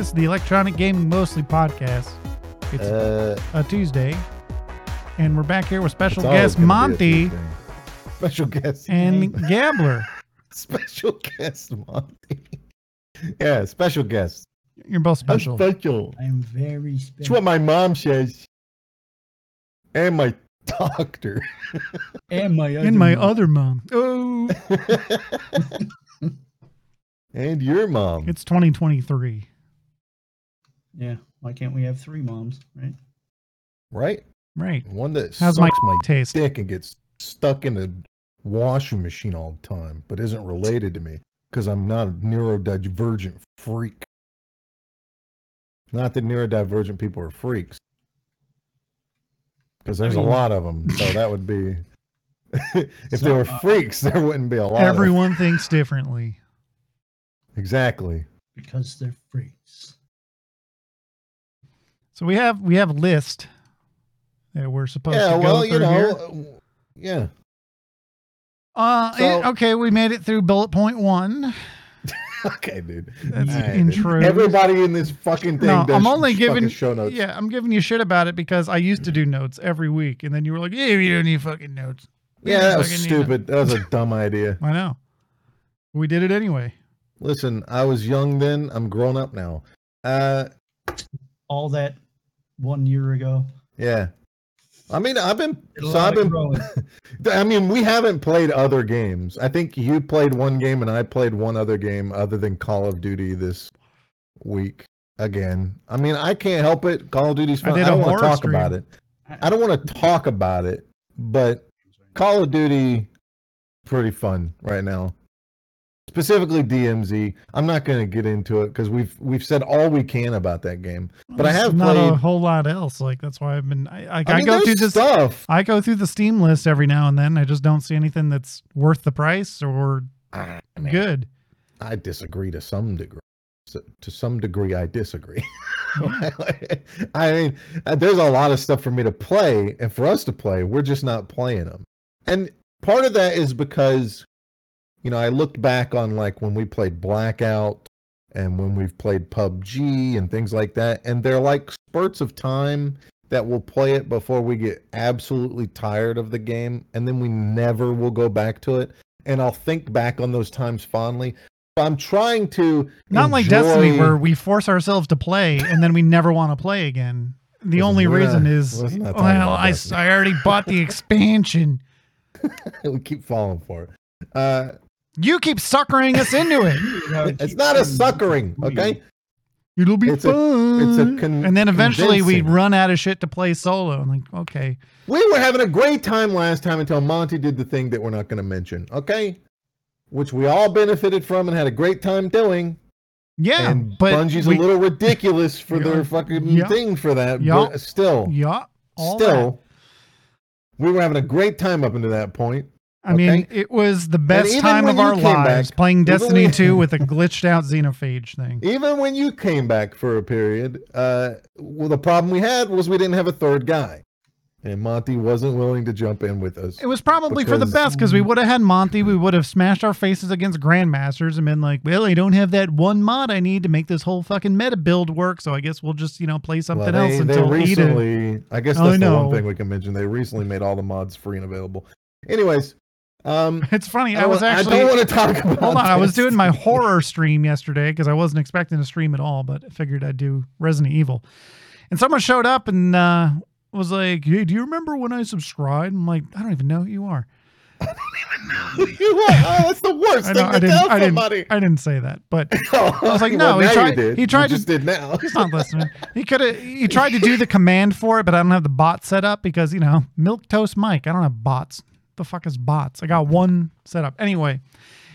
welcome back. This is the Electronic Gaming Mostly podcast. It's Uh, a Tuesday, and we're back here with special guest gonna be a Monty Special guest. and Gambler. special guest Monty. yeah, special guest. You're both I'm special. special. I'm very It's special. what my mom says. And my doctor. and my other And my mom. other mom. Oh, and your mom. it's 2023. Yeah. Why can't we have three moms, right? right? Right. One that How's sucks my my taste? dick and gets stuck in the washing machine all the time, but isn't related to me because I'm not a neurodivergent freak. Not that neurodivergent people are freaks, because there's mean- a lot of them. So that would be. if So, they were uh, freaks, there wouldn't be a lot. of 'em. Everyone thinks differently. exactly. Because they're freaks. So we have we have a list that we're supposed Yeah. to go Well, through you know. here. uh, Yeah. Uh, So- eh, okay, we made it through bullet point one. Okay, dude. That's All right, intro. Everybody in this fucking thing. No, does I'm only giving show notes. Yeah, I'm giving you shit about it because I used to do notes every week, and then you were like, "Yeah, you don't need fucking notes." You Yeah, that was fucking need notes." stupid. That was a dumb idea. I know. We did it anyway. Listen, I was young then. I'm grown up now. Uh, All that one year ago. yeah. I mean, I've been so I've been. I mean, we haven't played other games. I think you played one game and I played one other game other than Call of Duty this week. Again, I mean, I can't help it. Call of Duty's fun. I, did a don't want to talk stream. about it. I don't want to talk about it, but Call of Duty pretty fun right now. Specifically DMZ. I'm not going to get into it because we've we've said all we can about that game. But I have not a whole lot else. Like that's why I've been. I, I, I, mean, go through this. stuff. I go through the Steam list every now and then. I just don't see anything that's worth the price or I, mean, good. I disagree to some degree. So, to some degree, I disagree. I mean, uh, there's a lot of stuff for me to play and for us to play. We're just not playing them. And part of that is because, you know, I looked back on like when we played Blackout and when we've played PUBG and things like that. And they're like spurts of time that we'll play it before we get absolutely tired of the game. And then we never will go back to it. And I'll think back on those times fondly. I'm trying to Not like Destiny, where we force ourselves to play and then we never want to play again. The only reason is, let's not talk well, I, I already bought the expansion. we keep falling for it. Uh, You keep suckering us into it. it's not a suckering, okay? It'll be It's a- fun. it's a con- and then eventually we run out of shit to play solo. I'm like, okay. We were having a great time last time until Monty did the thing that we're not going to mention, okay? Which we all benefited from and had a great time doing. Yeah, and but Bungie's we, a little ridiculous for Yeah. their fucking Yeah. thing for that. Yeah. But still, yeah, all still, we were having a great time up until that point. I mean, okay. it was the best time of our lives back- playing Destiny when- 2 with a glitched out xenophage thing. Even when you came back for a period, uh, well, the problem we had was we didn't have a third guy, and Monty wasn't willing to jump in with us. It was probably for the best because we would have had Monty. We would have smashed our faces against Grandmasters and been like, well, I don't have that one mod I need to make this whole fucking meta build work. So I guess we'll just, you know, play something Well, they, else until recently, I guess that's the know. one thing we can mention. They recently made all the mods free and available. Anyways, um, It's funny. I I, was actually. I don't want to talk about. Hold on, I was doing my horror stream yesterday because I wasn't expecting to stream at all, but I figured I'd do Resident Evil. And someone showed up and uh, was like, "Hey, do you remember when I subscribed?" I'm like, "I don't even know who you are." I don't even know who you are. Oh, that's the worst I thing know to I didn't. tell I somebody. didn't. I didn't say that, but I was like, no, he tried- he tried you to- just did now. he's not listening. He could have. He tried to do the command for it, but I don't have the bot set up because you know, milk toast Mike. I don't have bots. The fuck is bots? I got one set up. Anyway,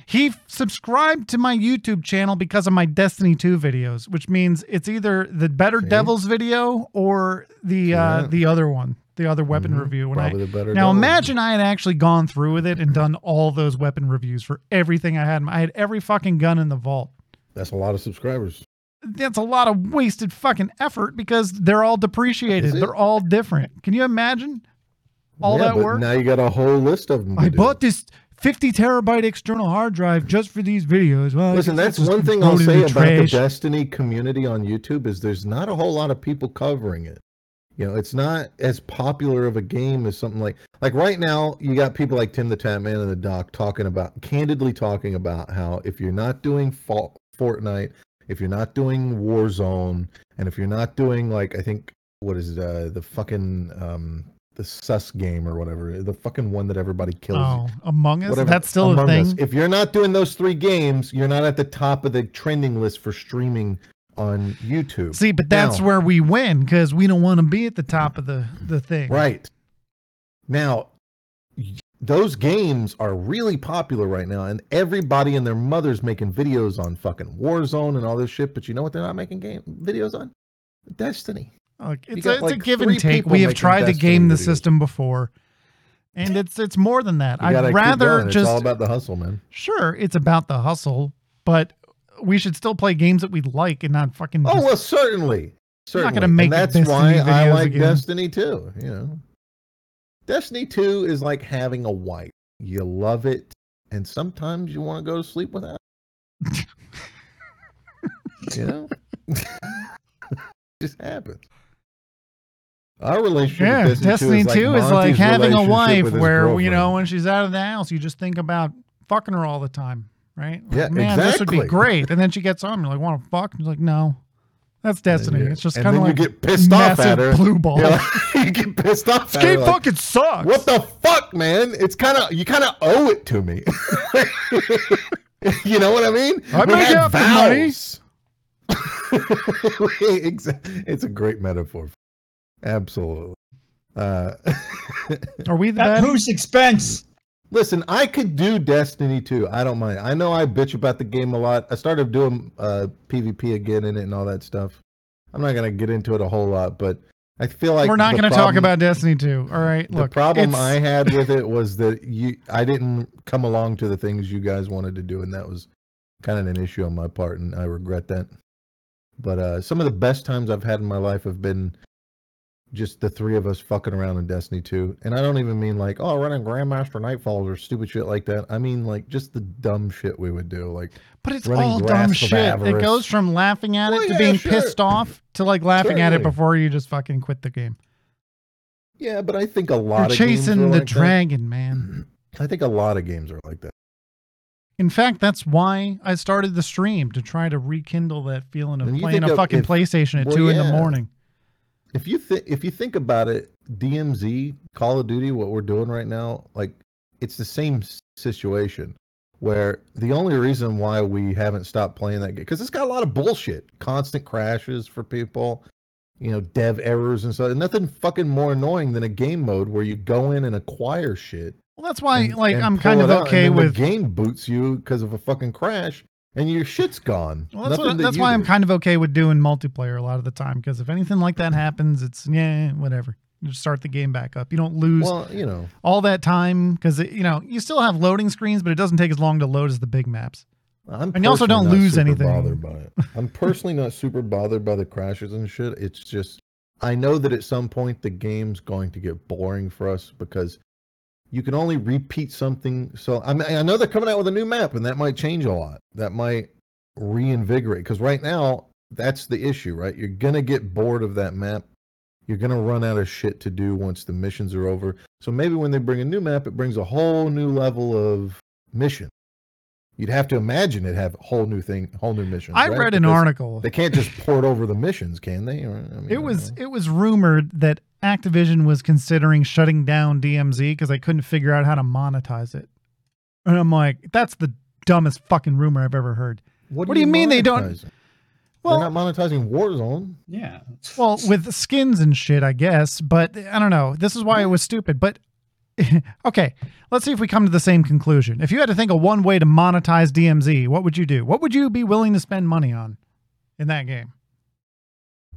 he subscribed to my YouTube channel because of my Destiny 2 videos, which means it's either the Better See? Devils video or the uh, Yeah. the other one, the other weapon Mhm. review. When I Probably the better. now imagine I had actually gone through with it and done all those weapon reviews for everything I had. I had every fucking gun in the vault. that's a lot of subscribers. That's a lot of wasted fucking effort because they're all depreciated. They're all different. Can you imagine all Yeah, that but work? Now you got a whole list of them. I bought this 50 terabyte external hard drive just for these videos. Well, Listen, that's one thing I'll it say the about the. Destiny community on YouTube is there's not a whole lot of people covering it. You know, it's not as popular of a game as something like like right now. You got people like Tim the Tatman and the Doc talking about candidly talking about how if you're not doing Fa- Fortnite, if you're not doing Warzone, and if you're not doing like I think what is it, uh, the fucking um the sus game or whatever the fucking one that everybody kills. Oh, Among Us? whatever, That's still a thing? Us. If you're not doing those three games, you're not at the top of the trending list for streaming on YouTube. See, but that's Now- where we win because we don't want to be at the top of the, the thing. Right. Now, those games are really popular right now, and everybody and their mother's making videos on fucking Warzone and all this shit. But you know what they're not making game videos on? Destiny. Like, it's, a, it's a give and take. We have tried to game the videos. system before, and it's it's more than that. You I'd rather going. It's just all about the hustle, man. sure it's about the hustle, but we should still play games that we like and not fucking. Oh well, certainly, I'm certainly. not gonna make and that's Destiny why I like again. Destiny too. You know, Destiny Two is like having a wife. You love it, and sometimes you want to go to sleep without. it. you know, just happens. Our relationship, yeah, Destiny Destiny, 2 Two is like having a wife where you know when she's out of the house, you just think about fucking her all the time, right? Like, Yeah, man, this would be great. And then she gets home, you're like, want to fuck? And you're like, no, that's Destiny. It's just kind of like you get pissed off at her. blue ball. Like- you get pissed off. This game like, fucking sucks. What the fuck, man? It's kind of you kind of owe it to me. you know what I mean? I We make out the money. vows. Exa- it's a great metaphor. Absolutely. Uh, Are we the At bad? whose expense? listen, I could do Destiny too. I don't mind. I know I bitch about the game a lot. I started doing uh, PvP again in it and all that stuff. I'm not gonna get into it a whole lot, but I feel like We're not going to talk about Destiny 2. All right. the problem it's- I had with it was that you I didn't come along to the things you guys wanted to do, and that was kind of an issue on my part, and I regret that. But uh, some of the best times I've had in my life have been just the three of us fucking around in Destiny 2. And I don't even mean like, oh, running Grandmaster Nightfalls or stupid shit like that. I mean like just the dumb shit we would do. Like, But it's all dumb shit. It goes from laughing at Well, it to yeah, being sure. pissed off to like laughing at it before you just fucking quit the game. yeah, but I think a lot You're of games chasing are the like that. dragon, man. I think a lot of games are like that. In fact, that's why I started the stream to try to rekindle that feeling of And playing a fucking if- PlayStation at well, two in the morning. If you think if you think about it dmz call of duty what we're doing right now like it's the same situation where the only reason why we haven't stopped playing that game because it's got a lot of bullshit constant crashes for people you know dev errors and stuff nothing fucking more annoying than a game mode where you go in and acquire shit Well, that's why, and- like, and I'm kind of okay with. the game boots you because of a fucking crash and your shit's gone Well, that's, what, that that's why I'm kind of okay with doing multiplayer a lot of the time because if anything like that happens, it's yeah, whatever. You just start the game back up. You don't lose well you know all that time because you know you still have loading screens, but it doesn't take as long to load as the big maps. I'm And you also don't not lose super anything. Bothered by it. I'm personally not super bothered by the crashes and shit. It's just I know that at some point the game's going to get boring for us because you can only repeat something. So I mean, I know they're coming out with a new map, and that might change a lot. That might reinvigorate because right now that's the issue, right? You're gonna get bored of that map. You're gonna run out of shit to do once the missions are over. So maybe when they bring a new map, it brings a whole new level of mission. You'd have to imagine it have a whole new thing, whole new missions. I right? read an Because article. They can't just port over the missions, can they? Or, I mean, It was it was rumored that Activision was considering shutting down DMZ because they couldn't figure out how to monetize it. And I'm like, that's the dumbest fucking rumor I've ever heard. what do you mean they don't- Well, They're not monetizing Warzone. Yeah. well, with skins and shit, I guess. But I don't know. This is why it was stupid. But okay, let's see if we come to the same conclusion. If you had to think of one way to monetize DMZ, what would you do? What would you be willing to spend money on in that game?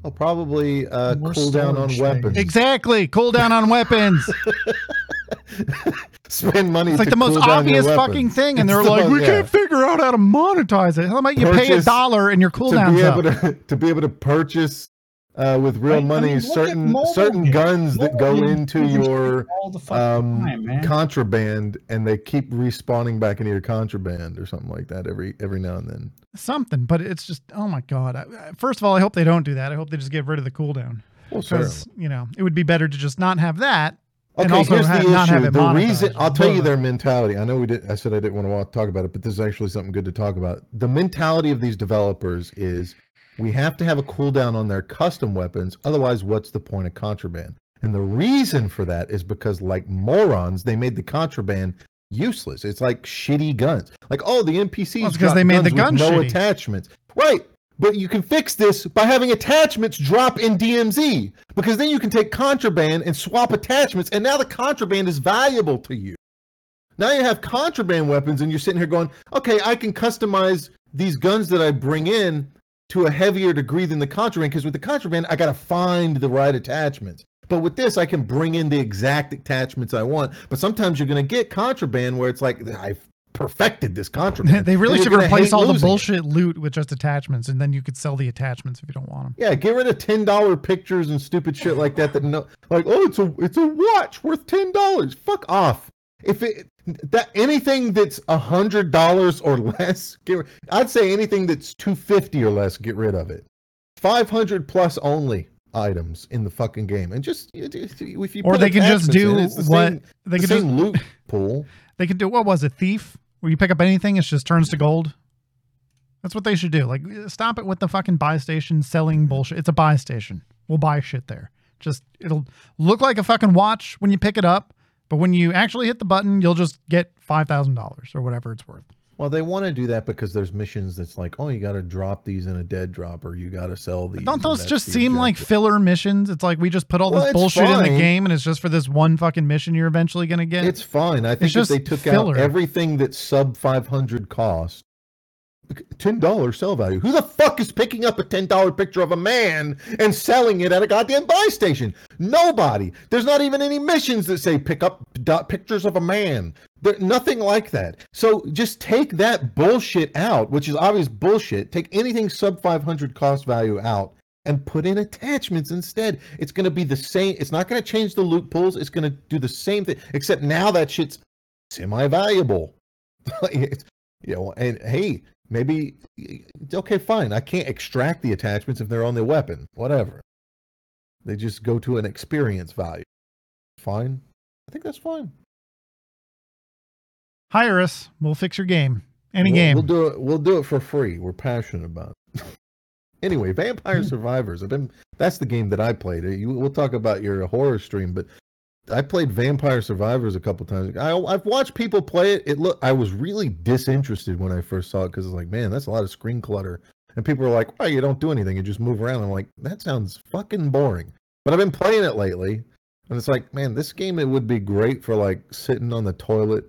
Oh, probably uh, More cool down on storage weapons. Exactly. Cool down on weapons. Spend money. It's like to the most cool down obvious fucking thing, and It's they're the like, most- "We yeah. can't figure out how to monetize it. How about you pay a dollar and your to cooldown's be able up?" to to be able to purchase uh, with real I- I money mean, certain certain games. guns that go into do this shit your all the fucking um, time, contraband, and they keep respawning back into your contraband or something like that every every now and then. Something, but it's just oh my god. I, first of all, I hope they don't do that. I hope they just get rid of the cooldown Well, because you know it would be better to just not have that. and Okay, also here's ha- the issue. The reason. I'll tell you their mentality. I know we did. I said I didn't want to talk about it, but this is actually something good to talk about. The mentality of these developers is we have to have a cooldown on their custom weapons. Otherwise, what's the point of contraband? And the reason for that is because, like morons, they made the contraband useless. It's like shitty guns. Like, oh, the NPCs Well, it's 'cause drop they made the gun no shitty. attachments. Right. But you can fix this by having attachments drop in DMZ because then you can take contraband and swap attachments, and now the contraband is valuable to you. Now you have contraband weapons, and you're sitting here going, okay, I can customize these guns that I bring in to a heavier degree than the contraband because with the contraband, I got to find the right attachments. But with this, I can bring in the exact attachments I want. But sometimes you're going to get contraband where it's like, I've perfected this contraband. they really should replace all the it. bullshit loot with just attachments, and then you could sell the attachments if you don't want them. Yeah, get rid of ten dollar pictures and stupid shit like that. That no, like oh, it's a it's a watch worth ten dollars. Fuck off. If it that anything that's a hundred dollars or less, get. I'd say anything that's two fifty or less, get rid of it. Five hundred plus only items in the fucking game, and just if you Or they can just do in, the what same, they the could just loot pool. they could do. What was it? Thief, where you pick up anything, it just turns to gold. That's what they should do. Like, stop it with the fucking buy station selling bullshit. It's a buy station. We'll buy shit there. Just it'll look like a fucking watch when you pick it up, but when you actually hit the button, you'll just get five thousand dollars or whatever it's worth. Well, they want to do that because there's missions that's like, oh, you got to drop these in a dead drop, or you got to sell these. Don't those just seem like filler missions? It's like we just put all Well, this bullshit in the game, and it's just for this one fucking mission you're eventually gonna get. It's fine. I think if they took filler. out everything that's sub 500 cost, $10 sell value. Who the fuck is picking up a $10 picture of a man and selling it at a goddamn buy station? Nobody. There's not even any missions that say pick up pictures of a man. There, nothing like that. So just take that bullshit out, which is obvious bullshit. Take anything sub 500 cost value out and put in attachments instead. It's going to be the same. It's not going to change the loot pools. It's going to do the same thing, except now that shit's semi-valuable. It's- you know, and hey, maybe okay, fine. I can't extract the attachments if they're on the weapon. Whatever. They just go to an experience value. Fine. I think that's fine. Hire us. We'll fix your game. Any we'll, game. We'll do it. We'll do it for free. We're passionate about it. anyway, Vampire Survivors. I've been. That's the game that I played. You, we'll talk about your horror stream, but I played Vampire Survivors a couple times. I, I've watched people play it. It look. I was really disinterested when I first saw it because it's like, man, that's a lot of screen clutter. And people are like, "Why you don't do anything? You just move around." I'm like, that sounds fucking boring. But I've been playing it lately, and it's like, man, this game it would be great for like sitting on the toilet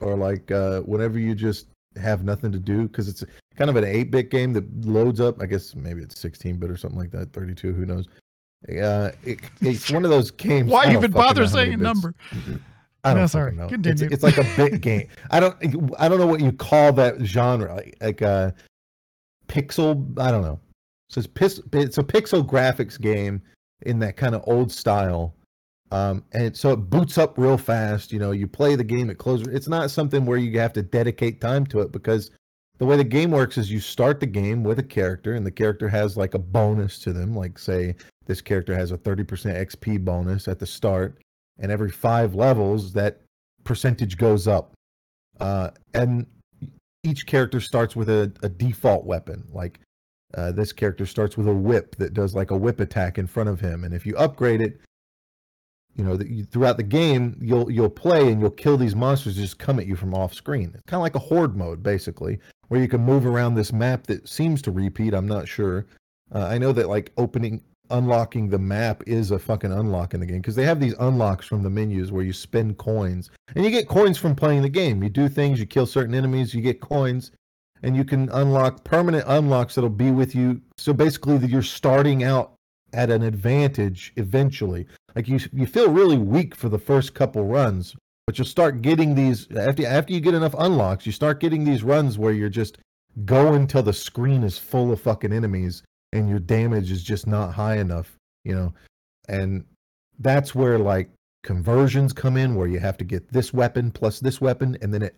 or like uh, whenever you just have nothing to do because it's kind of an 8-bit game that loads up. I guess maybe it's 16-bit or something like that, 32, who knows. Uh, it, it's one of those games. Why even bother know how many saying a number? I don't No, sorry. know. It's, Continue. it's like a bit game. I don't. I don't know what you call that genre. Like, like uh, pixel. I don't know. So it's, pis- it's a pixel graphics game in that kind of old style. Um, and so it boots up real fast. You know, you play the game, it closes. It's not something where you have to dedicate time to it because the way the game works is you start the game with a character, and the character has like a bonus to them. Like, say, this character has a 30% XP bonus at the start, and every five levels, that percentage goes up. Uh, and each character starts with a, a default weapon. Like, uh, this character starts with a whip that does like a whip attack in front of him, and if you upgrade it, you know that you, throughout the game you'll you'll play and you'll kill these monsters just come at you from off screen. It's kind of like a horde mode basically, where you can move around this map that seems to repeat. I'm not sure. Uh, I know that like opening unlocking the map is a fucking unlock in the game because they have these unlocks from the menus where you spend coins and you get coins from playing the game. You do things, you kill certain enemies, you get coins, and you can unlock permanent unlocks that'll be with you. So basically, you're starting out at an advantage eventually. Like you, you feel really weak for the first couple runs, but you'll start getting these after after you get enough unlocks. You start getting these runs where you're just going till the screen is full of fucking enemies, and your damage is just not high enough, you know. And that's where like conversions come in where you have to get this weapon plus this weapon and then it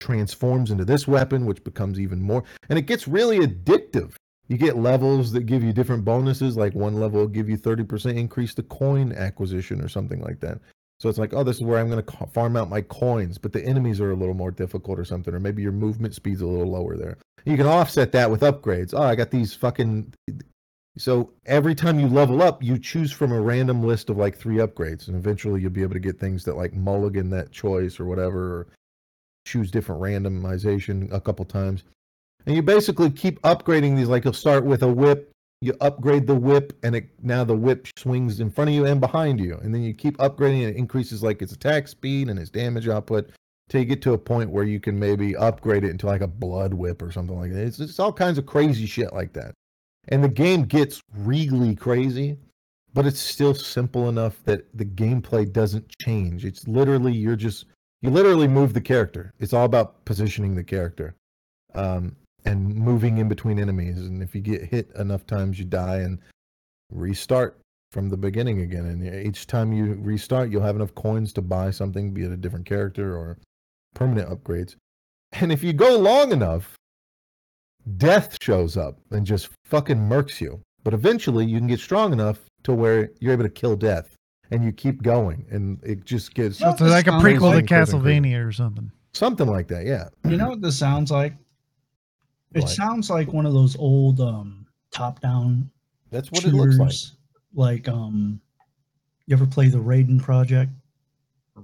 transforms into this weapon which becomes even more and it gets really addictive you get levels that give you different bonuses like one level will give you 30% increase to coin acquisition or something like that so it's like oh this is where i'm going to farm out my coins but the enemies are a little more difficult or something or maybe your movement speed's a little lower there you can offset that with upgrades oh i got these fucking so every time you level up, you choose from a random list of like three upgrades, and eventually you'll be able to get things that like mulligan that choice or whatever, or choose different randomization a couple times. And you basically keep upgrading these. Like you'll start with a whip, you upgrade the whip, and it now the whip swings in front of you and behind you, and then you keep upgrading, and it increases like its attack speed and its damage output till you get to a point where you can maybe upgrade it into like a blood whip or something like that. It's, it's all kinds of crazy shit like that. And the game gets really crazy but it's still simple enough that the gameplay doesn't change. It's literally you're just you literally move the character. It's all about positioning the character. Um, and moving in between enemies and if you get hit enough times you die and restart from the beginning again and each time you restart you'll have enough coins to buy something be it a different character or permanent upgrades and if you go long enough death shows up and just fucking murks you. But eventually you can get strong enough to where you're able to kill death and you keep going and it just gets so it's like a prequel to Castlevania or something. Something like that, yeah. You know what this sounds like? It sounds like one of those old um top down That's what it looks like. Like um you ever play the Raiden project?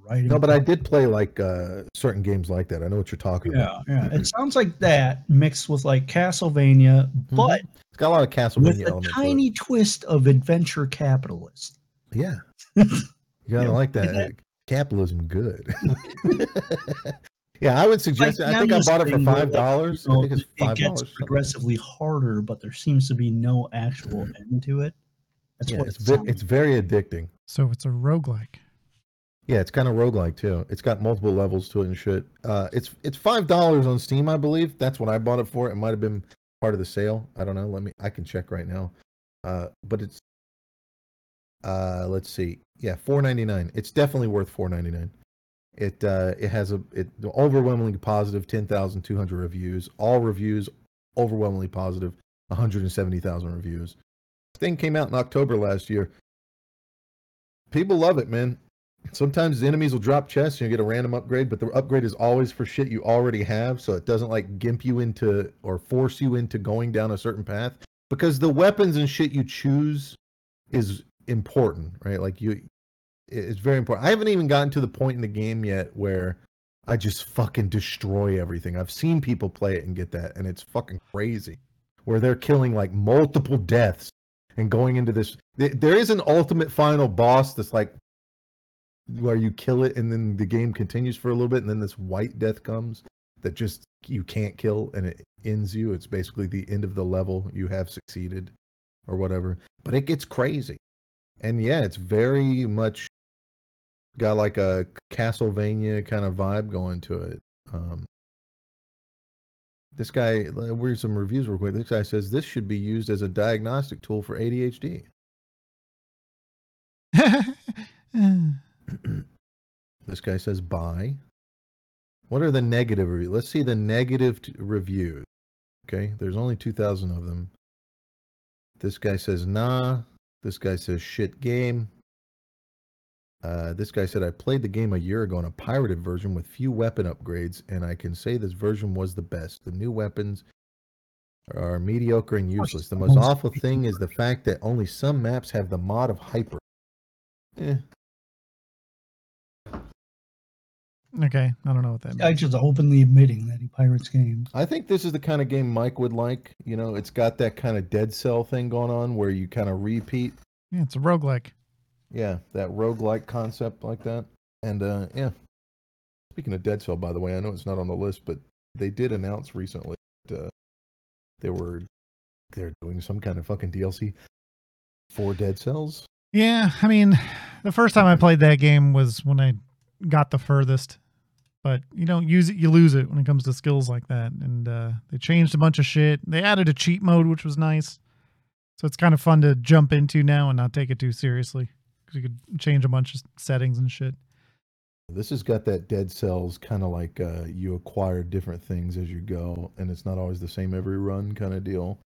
writing. No, but I did play like uh, certain games like that. I know what you're talking yeah, about. Yeah, It sounds like that mixed with like Castlevania, mm-hmm. but it's got a lot of Castlevania with a tiny twist of adventure capitalist. Yeah, you gotta yeah. like that. that. Capitalism, good. yeah, I would suggest. Like, I think I bought it for five dollars. I think it's five dollars. It gets progressively harder, but there seems to be no actual end to it. That's yeah, what it's, vi- it's very addicting. So it's a roguelike. Yeah, it's kind of roguelike too. It's got multiple levels to it and shit. Uh, it's it's five dollars on Steam, I believe. That's what I bought it for. It might have been part of the sale. I don't know. Let me. I can check right now. Uh, but it's. Uh, let's see. Yeah, four ninety nine. It's definitely worth four ninety nine. It uh, it has a it overwhelmingly positive ten thousand two hundred reviews. All reviews overwhelmingly. One hundred and seventy thousand reviews. Thing came out in October last year. People love it, man sometimes the enemies will drop chests and you get a random upgrade, but the upgrade is always for shit you already have, so it doesn't like gimp you into or force you into going down a certain path. Because the weapons and shit you choose is important, right? Like you it's very important. I haven't even gotten to the point in the game yet where I just fucking destroy everything. I've seen people play it and get that, and it's fucking crazy. Where they're killing like multiple deaths and going into this. There is an ultimate final boss that's like where you kill it and then the game continues for a little bit and then this white death comes that just you can't kill and it ends you. It's basically the end of the level. You have succeeded or whatever. But it gets crazy. And yeah, it's very much got like a Castlevania kind of vibe going to it. Um, this guy, read some reviews real quick. This guy says this should be used as a diagnostic tool for ADHD. this guy says buy. What are the negative reviews? Let's see the negative t- reviews. Okay, there's only 2,000 of them. This guy says nah. This guy says shit game. Uh, this guy said I played the game a year ago on a pirated version with few weapon upgrades, and I can say this version was the best. The new weapons are mediocre and useless. The most awful thing is the fact that only some maps have the mod of hyper. Eh, Okay, I don't know what that means. I just openly admitting that he pirates games. I think this is the kind of game Mike would like. You know, it's got that kind of dead cell thing going on where you kind of repeat. Yeah, it's a roguelike. Yeah, that roguelike concept like that. And uh yeah. Speaking of Dead Cell, by the way, I know it's not on the list, but they did announce recently that uh, they were they're doing some kind of fucking DLC for Dead Cells. Yeah, I mean, the first time I played that game was when I got the furthest but you don't use it, you lose it when it comes to skills like that. And uh, they changed a bunch of shit. They added a cheat mode, which was nice. So it's kind of fun to jump into now and not take it too seriously you could change a bunch of settings and shit. This has got that dead cells kind of like uh, you acquire different things as you go, and it's not always the same every run kind of deal.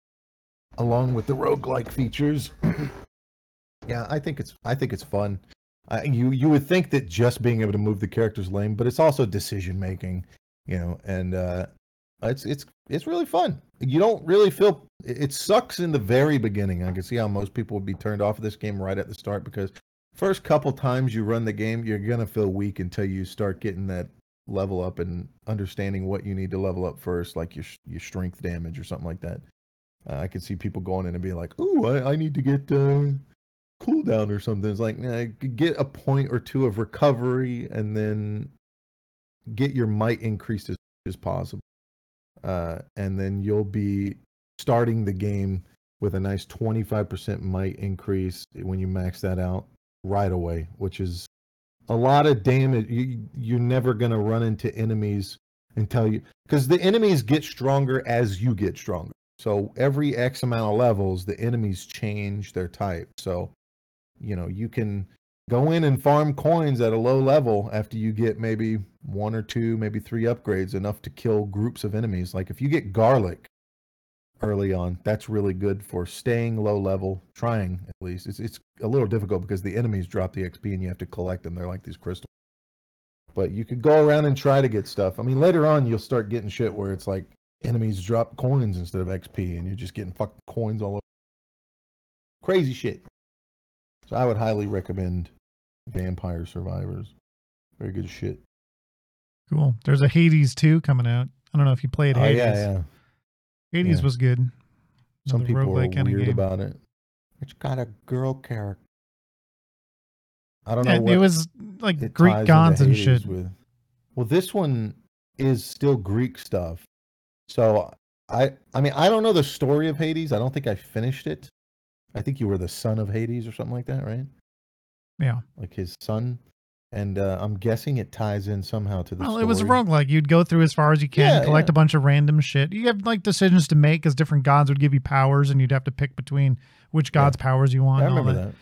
Along with the roguelike features. yeah, I think it's I think it's fun. I, you you would think that just being able to move the characters lame, but it's also decision making, you know, and uh, it's it's it's really fun. You don't really feel it sucks in the very beginning. I can see how most people would be turned off of this game right at the start because first couple times you run the game, you're gonna feel weak until you start getting that level up and understanding what you need to level up first, like your your strength damage or something like that. Uh, I can see people going in and being like, "Ooh, I, I need to get uh, cooldown or something." It's like, nah, get a point or two of recovery and then get your might increased as, as possible, uh, and then you'll be starting the game with a nice 25% might increase when you max that out right away, which is a lot of damage. You, you're never going to run into enemies until you, because the enemies get stronger as you get stronger. So every X amount of levels, the enemies change their type. So, you know, you can go in and farm coins at a low level after you get maybe one or two, maybe three upgrades, enough to kill groups of enemies. Like if you get garlic early on, that's really good for staying low level, trying at least. It's it's a little difficult because the enemies drop the XP and you have to collect them. They're like these crystals. But you could go around and try to get stuff. I mean, later on you'll start getting shit where it's like enemies drop coins instead of XP, and you're just getting fucking coins all over. Crazy shit. So I would highly recommend Vampire Survivors. Very good shit. Cool. There's a Hades 2 coming out. I don't know if you played Oh Hades. yeah, yeah. Hades Yeah. was good. Some people are roguelike kinda weird game. about it. It's got a girl character. I don't know. Yeah, what it was like it Greek gods and shit. With. Well, this one is still Greek stuff. So I, I mean, I don't know the story of Hades. I don't think I finished it. I think you were the son of Hades or something like that, right? Yeah. Like his son. And uh, I'm guessing it ties in somehow to the Well, story. it was a roguelike. You'd go through as far as you can, Yeah, collect yeah. a bunch of random shit. You have like decisions to make because different gods would give you powers, and you'd have to pick between which Yeah. god's powers you want. I remember that. that.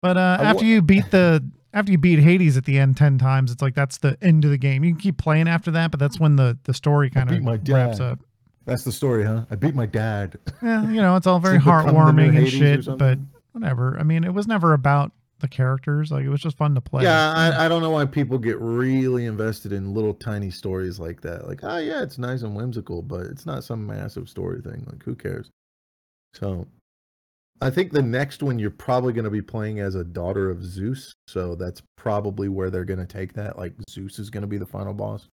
But uh, after you beat the after you beat Hades at the end ten times, it's like that's the end of the game. You can keep playing after that, but that's when the the story kind of wraps up. That's the story, huh? I beat my dad. Yeah, you know, it's all very Does he become the new heartwarming and shit, but whatever. I mean, it was never about the characters. Like it was just fun to play. Yeah, I, I don't know why people get really invested in little tiny stories like that. Like, oh yeah, it's nice and whimsical, but it's not some massive story thing. Like, who cares? So, I think the next one you're probably going to be playing as a daughter of Zeus. So that's probably where they're going to take that. Like, Zeus is going to be the final boss.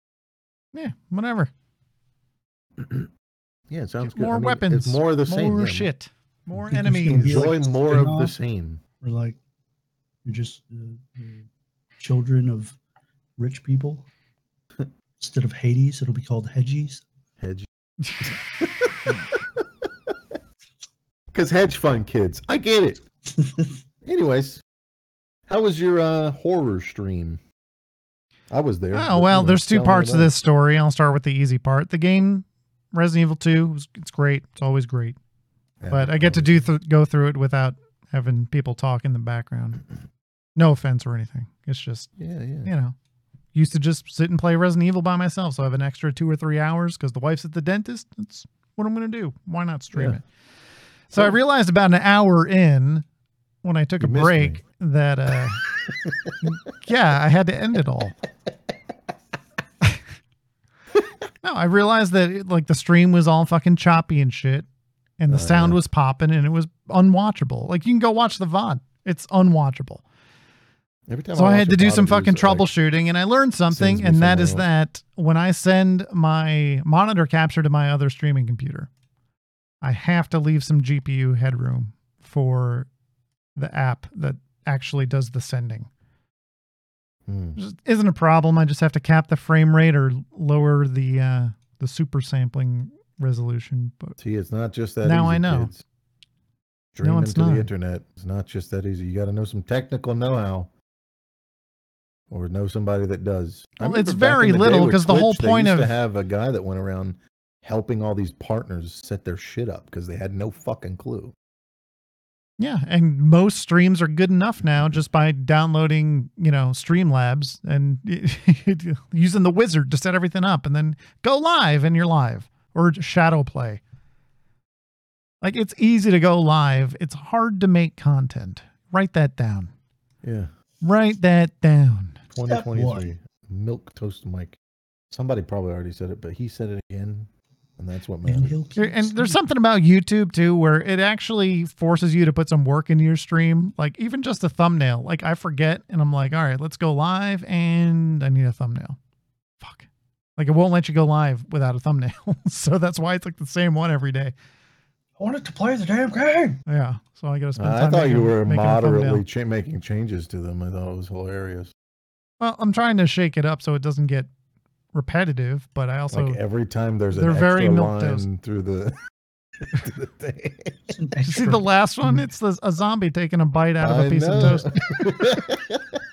yeah, whatever. Yeah, it sounds Get good. more I mean, weapons. It's more of the same. More yeah. shit. More think it's gonna enemies. be like Enjoy more of the spin-off? same. Or like you're just uh, children of rich people. Instead of Hades, it'll be called Hedgies. Hedge. Because hedge fund kids. I get it. Anyways, how was your uh, horror stream? I was there. Oh well, there's two parts of this story. I'll start with the easy part. The game, Resident Evil 2, it's great. It's always great. Yeah, but I get to do th- go through it without having people talk in the background. No offense or anything. It's just Yeah, yeah. you know, used to just sit and play Resident Evil by myself. So I have an extra two or three hours because the wife's at the dentist. That's what I'm going to do. Why not stream Yeah. it? So I realized about an hour in when I took a break me. that, uh, yeah, I had to end it all. no, I realized that it, like the stream was all fucking choppy and shit, and the Oh, sound yeah. was popping and it was unwatchable. Like you can go watch the VOD. It's unwatchable. Every time So I, watch had to do some fucking it, like, troubleshooting, and I learned something, and that is that when I send my monitor capture to my other streaming computer, I have to leave some GPU headroom for the app that actually does the sending. hmm. Just isn't a problem. I just have to cap the frame rate or lower the uh, the super sampling resolution. But See, it's not just that. Now easy, I know. Kids. Streaming it's to not. the internet is not just that easy. You got to know some technical know-how, or know somebody that does. Well, it's very in the day little, because the whole Twitch, they point used of- to have a guy that went around helping all these partners set their shit up because they had no fucking clue. Yeah, and most streams are good enough now just by downloading, you know, Streamlabs and using the wizard to set everything up and then go live and you're live or shadow play. Like it's easy to go live. It's hard to make content. Write that down. Yeah. Write that down. Step 2023. Milk toast Mike. Somebody probably already said it, but he said it again, and that's what And matters. he'll And there's something about YouTube too where it actually forces you to put some work into your stream. Like even just a thumbnail. Like I forget and I'm like, all right, let's go live and I need a thumbnail. Fuck. Like it won't let you go live without a thumbnail. so that's why it's like the same one every day. I wanted to play the damn game. Yeah. So I gotta spend Uh, time. I thought you were making a thumbnail. moderately cha- making changes to them. I thought it was hilarious. Well, I'm trying to shake it up so it doesn't get repetitive, but I also like every time there's an they're extra very line through the, through the thing. You see the last one? Mm. It's the, a zombie taking a bite out of a I piece of toast.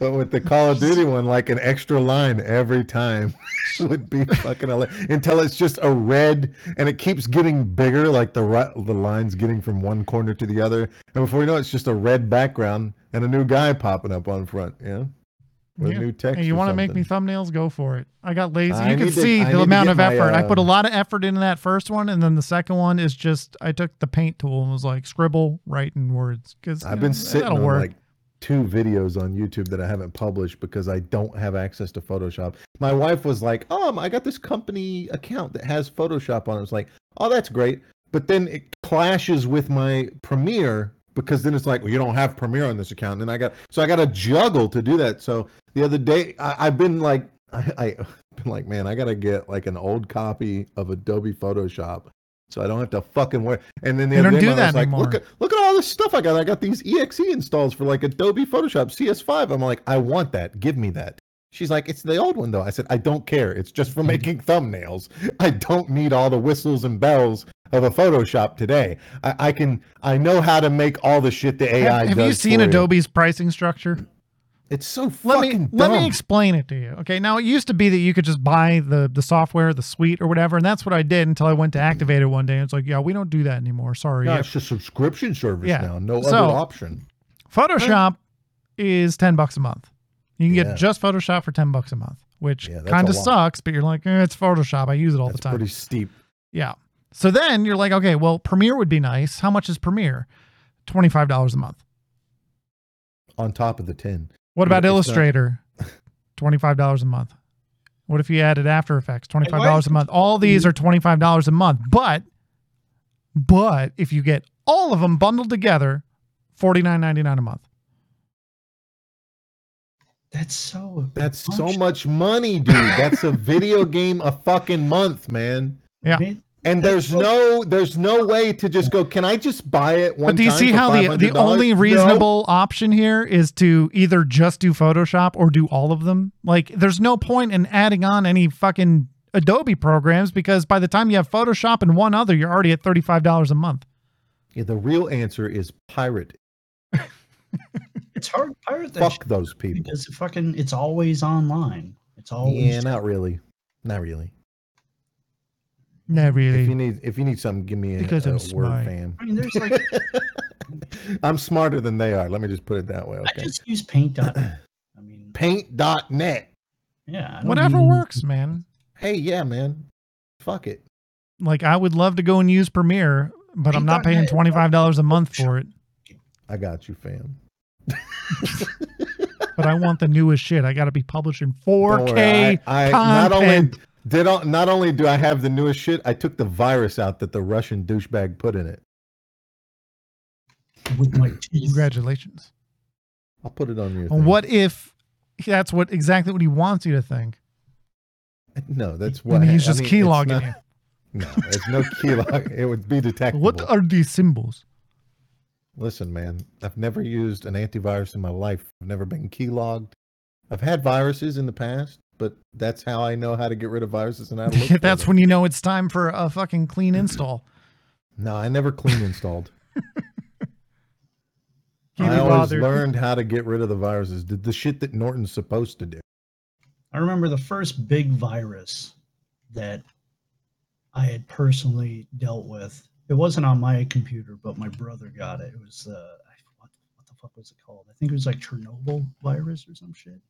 but with the Call of Duty one, like an extra line every time would be fucking hilarious. until it's just a red and it keeps getting bigger, like the the lines getting from one corner to the other, and before you know it, it's just a red background and a new guy popping up on front. Yeah, with Yeah. new text. Hey, you want to make me thumbnails? Go for it. I got lazy. I you can to- see I the amount of my, effort. I put a uh, lot of effort into that first one, and then the second one is just I took the paint tool and was like scribble, write in words because I've been sitting on work. like two videos on YouTube that I haven't published because I don't have access to Photoshop. My wife was like, "Um, I got this company account that has Photoshop on it." It's like, "Oh, that's great," but then it clashes with my Premiere because then it's like, "Well, you don't have Premiere on this account," and then I got so I got to juggle to do that. So the other day, I, I've been like, I, I been like, man, I gotta get like an old copy of Adobe Photoshop. So I don't have to fucking wear. And then the They other don't day, do that was like, look at look at all this stuff I got. I got these EXE installs for like Adobe Photoshop CS5. I'm like, I want that. Give me that. She's like, it's the old one though. I said, I don't care. It's just for hmm. making thumbnails. I don't need all the whistles and bells of a Photoshop today. I, I can. I know how to make all the shit the AI have, have does. you seen Adobe's pricing structure? It's so Let fucking me dumb. let me explain it to you. Okay, now it used to be that you could just buy the the software, the suite or whatever, and that's what I did until I went to activate it one day. And it's like, yeah, we don't do that anymore. Sorry. no, it's a subscription service Yeah. now. No So- other option. Photoshop is 10 bucks a month. You can Yeah. get just Photoshop for 10 bucks a month, which Yeah, kind of sucks, but you're like, eh, it's Photoshop. I use it all That's the time. pretty steep. Yeah. So then you're like, okay, well, Premiere would be nice. How much is Premiere? $25 a month. On top of the ten. What about it's not- Illustrator? $25 a month. What if you added After Effects? $25 a month. All these are $25 a month. But but if you get all of them bundled together, $49.99 a month. That's so. That's so much money, dude. That's a video game a fucking month, man. Yeah. Man, And there's no there's no way to just go, can I just buy it one But do you time see how the the $500?" only No. reasonable option here is to either just do Photoshop or do all of them? Like there's no point in adding on any fucking Adobe programs because by the time you have Photoshop and one other, you're already at $35 a month. Yeah, the real answer is pirate. it's hard to pirate that Fuck those people. because fucking it's always online. It's always Yeah, not really. Not really. Not If you need if you need something, give me a, Because a I'm word smart. fan. I mean, there's like I'm smarter than they are. Let me just put it that way. I Okay. just use Paint. dot- I mean, Paint.net. yeah, I don't Whatever even- works, man. Hey, yeah, man. Fuck it. Like I would love to go and use Premiere, but I'm not paying $25 a month for it. I got you, fam. But I want the newest shit. I got to be publishing 4K. Don't I, I not only content. Did I, not only do I have the newest shit, I took the virus out that the Russian douchebag put in it. with my teeth. Congratulations. I'll put it on your. Thing. what if that's what exactly what he wants you to think? No, that's what. And he's I just mean, keylogging you. No, there's no keylog. It would be detectable. What are these symbols? Listen, man, I've never used an antivirus in my life. I've never been keylogged. I've had viruses in the past, but that's how I know how to get rid of viruses and how to look. that's them. when you know it's time for a fucking clean install. No, I never clean installed. I always bothered. learned how to get rid of the viruses. Did the shit that Norton's supposed to do. I remember the first big virus that I had personally dealt with. It wasn't on my computer, but my brother got it. It was uh, what, what the fuck was it called? I think it was like Chernobyl virus or some shit.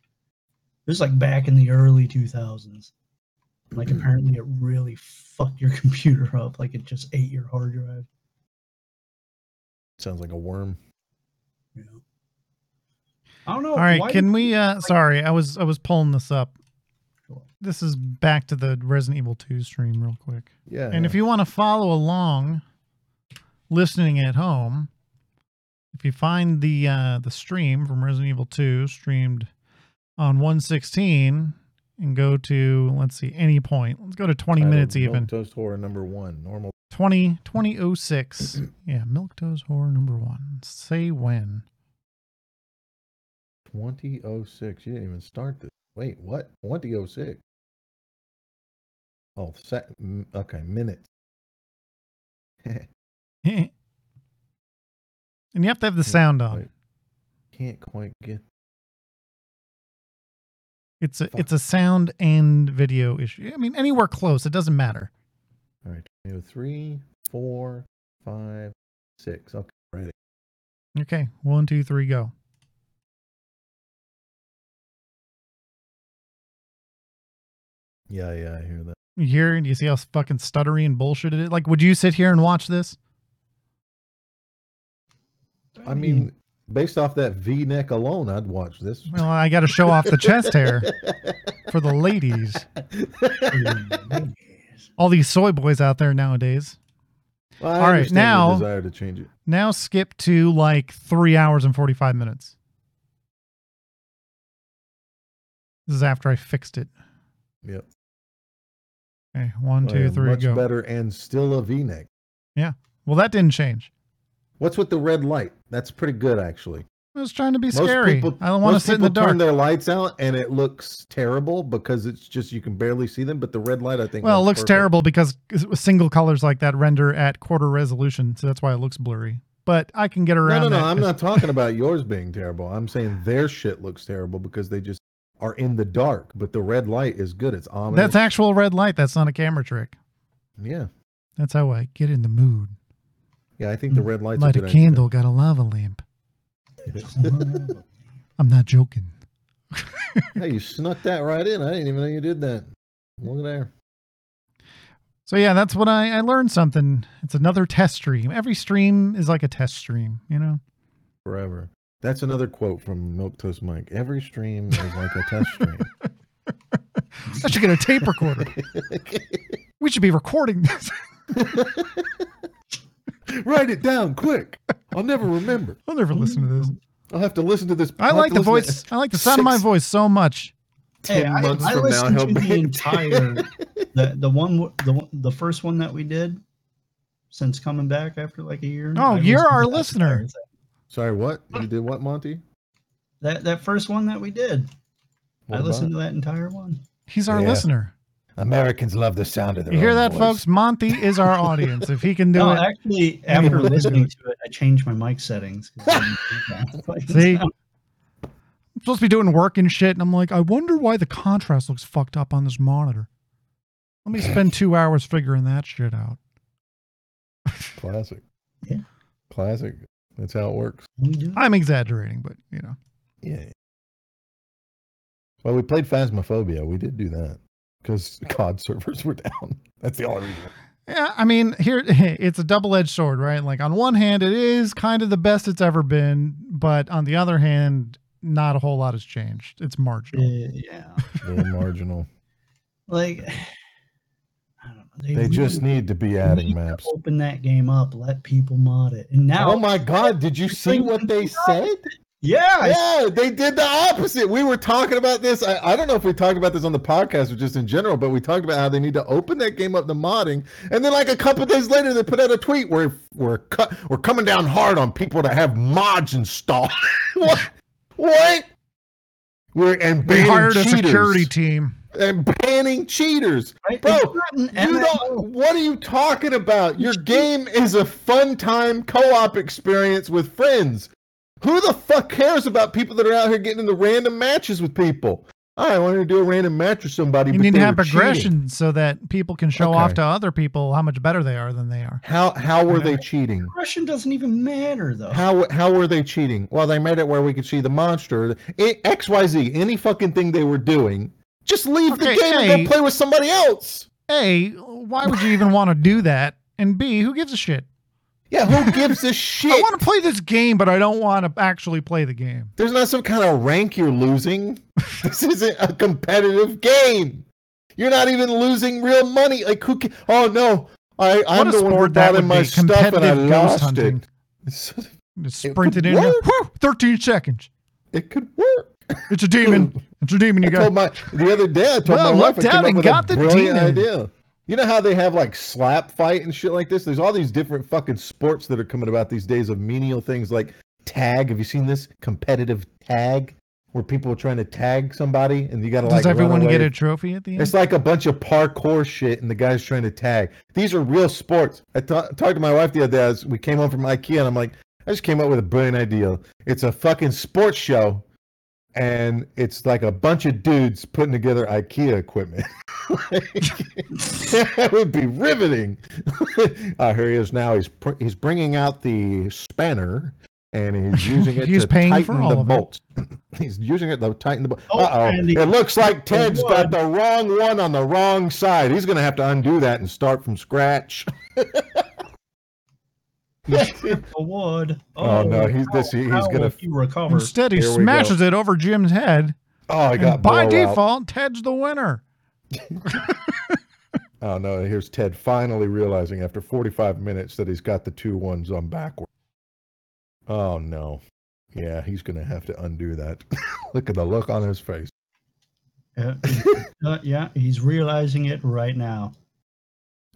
It was like back in the early 2000s. Like apparently it really fucked your computer up. Like it just ate your hard drive. Sounds like a worm. You know. I don't know. All right, why can we? uh Sorry, I was I was pulling this up. Sure. This is back to the Resident Evil 2 stream real quick. Yeah. And if you want to follow along, listening at home, if you find the uh, the stream from Resident Evil 2 streamed on 116 and go to let's see any point, let's go to 20 minutes even. Milk Toast horror number one. Normal. 20 2006. yeah, Milk Toast Horror number one. Say when. 2006. You didn't even start this. Wait, what? 2006. Oh, sec- oh, m- okay, minutes. and you have to have the sound on. Wait. Can't quite get. It's a it's a sound and video issue. I mean, anywhere close, it doesn't matter. All right, three, four, five, six. Okay, ready. Okay, one, two, three, go. Yeah, yeah, I hear that. You hear? Do you see how fucking stuttery and bullshit it is? Like, would you sit here and watch this? I mean, based off that V neck alone, I'd watch this. Well, I got to show off the chest hair for the ladies. All these soy boys out there nowadays. Well, All right, now- desire to change it. Now skip to like three hours and forty five minutes. This is after I fixed it. Yep. Okay, one, Oh, two, yeah, three, much go. better and still a V neck. Yeah. Well, that didn't change. What's with the red light? That's pretty good, actually. I was trying to be Most scary. people- I don't want to sit in the people turn their lights out and it looks terrible because it's just you can barely see them. But the red light, I think, Well, it looks perfect. terrible because single colors like that render at quarter resolution, so that's why it looks blurry. But I can get around no, no. that I'm not talking about yours being terrible. I'm saying their shit looks terrible because they just are in the dark. But the red light is good. It's ominous. That's actual red light. That's not a camera trick. yeah, That's how I get in the mood. Yeah. I think the mm. red light's Light a candle, got a lava lamp. I'm not joking. Hey, you snuck that right in. I didn't even know you did that. Look at there. So yeah, that's what I, I learned something. It's another test stream. Every stream is like a test stream, you know? Forever. That's another quote from Milk Toast Mike. Every stream is like a test stream. I should get a tape recorder. We should be recording this. Write it down quick. I'll never remember. I'll never listen to this. I'll have to listen to this. I I'll like the listen to voice. I like the sound of my six- voice so much. Hey, 10 I, months I from now, listened he'll to the be- entire the the one w- the one- the first one that we did since coming back after like a year. Oh, I you're listened to our that listener. entire thing. Sorry, what? You did what, Monty? That that first one that we did, What I about listened to that entire one. He's our Yeah. listener. Americans love the sound of their You hear that, voice. folks? Monty is our audience. If he can do No, it, actually, after of us do listening to it, I changed my mic settings. 'cause I didn't think that. See? I'm supposed to be doing work and shit, and I'm like, I wonder why the contrast looks fucked up on this monitor. Let me spend two hours figuring that shit out. Classic. Yeah. Classic. That's how it works. I'm exaggerating, but you know. Yeah. Well, we played Phasmophobia. We did do that because COD servers were down. That's the only reason. Yeah, I mean, here it's a double-edged sword, right? Like on one hand, it is kind of the best it's ever been, but on the other hand, not a whole lot has changed. It's marginal. Eh, yeah. Very marginal. Like, I don't know. They just really need to be adding maps. Open that game up. Let people mod it. And now, Oh my God! Did you see what they said? Yeah, Yeah, they did the opposite. We were talking about this. I, I don't know if we talked about this on the podcast or just in general, but we talked about how they need to open that game up to modding, and then like a couple days later, they put out a tweet where we're cut, we're coming down hard on people that have mods installed. what? What? We're and We banning hired a cheaters. security team. and banning cheaters. Right? Bro, It's not an You MMO. don't, what are you talking about? Your game is a fun time co-op experience with friends. Who the fuck cares about people that are out here getting into random matches with people? I wanted to do a random match with somebody. You but need to have were cheating." progression so that people can show off to other people how much better they are than they are. How how were they cheating? Russian doesn't even matter though. How how were they cheating? Well, they made it where we could see the monster. Eh, XYZ, any fucking thing they were doing, just leave Okay, the game hey. and go play with somebody else. A, why would you even want to do that? And B, who gives a shit? Yeah, who gives a shit? I want to play this game, but I don't want to actually play the game. There's not some kind of rank you're losing. this isn't a competitive game. You're not even losing real money. Like who? Can, oh no, I I'm what the one who brought in my stuff and I lost hunting. it. It sprint it in. Whew, 13 seconds. It could work. It's a demon. It's a demon. You I told got. my the other day. I told Well, my wife I came up and with got a the brilliant demon. idea. You know how they have like slap fight and shit like this? There's all these different fucking sports that are coming about these days of menial things like tag. Have you seen this competitive tag where people are trying to tag somebody and you got to like Does everyone get a trophy at the end? It's like a bunch of parkour shit, and the guy's trying to tag. These are real sports. I talked to my wife the other day. As we came home from IKEA, and I'm like, I just came up with a brilliant idea. It's a fucking sports show, and it's like a bunch of dudes putting together IKEA equipment. that would be riveting. uh, here he is now. He's pr- he's bringing out the spanner. And he's using it He's to paying tighten for all the bolts. he's using it to tighten the bolts. Oh, Uh oh! It looks like Ted's got the wrong one on the wrong side. He's gonna have to undo that and start from scratch. The wood. Oh, no, he's- this- he- he's gonna- will he recover. Instead, he Here we smashes it over Jim's head. Oh, I And got by blowout. default, Ted's the winner. Oh no! Here's Ted finally realizing after 45 minutes that he's got the two ones on backward. Oh no! Yeah, he's gonna have to undo that. look at the look on his face. Yeah, uh, yeah, he's realizing it right now.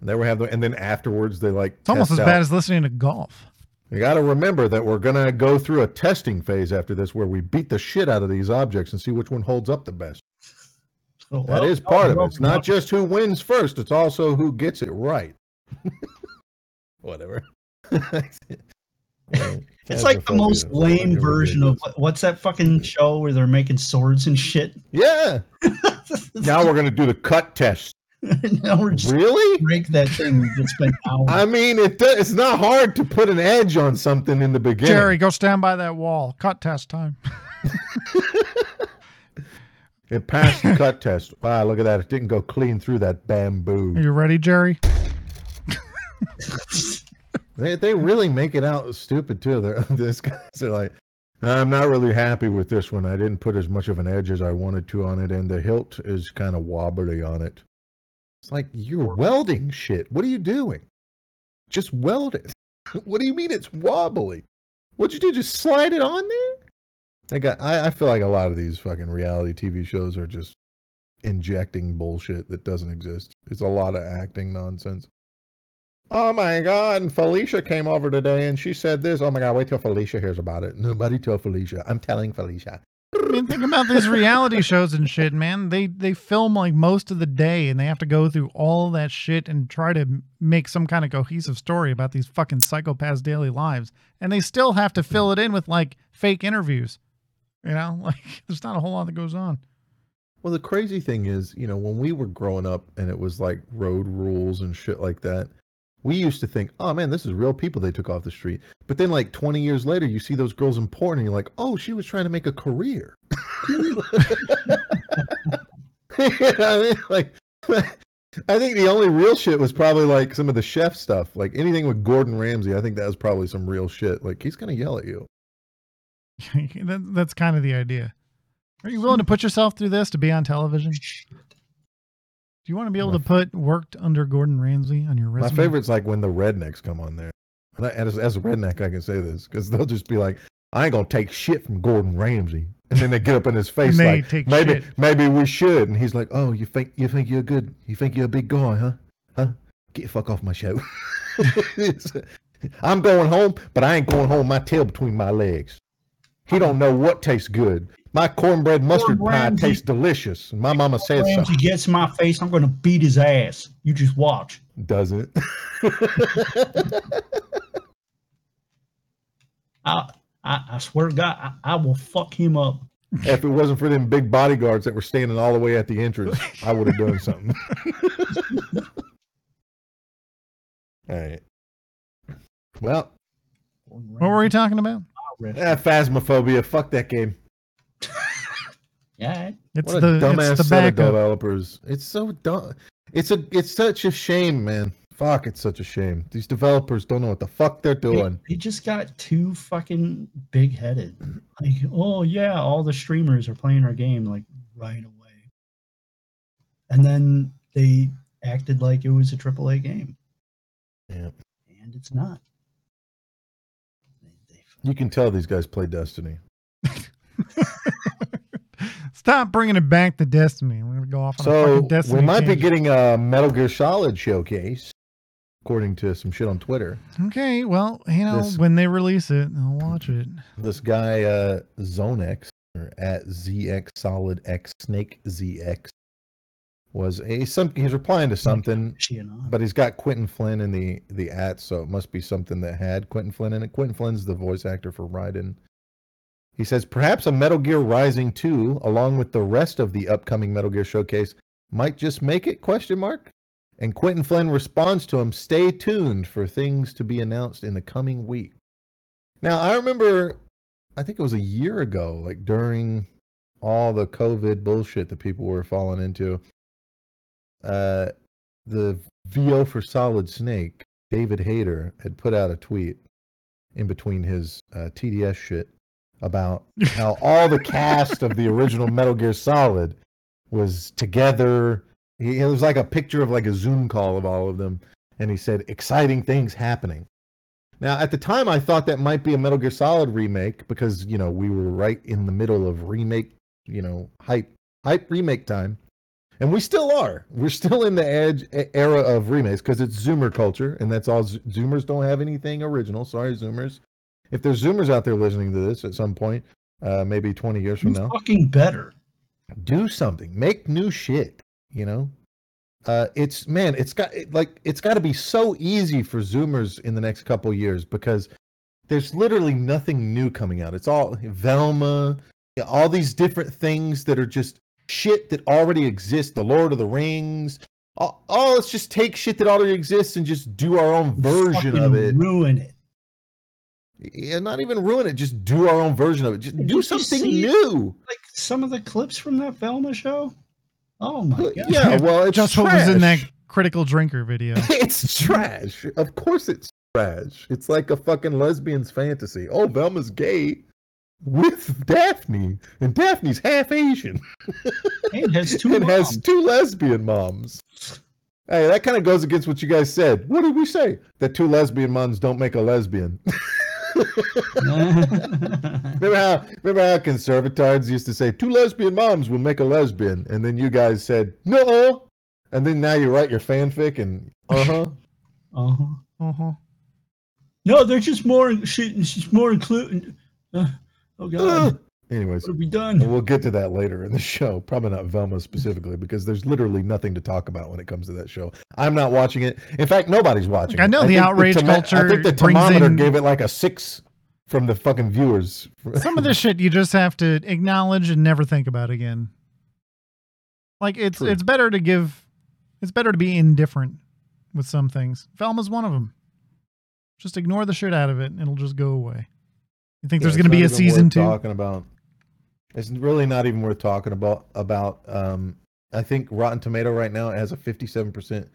And there we have the, and then afterwards they like. It's almost as test bad as listening to golf. You got to remember that we're gonna go through a testing phase after this, where we beat the shit out of these objects and see which one holds up the best. So, That well, is part of it. well, It's not just who wins first; it's also who gets it right. Whatever. It's like the most lame version of what's that fucking show where they're making swords and shit. Yeah. Now we're gonna do the cut test. now we're just Really? break that thing. We just spent hours. I mean, it do- it's not hard to put an edge on something in the beginning. Jerry, go stand by that wall. Cut test time. It passed the cut test. Wow, look at that! It didn't go clean through that bamboo. Are you ready, Jerry? They they really make it out stupid too. They're this guys are like, I'm not really happy with this one. I didn't put as much of an edge as I wanted to on it, and the hilt is kind of wobbly on it. It's like you're welding shit. What are you doing? Just weld it. what do you mean it's wobbly? What'd you do? Just slide it on there? I got. I, I feel like a lot of these fucking reality TV shows are just injecting bullshit that doesn't exist. It's a lot of acting nonsense. Oh my god, and Felicia came over today and she said this. Oh my god, wait till Felicia hears about it. Nobody tell Felicia. I'm telling Felicia. I mean, think about these reality shows and shit, man. They they film like most of the day, and they have to go through all that shit and try to make some kind of cohesive story about these fucking psychopaths' daily lives, and they still have to fill it in with like fake interviews. You know, like there's not a whole lot that goes on. Well, the crazy thing is, you know, when we were growing up and it was like road rules and shit like that, we used to think, oh man, this is real people they took off the street. But then, like 20 years later, you see those girls in porn and you're like, oh, she was trying to make a career. You know I mean? Like, I think the only real shit was probably like some of the chef stuff. Like anything with Gordon Ramsay, I think that was probably some real shit. Like he's gonna yell at you. that, that's kind of the idea. Are you willing to put yourself through this to be on television? Do you want to be able to put worked under Gordon Ramsay on your My resume? favorite's like when the rednecks come on there. And as, as a redneck, I can say this because they'll just be like, "I ain't gonna take shit from Gordon Ramsay," and then they get up in his face like, "Maybe, shit. maybe we should." And he's like, "Oh, you think you think you're good? You think you're a big guy, huh? Huh? Get the fuck off my show." I'm going home, but I ain't going home. with My tail between my legs. He don't know what tastes good. My cornbread mustard Gordon pie Ramsay- tastes delicious. My mama said so. Ramsay gets in my face, I'm going to beat his ass. You just watch. Does it? I, I, I swear to God, I, I will fuck him up. if it wasn't for them big bodyguards that were standing all the way at the entrance, I would have done something. all right. Well, What were we talking about? eh, Phasmophobia. Fuck that game. Yeah, It's what the dumbass it's the set of developers. It's so dumb. It's a. It's such a shame, man. Fuck, it's such a shame. These developers don't know what the fuck they're they, doing. they just got too fucking big headed. Like, oh yeah, all the streamers are playing our game like right away, and then they acted like it was a AAA game, Yeah. and it's not. They, they, You can tell these guys play Destiny. Stop bringing it back to Destiny. We're gonna go off on So fucking Destiny. we might be getting a Metal Gear Solid showcase, according to some shit on Twitter. Okay, well, you know, This- when they release it, I'll watch it. This guy uh, Zonex or at ZX Solid X Snake ZX was a some. He's replying to something, she and I. but he's got Quinton Flynn in the the at, so it must be something that had Quinton Flynn in it. Quinton Flynn's the voice actor for Raiden. He says perhaps a Metal Gear Rising 2, along with the rest of the upcoming Metal Gear showcase, might just make it? Question mark. And Quinton Flynn responds to him, "Stay tuned for things to be announced in the coming week." Now I remember, I think it was a year ago, like during all the COVID bullshit that people were falling into. Uh, the VO for Solid Snake, David Hayter, had put out a tweet in between his uh, TDS shit about how all the cast of the original Metal Gear Solid was together. He, it was like a picture of like a Zoom call of all of them, and he said exciting things happening. Now, at the time, I thought that might be a Metal Gear Solid remake because you know we were right in the middle of remake, you know, hype hype remake time. And we still are. We're still in the edge era of remakes because it's Zoomer culture, and that's all. Zoomers don't have anything original. Sorry, Zoomers. If there's Zoomers out there listening to this at some point, uh, maybe 20 years from now, fucking better. do something. Make new shit. You know, uh, it's man, it's got it- like it's got to be so easy for Zoomers in the next couple years because there's literally nothing new coming out. It's all Velma, all these different things that are just shit that already exists. The Lord of the Rings. Oh, let's just take shit that already exists and just do our own version of it. Ruin it. Yeah, not even ruin it. Just do our own version of it. Just do you something see- new. Like some of the clips from that Velma show. Oh my god. Yeah, well, it's Just what was in that critical drinker video. it's trash. Of course it's trash. It's like a fucking lesbian's fantasy. Oh, Velma's gay with Daphne, and Daphne's half Asian And has two and has two lesbian moms. Hey, that kind of goes against what you guys said. What did we say? That two lesbian moms don't make a lesbian. remember how remember how conservatards used to say two lesbian moms will make a lesbian, and then you guys said no, and then now you write your fanfic and uh huh. uh-huh. Uh-huh. No, they're just more shit. It's just more including. Uh, oh god, Anyways, what have we done? We'll get to that later in the show. Probably not Velma specifically because there's literally nothing to talk about when it comes to that show. I'm not watching it. In fact, nobody's watching. It. I it. know the think outrage thermo- I culture think the thermometer in- gave it like a six from the fucking viewers. Some of this shit you just have to acknowledge and never think about again. Like it's True. it's better to give it's better to be indifferent with some things. Velma's one of them. Just ignore the shit out of it and it'll just go away. You think there's going to be a season 2? Talking about it's really not even worth talking about. About um, I think Rotten Tomato right now has a 57 percent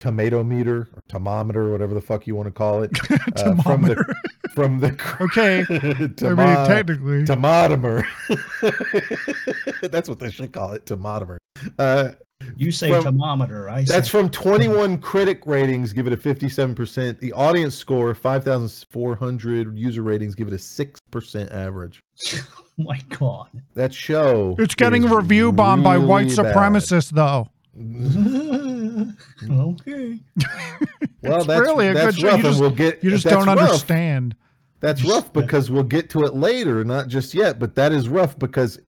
tomato meter or thermometer, whatever the fuck you want to call it, uh, from the from the okay. I mean, technically. Tomotomer. That's what they should call it, tomotomer. Uh, You say from- thermometer. I that's say from 21 critic ratings, give it a 57%. The audience score, 5,400 user ratings, give it a 6% average. oh my god. That show. It's getting is review bombed by white really bad. supremacists though. okay. Well, It's that's, really a that's good show. You just- we'll get. You just don't rough. understand. That's rough because we'll get to it later, not just yet. But that is rough because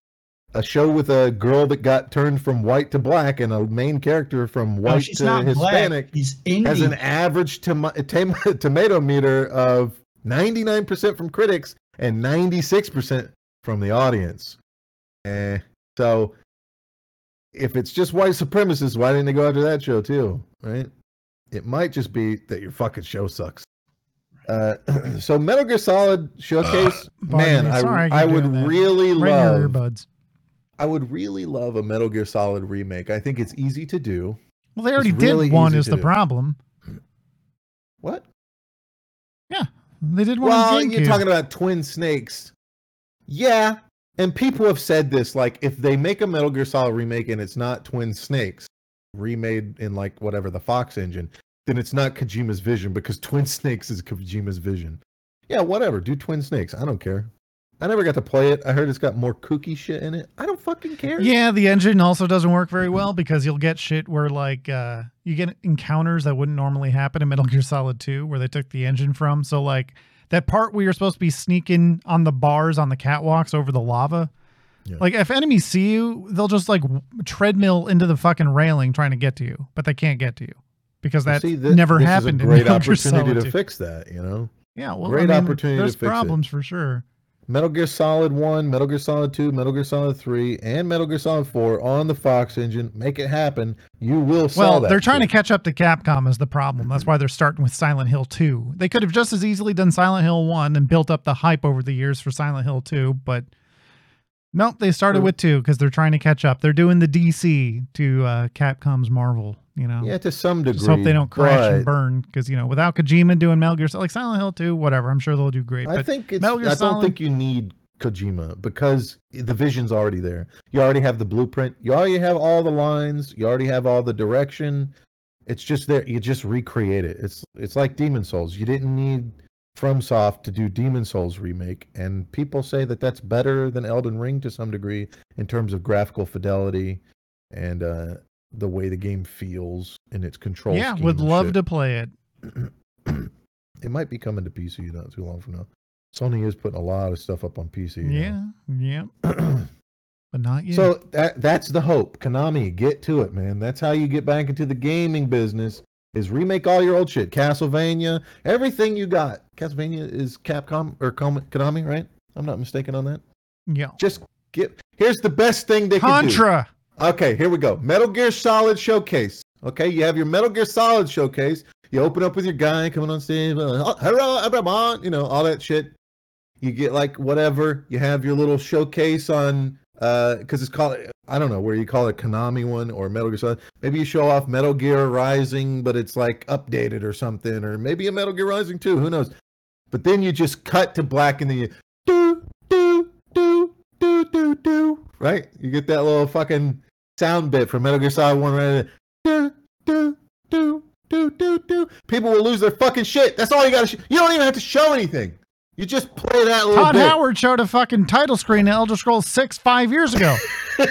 a show with a girl that got turned from white to black and a main character from white she's to Hispanic black. He's has an average tom- tom- tomato meter of 99% from critics and 96% from the audience. Eh. So if it's just white supremacists, why didn't they go after that show too? Right? It might just be that your fucking show sucks. Uh, so Metal Gear Solid Showcase, Pardon man. I, Sorry, I I would that. really Right in your love earbuds. I would really love a Metal Gear Solid remake. I think it's easy to do. Well, they already really did one. Is the do. problem? What? Yeah, they did one. Well, you're talking about Twin Snakes. Yeah, and people have said this like if they make a Metal Gear Solid remake and it's not Twin Snakes remade in like whatever the Fox engine, then it's not Kojima's vision because Twin Snakes is Kojima's vision. Yeah, whatever. Do Twin Snakes. I don't care. I never got to play it. I heard it's got more kooky shit in it. I don't fucking care. Yeah, the engine also doesn't work very well because you'll get shit where like uh you get encounters that wouldn't normally happen in Metal Gear Solid 2 where they took the engine from. So like that part where you're supposed to be sneaking on the bars on the catwalks over the lava. Yeah. Like if enemies see you, they'll just like treadmill into the fucking railing trying to get to you, but they can't get to you because that See, thi- never this happened Is a great in opportunity to fix that. You know. Yeah, well, great I mean, opportunity to There's fix it. problems for sure. Metal Gear Solid 1, Metal Gear Solid 2, Metal Gear Solid 3, and Metal Gear Solid 4 on the Fox engine. Make it happen. You will sell Well, that they're trying shit. to catch up to Capcom is the problem. That's why they're starting with Silent Hill 2. They could have just as easily done Silent Hill 1 and built up the hype over the years for Silent Hill 2, but nope, they started with 2 because they're trying to catch up. They're doing the DC to uh, Capcom's Marvel, you know. Yeah, to some degree. just hope they don't crash and burn because, you know, without Kojima doing Metal Gear Solid, like Silent Hill 2, whatever, I'm sure they'll do great. I But think it's, Metal Gear I don't think you need Kojima because the vision's already there. You already have the blueprint. You already have all the lines. You already have all the direction. It's just there. You just recreate it. It's it's like Demon Souls. You didn't need FromSoft to do Demon Souls remake, and people say that that's better than Elden Ring to some degree in terms of graphical fidelity and uh, the way the game feels in its control. yeah, would love shit. to play it. it might be coming to PC not too long from now. Sony is putting a lot of stuff up on PC. Yeah, yeah, but not yet. so that that's the hope. Konami, get to it, man. That's how you get back into the gaming business. Is remake all your old shit. Castlevania, everything you got. Castlevania is Capcom or Konami, right? I'm not mistaken on that. yeah. Just get. Here's the best thing they can do. Contra. Okay, here we go. Metal Gear Solid Showcase. Okay, you have your Metal Gear Solid Showcase. You open up with your guy coming on stage, uh, hello, everyone, you know, all that shit. You get like whatever. You have your little showcase on, uh, because it's called, I don't know where you call it Konami one or Metal Gear Solid. Maybe you show off Metal Gear Rising, but it's like updated or something, or maybe a Metal Gear Rising 2, who knows? But then you just cut to black and then you do, do, do, do, do, do, right? You get that little fucking sound bit from Metal Gear Solid 1 right. Do, do, do, do, do, do. People will lose their fucking shit. That's all you gotta sh- You don't even have to show anything. You just play that little Todd bit. Howard showed a fucking title screen in Elder Scrolls 6 five years ago.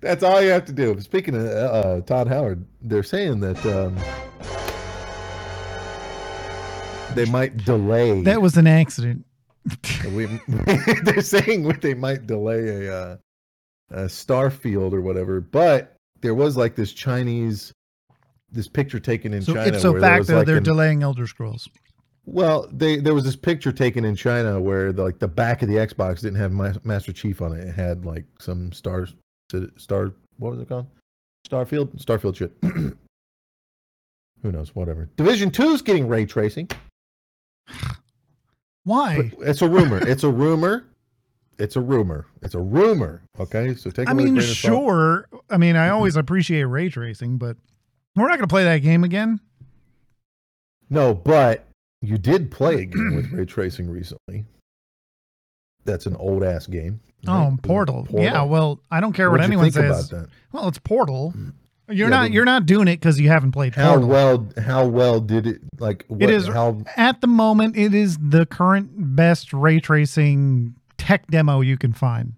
That's all you have to do. Speaking of uh, Todd Howard, they're saying that um, they might delay. that was an accident. we, they're saying what they might delay a, uh, a Starfield or whatever, but there was like this Chinese, this picture taken in So China. where there facto, was like they're an- delaying Elder Scrolls. Well, they there was this picture taken in China where the, like the back of the Xbox didn't have Ma- Master Chief on it. It had like some stars, star. What was it called? Starfield. Starfield shit. Who knows? Whatever. Division Two is getting ray tracing. Why? But It's a rumor. it's a rumor. It's a rumor. It's a rumor. Okay, so take. I mean, sure. I mean, I mm-hmm. always appreciate ray tracing, but we're not going to play that game again. No, but you did play a game with ray tracing recently. That's an old ass game. Oh, right? Portal. Yeah, well, I don't care what you anyone says. Well, it's Portal. Hmm. You're Yeah, not you're not doing it because you haven't played How Portal. well? How well did it? Like what? It is- how At the moment, it is the current best ray tracing tech demo you can find.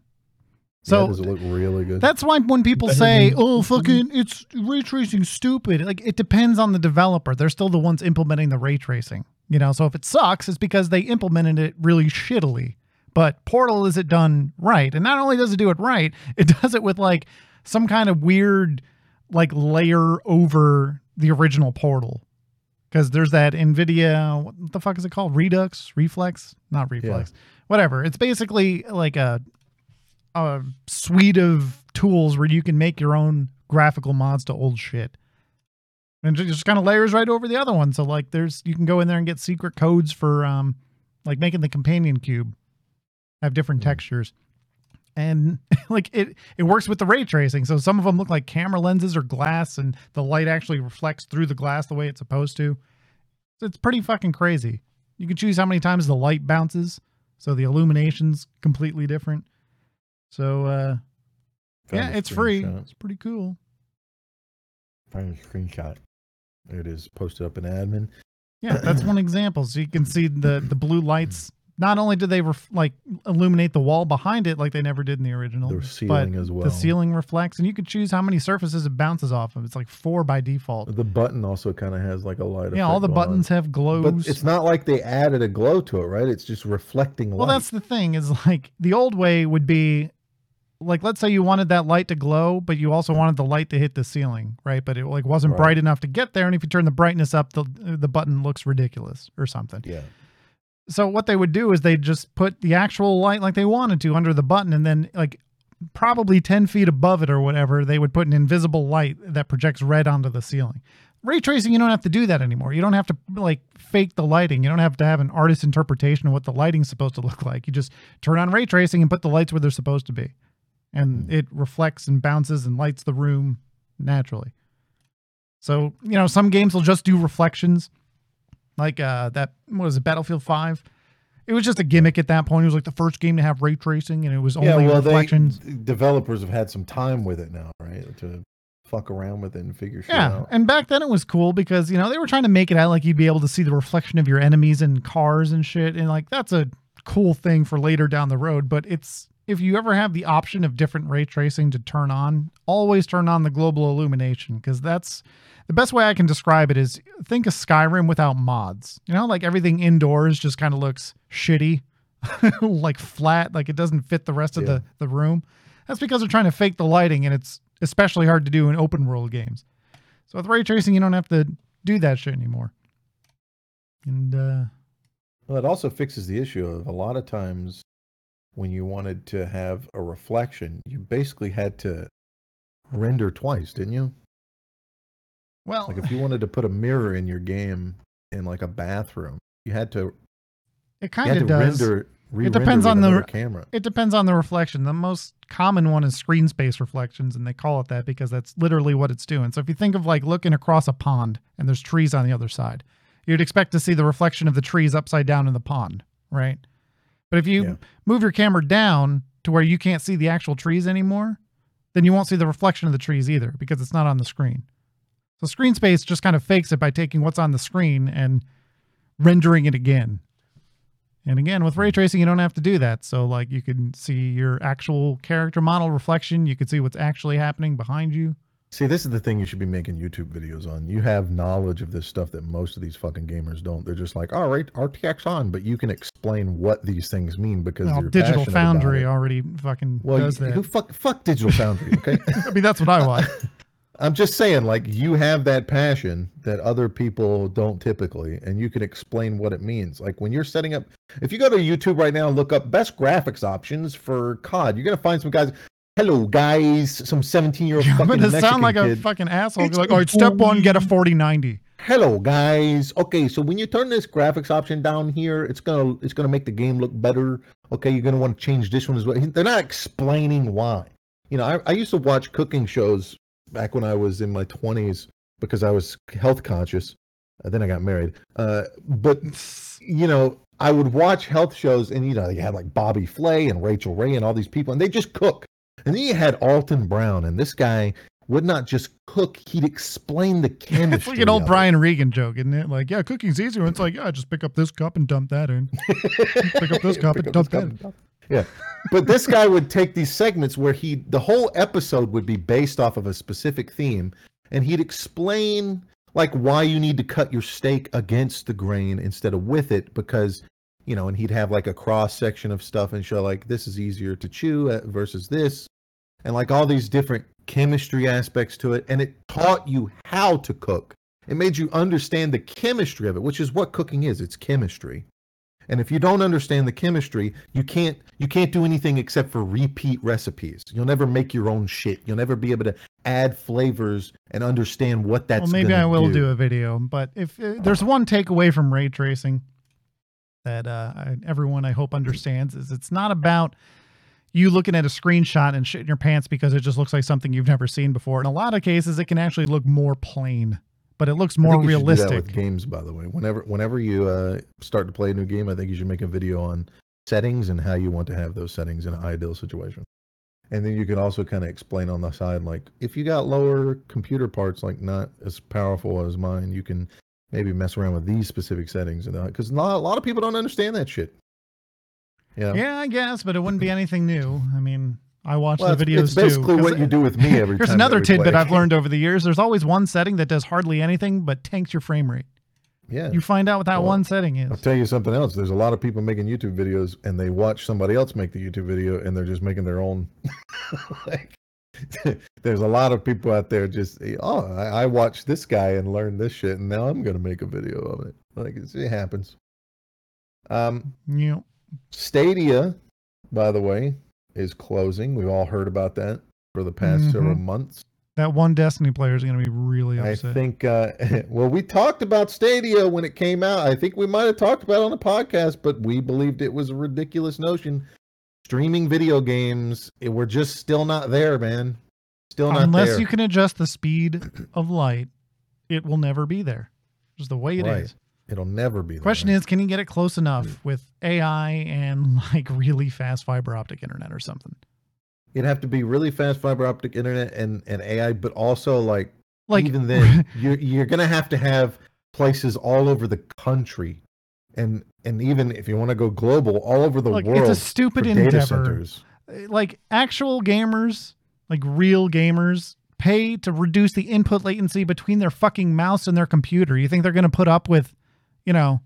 Yeah, So does it look really good? That's why when people say, "Oh, fucking, it's ray tracing stupid," like it depends on the developer. They're still the ones implementing the ray tracing, you know. So if it sucks, it's because they implemented it really shittily. But Portal is it done right, and not only does it do it right, it does it with like some kind of weird, like layer over the original Portal. because there's that NVIDIA. What the fuck is it called? Redux, Reflex, not Reflex, whatever. It's basically like a a suite of tools where you can make your own graphical mods to old shit. And it just kind of layers right over the other one. So like there's you can go in there and get secret codes for um like making the companion cube have different Mm. textures. And like it it works with the ray tracing. So some of them look like camera lenses or glass and the light actually reflects through the glass the way it's supposed to. So it's pretty fucking crazy. You can choose how many times the light bounces. So the illumination's completely different. So uh Found yeah, it's free. It's pretty cool. Find a screenshot. There it is posted up in admin. Yeah, that's one example. So you can see the the blue lights. Not only do they ref- like illuminate the wall behind it like they never did in the original, The but ceiling as well. the ceiling reflects, and you can choose how many surfaces it bounces off of. It's like four by default. The button also kind of has like a light. Yeah, all the buttons have glows. But it's not like they added a glow to it, right? It's just reflecting light. well, that's the thing. Is like the old way would be, like let's say you wanted that light to glow, but you also wanted the light to hit the ceiling, right? But it like wasn't Right. bright enough to get there, and if you turn the brightness up, the the button looks ridiculous or something. yeah. so what they would do is they'd just put the actual light like they wanted to under the button and then like probably 10 feet above it or whatever they would put an invisible light that projects red onto the ceiling ray tracing you don't have to do that anymore you don't have to like fake the lighting you don't have to have an artist interpretation of what the lighting's supposed to look like you just turn on ray tracing and put the lights where they're supposed to be and it reflects and bounces and lights the room naturally so you know some games will just do reflections like uh that what was it battlefield 5 it was just a gimmick at that point it was like the first game to have ray tracing and it was only yeah, well, reflections they developers have had some time with it now, right? To fuck around with it and figure shit yeah out. and back then it was cool because you know they were trying to make it out like you'd be able to see the reflection of your enemies and cars and shit and like that's a cool thing for later down the road but it's if you ever have the option of different ray tracing to turn on always turn on the global illumination because that's the best way i can describe it is think of skyrim without mods. You know like everything indoors just kind of looks shitty like flat like it doesn't fit the rest of the the room. That's because they're trying to fake the lighting and it's especially hard to do in open world games. So with ray tracing you don't have to do that shit anymore. And uh Well, it also fixes the issue of a lot of times when you wanted to have a reflection, you basically had to render twice, didn't you? well Like if you wanted to put a mirror in your game in like a bathroom, you had to it kind of does render. re-render depends on the- camera. It depends on the reflection. The most common one is screen space reflections, and they call it that because that's literally what it's doing. So if you think of like looking across a pond and there's trees on the other side, you'd expect to see the reflection of the trees upside down in the pond, right? But if you Yeah. move your camera down to where you can't see the actual trees anymore, then you won't see the reflection of the trees either because it's not on the screen. So screen space just kind of fakes it by taking what's on the screen and rendering it again. And again, with ray tracing, you don't have to do that. So, like, you can see your actual character model reflection. You can see what's actually happening behind you. See, this is the thing you should be making YouTube videos on. You have knowledge of this stuff that most of these fucking gamers don't. They're just like, all right, RTX on, but you can explain what these things mean because Well, you're Digital Foundry already fucking Well, does you, that. who fuck fuck Digital Foundry, okay? I mean, that's what I want. I'm just saying, like, you have that passion that other people don't typically, and you can explain what it means. Like, when you're setting up, if you go to YouTube right now and look up best graphics options for COD, you're going to find some guys, hello, guys, some 17 year old I'm gonna Mexican sound like a fucking asshole. It's Like, all right, step one, get a 4090. hello guys. Okay so when you turn this graphics option down here it's gonna it's gonna make the game look better. Okay you're gonna want to change this one as well. They're not explaining why. You know I, I used to watch cooking shows back when i was in my 20s because i was health conscious uh, then i got married. Uh, but you know i would watch health shows and you know you had like bobby flay and rachael ray and all these people and they just cook and then you had alton brown and this guy would not just cook he'd explain the chemistry It's like an old it. Brian Regan joke, isn't it? Like, yeah, cooking's easier. It's like, yeah, just pick up this cup and dump that in. Pick up this cup and up dump this cup that. and dump- Yeah. But this guy would take these segments where he the whole episode would be based off of a specific theme and he'd explain like why you need to cut your steak against the grain instead of with it because you know and he'd have like a cross section of stuff and show like this is easier to chew uh, versus this and like all these different chemistry aspects to it and it taught you how to cook It made you understand the chemistry of it, which is what cooking is. It's chemistry. And if you don't understand the chemistry, you can't you can't do anything except for repeat recipes. You'll never make your own shit. You'll never be able to add flavors and understand what that's. well, maybe I will do. do a video, but if uh, there's one takeaway from ray tracing that uh, everyone I hope understands is it's not about you looking at a screenshot and shitting your pants because it just looks like something you've never seen before. In a lot of cases, it can actually look more plain, but it looks more think you should do that realistic. with games, by the way. Whenever whenever you uh, start to play a new game, I think you should make a video on settings and how you want to have those settings in an ideal situation. And then you can also kind of explain on the side, like if you got lower computer parts, like not as powerful as mine, you can maybe mess around with these specific settings, and uh, because a lot, a lot of people don't understand that shit. Yeah, Yeah, I guess, but it wouldn't be anything new. I mean, I watch well, the videos it's basically too. what you do with me every Here's another tidbit play. I've learned over the years. There's always one setting that does hardly anything but tanks your frame rate. Yeah, You find out what that Well, one setting is. I'll tell you something else. There's a lot of people making YouTube videos and they watch somebody else make the YouTube video and they're just making their own. like, there's a lot of people out there just, oh, I, I watched this guy and learned this shit and now I'm going to make a video of it. Like it's, it happens. Um, know, Stadia, by the way, is closing. We've all heard about that for the past several Mhm. months. that one Destiny player is going to be really upset. I think, uh, well, we talked about Stadia when it came out. I think we might have talked about it on the podcast, but we believed it was a ridiculous notion. Streaming video games, it, we're just still not there, man. Still not Unless there. you can adjust the speed of light, it will never be there. Just the way it is. Right. It'll never be. there, Question is, can you get it close enough hmm. with AI and like really fast fiber optic internet or something? it'd have to be really fast fiber optic internet and, and AI, but also like, Like even then, you're you're gonna have to have places all over the country, and and even if you want to go global, all over the Look, world. it's a stupid for data endeavor. centers. Uh, like actual gamers, like real gamers, pay to reduce the input latency between their fucking mouse and their computer. You think they're going to put up with, you know,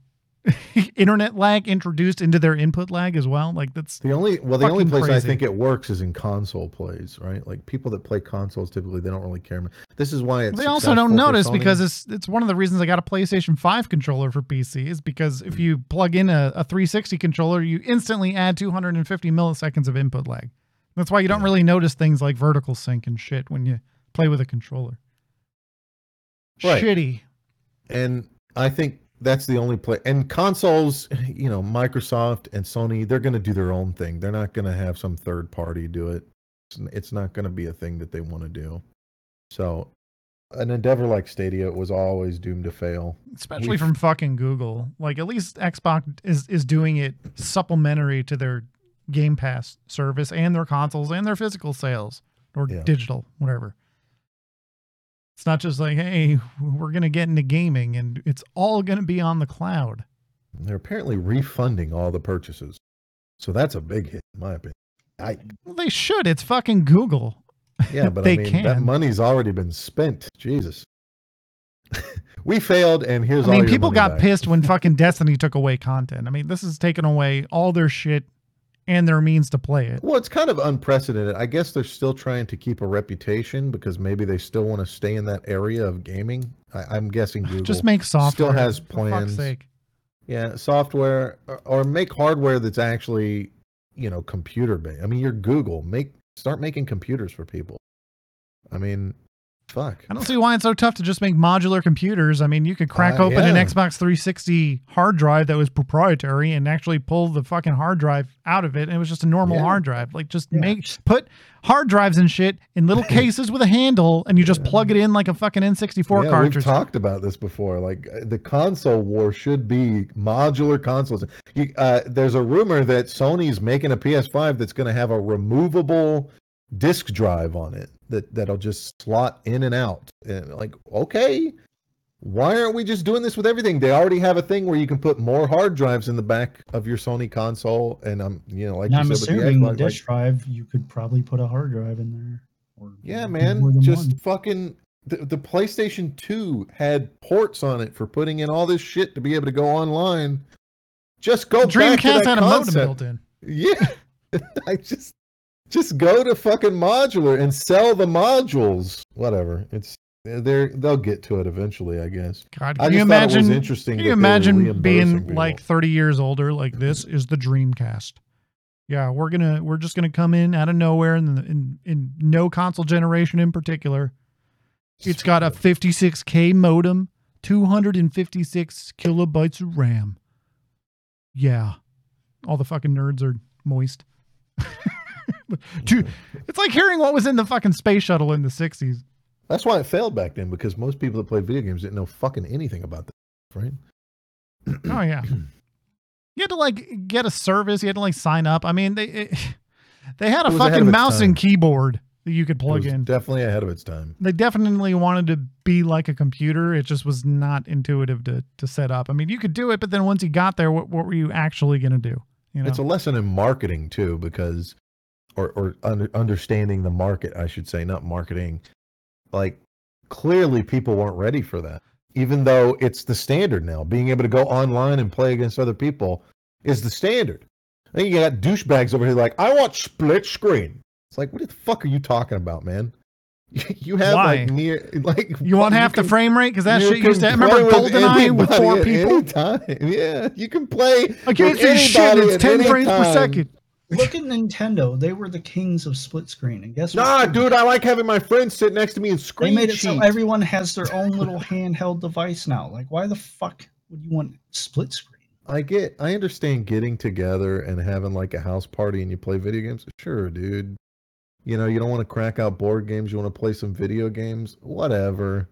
internet lag introduced into their input lag as well? Like that's The only well, the only place I think it works is in console plays, right? Like people that play consoles typically they don't really care. This is why it's they also don't notice because it's it's one of the reasons I got a PlayStation 5 controller for PC is because if you plug in a, a 360 controller, you instantly add 250 milliseconds of input lag. That's why you don't Yeah. really notice things like vertical sync and shit when you play with a controller. Right. Shitty. and I think that's the only play. And consoles, you know, Microsoft and Sony, they're going to do their own thing. They're not going to have some third party do it. It's- not going to be a thing that they want to do. So, an endeavor like Stadia was always doomed to fail. especially We've- from fucking Google. Like at least Xbox is is doing it supplementary to their Game Pass service and their consoles and their physical sales or Yeah. digital, whatever. It's not just like, hey, we're gonna get into gaming and it's all gonna be on the cloud. They're apparently refunding all the purchases. So that's a big hit, in my opinion. I Well, they should. It's fucking Google. Yeah, but They I mean that money's already been spent. Jesus. we failed and here's all. I mean, people got back. pissed when fucking Destiny took away content. I mean, this has taken away all their shit and their means to play it. Well, it's kind of unprecedented. I guess they're still trying to keep a reputation because maybe they still want to stay in that area of gaming. I, I'm guessing Google Just make software. Still has plans. yeah, software or, or make hardware that's actually, you know, computer based. I mean, you're Google. Make start making computers for people. I mean, fuck. I don't see why it's so tough to just make modular computers. I mean, you could crack Uh, open an. Xbox 360 hard drive that was proprietary and actually pull the fucking hard drive out of it, and it was just a normal Yeah. hard drive. Like, just Yeah. make put hard drives and shit in little cases with a handle, and you just plug it in like a fucking N64 yeah, cartridge. We've talked about this before. Like uh, the console war should be modular consoles. You, uh, there's a rumor that Sony's making a PS5 that's going to have a removable disk drive on it that that'll just slot in and out. And like, okay, why aren't we just doing this with everything? They already have a thing where you can put more hard drives in the back of your Sony console, and I'm, you know, like you I'm said with the assuming the Xbox, like, disk drive, you could probably put a hard drive in there. Or Yeah, man. Just one. fucking the, the PlayStation 2 had ports on it for putting in all this shit to be able to go online. Just go Dreamcast had a modem built in. Yeah. I just just go to fucking modular and sell the modules. Whatever. It's they're they'll get to it eventually, I guess. God, can you thought it was imagine? interesting Can you imagine being reimbursing like 30 years older? Like this is the Dreamcast. Yeah, we're gonna we're just gonna come in out of nowhere in the, in in no console generation in particular. It's got a 56k modem, 256 kilobytes of RAM. Yeah, all the fucking nerds are moist. Dude, it's like hearing what was in the fucking space shuttle in the 60s. That's why it failed back then because most people that played video games didn't know fucking anything about that, right? Oh yeah. You had to like get a service. You had to like sign up. I mean, they it, they had a It was ahead of fucking mouse time. and keyboard that you could It plug was in. definitely ahead of its time. They definitely wanted to be like a computer. It just was not intuitive to to set up. I mean, you could do it, but then once you got there, what what were you actually gonna do? You know, It's a lesson in marketing too, because, or or under, understanding the market, I should say, not marketing. Like clearly, people weren't ready for that. Even though it's the standard now, being able to go online and play against other people is the standard. I think you got douchebags over here like, I want split screen. It's like, what the fuck are you talking about, man? You have Why? like near like you want half the can- frame rate because that shit used to. Remember GoldenEye with four people? any time. Yeah, you can play. I can't see shit. It's ten frames per second. Look at Nintendo. They were the kings of split screen. And guess Nah, what? dude, I like having my friends sit next to me and scream. They screen made it so everyone has their own little handheld device now. Like, why the fuck would you want split screen? I get, I understand getting together and having like a house party and you play video games. Sure, dude. You know, you don't want to crack out board games. You want to play some video games, whatever.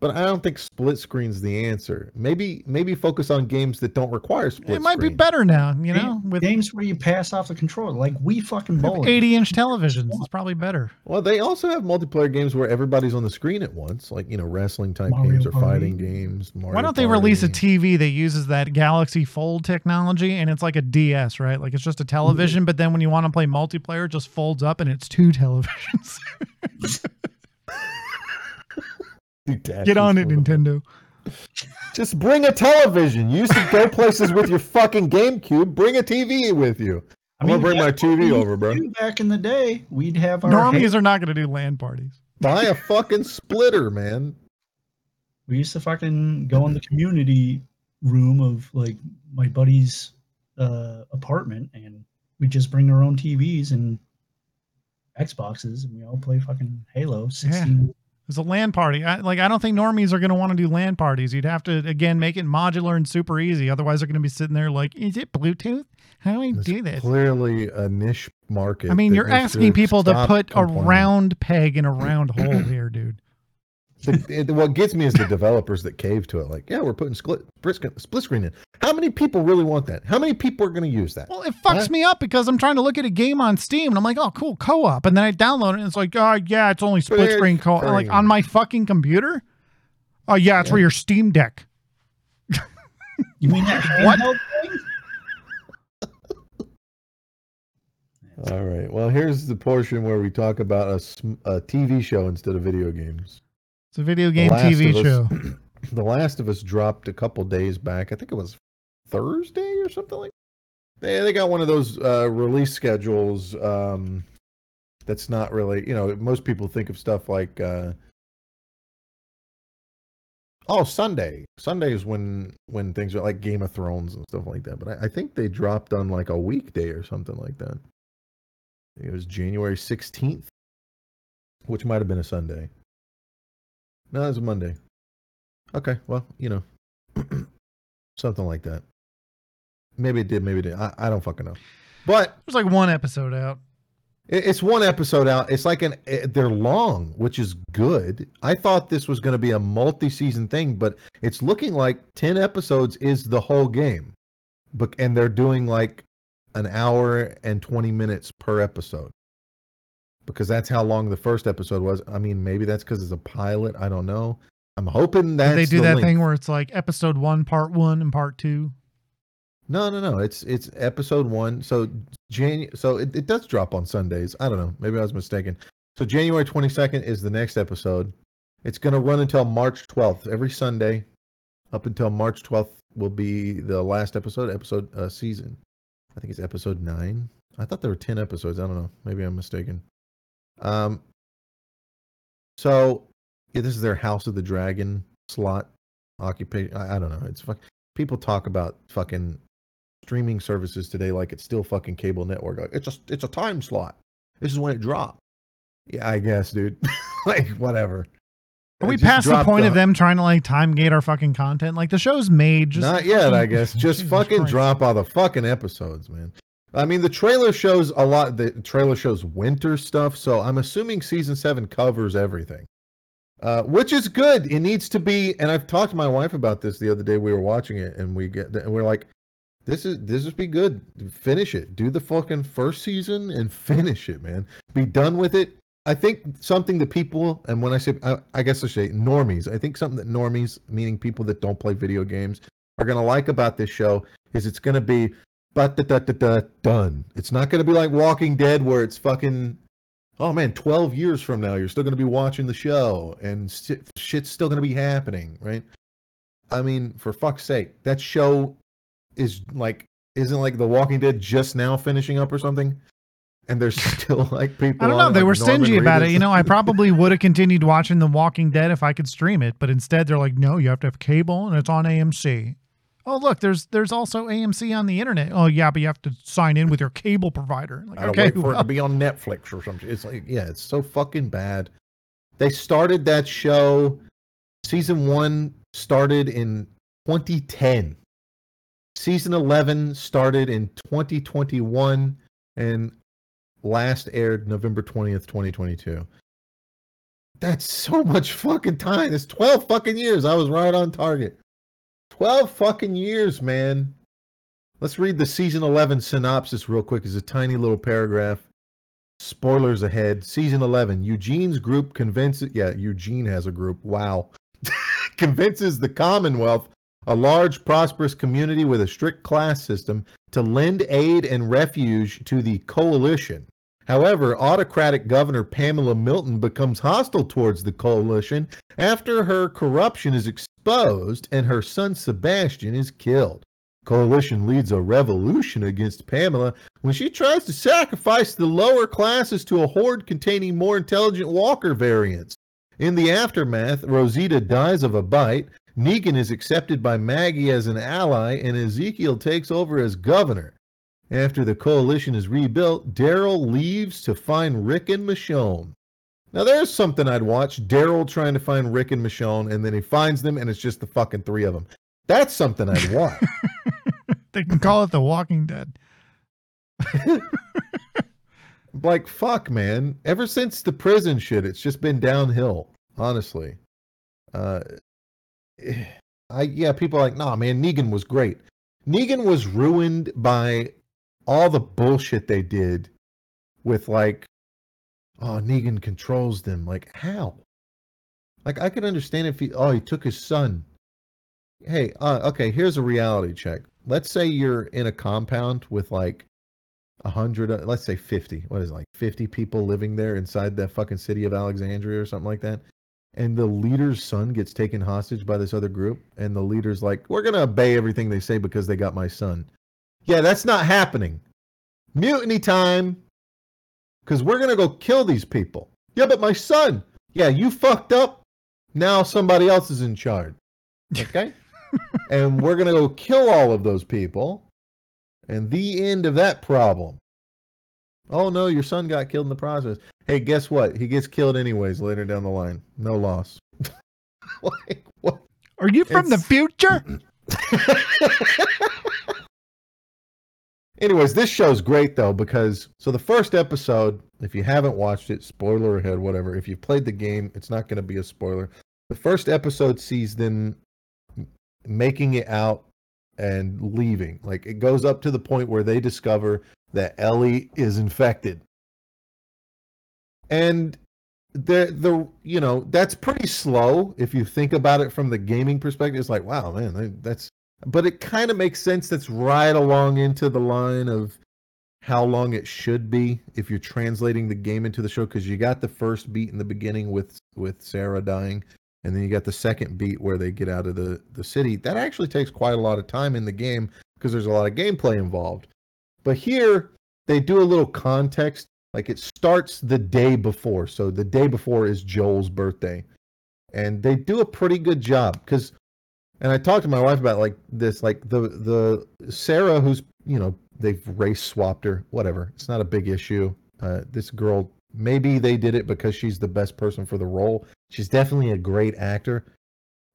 But I don't think split screen's the answer. Maybe, maybe focus on games that don't require split. It might be better now. You know, with games where you pass off the controller, like we fucking bowling. 80 inch televisions, it's probably better. Well, they also have multiplayer games where everybody's on the screen at once, like you know, wrestling type Mario games or Party. fighting games. Mario Why don't they release a TV that uses that Galaxy Fold technology and it's like a DS, right? Like it's just a television, mm-hmm. but then when you want to play multiplayer, it just folds up and it's two televisions. Get on it, Nintendo. Just bring a television. You used to go places with your fucking GameCube. Bring a TV with you. I'm I mean, gonna bring my TV over, bro. Back in the day, we'd have our. Normies are not gonna do LAN parties. Buy a fucking splitter, man. We used to fucking go in the community room of like my buddy's uh, apartment, and we just bring our own TVs and Xboxes, and we all play fucking Halo 16 it's a LAN party. I, like I don't think normies are going to want to do LAN parties. You'd have to again make it modular and super easy. Otherwise, they're going to be sitting there like, "Is it Bluetooth? How do I do this?" Clearly, a niche market. I mean, you're asking people to put a round peg in a round hole here, dude. The, it- what gets me is the developers that cave to it. Like, yeah, we're putting split, split screen- split screen in. How many people really want that? How many people are going to use that? Well, it fucks What? me up because I'm trying to look at a game on Steam and I'm like, oh, cool, co-op, and then I download it and it's like, oh yeah, it's only split Split screen co-op. Like on my fucking computer. Oh yeah, it's for your Steam Deck. You mean that What? All right. Well, here's the portion where we talk about a, a TV show instead of video games. It's a video game TV Us- show. The Last of Us dropped a couple days back. I think it was Thursday or something like. They they got one of those uh, release schedules. Um, that's not really you know most people think of stuff like. Uh, oh, Sunday. Sunday is when when things are like Game of Thrones and stuff like that. But I, I think they dropped on like a weekday or something like that. It was January sixteenth, which might have been a Sunday. No, it was a Monday. Okay, well, you know, something like that. Maybe it did, maybe it did. I, I don't fucking know. But There's like one episode out. it- it's one episode out. It's like an eh, they're long, which is good. I thought this was going to be a multi-season thing, but it's looking like 10 episodes is the whole game. But and they're doing like an hour and 20 minutes per episode. Because that's how long the first episode was. I mean, maybe that's cuz it's a pilot, I don't know. I'm hoping that they do that thing where it's like episode one, part one, and part two. No, no, no. It's it's episode one. So Jan. So it, it does drop on Sundays. I don't know. Maybe I was mistaken. So January twenty second is the next episode. It's gonna run until March twelfth. Every Sunday, up until March twelfth will be the last episode. Episode uh, season. I think it's episode nine. I thought there were ten episodes. I don't know. Maybe I'm mistaken. Um. So Yeah, this is their House of the Dragon slot occupation. I, I don't know. It's fuck. People talk about fucking streaming services today like it's still fucking cable network. Like, it's a it's a time slot. This is when it dropped. Yeah, I guess, dude. like whatever. Are we past the point of them trying to like time gate our fucking content? Like the show's made. Just Not yet, I guess. Just fucking drop all the fucking episodes, man. I mean, the trailer shows a lot. The trailer shows winter stuff, so I'm assuming season seven covers everything, uh, which is good. It needs to be. And I've talked to my wife about this the other day. We were watching it, and we get and we're like, "This is this would be good. Finish it. Do the fucking first season and finish it, man. Be done with it." I think something that people, and when I say, I, I guess I say normies, I think something that normies, meaning people that don't play video games, are going to like about this show is it's going to be done. It's not going to be like Walking Dead where it's fucking oh man, 12 years from now you're still going to be watching the show and shit's still going to be happening, right? I mean, for fuck's sake, that show is like isn't like The Walking Dead just now finishing up or something? And there's still like people I don't know. They like were Norman stingy about it. You know, I probably would have continued watching The Walking Dead if I could stream it, but instead they're like, no, you have to have cable and it's on AMC. Oh, look, there's there's also AMC on the internet. Oh, yeah, but you have to sign in with your cable provider. Like, I don't okay, wait for it to be on Netflix or something. It's like, yeah, it's so fucking bad. They started that show. Season one started in 2010. Season 11 started in 2021 and last aired November 20th, 2022. That's so much fucking time. It's 12 fucking years. I was right on target. 12 fucking years, man. Let's read the season 11 synopsis real quick. It's a tiny little paragraph. Spoilers ahead. Season 11. Eugene's group convinces. Yeah, Eugene has a group. Wow. convinces the Commonwealth, a large, prosperous community with a strict class system, to lend aid and refuge to the coalition. However, autocratic Governor Pamela Milton becomes hostile towards the coalition after her corruption is exposed and her son Sebastian is killed. Coalition leads a revolution against Pamela when she tries to sacrifice the lower classes to a horde containing more intelligent Walker variants. In the aftermath, Rosita dies of a bite, Negan is accepted by Maggie as an ally, and Ezekiel takes over as governor. After the coalition is rebuilt, Daryl leaves to find Rick and Michonne. Now there's something I'd watch. Daryl trying to find Rick and Michonne, and then he finds them, and it's just the fucking three of them. That's something I'd watch. they can call it The Walking Dead. like fuck man ever since the prison shit it's just been downhill honestly uh i yeah people are like nah man negan was great negan was ruined by all the bullshit they did with like oh negan controls them like how like i could understand if he oh he took his son hey uh, okay here's a reality check let's say you're in a compound with like a hundred, uh, let's say fifty. What is it, like fifty people living there inside that fucking city of Alexandria or something like that? And the leader's son gets taken hostage by this other group, and the leader's like, "We're gonna obey everything they say because they got my son." Yeah, that's not happening. Mutiny time, because we're gonna go kill these people. Yeah, but my son. Yeah, you fucked up. Now somebody else is in charge. Okay, and we're gonna go kill all of those people and the end of that problem. Oh no, your son got killed in the process. Hey, guess what? He gets killed anyways later down the line. No loss. like what? Are you from the future? Anyways, this show's great though because so the first episode, if you haven't watched it, spoiler ahead, whatever. If you've played the game, it's not going to be a spoiler. The first episode sees them making it out and leaving. Like it goes up to the point where they discover that Ellie is infected. And the the you know, that's pretty slow if you think about it from the gaming perspective. It's like, wow, man, that's but it kind of makes sense that's right along into the line of how long it should be if you're translating the game into the show because you got the first beat in the beginning with with Sarah dying and then you got the second beat where they get out of the the city. That actually takes quite a lot of time in the game because there's a lot of gameplay involved. But here they do a little context like it starts the day before so the day before is Joel's birthday. And they do a pretty good job because and I talked to my wife about like this, like the the Sarah who's you know they've race swapped her, whatever. It's not a big issue. Uh, this girl, maybe they did it because she's the best person for the role. She's definitely a great actor.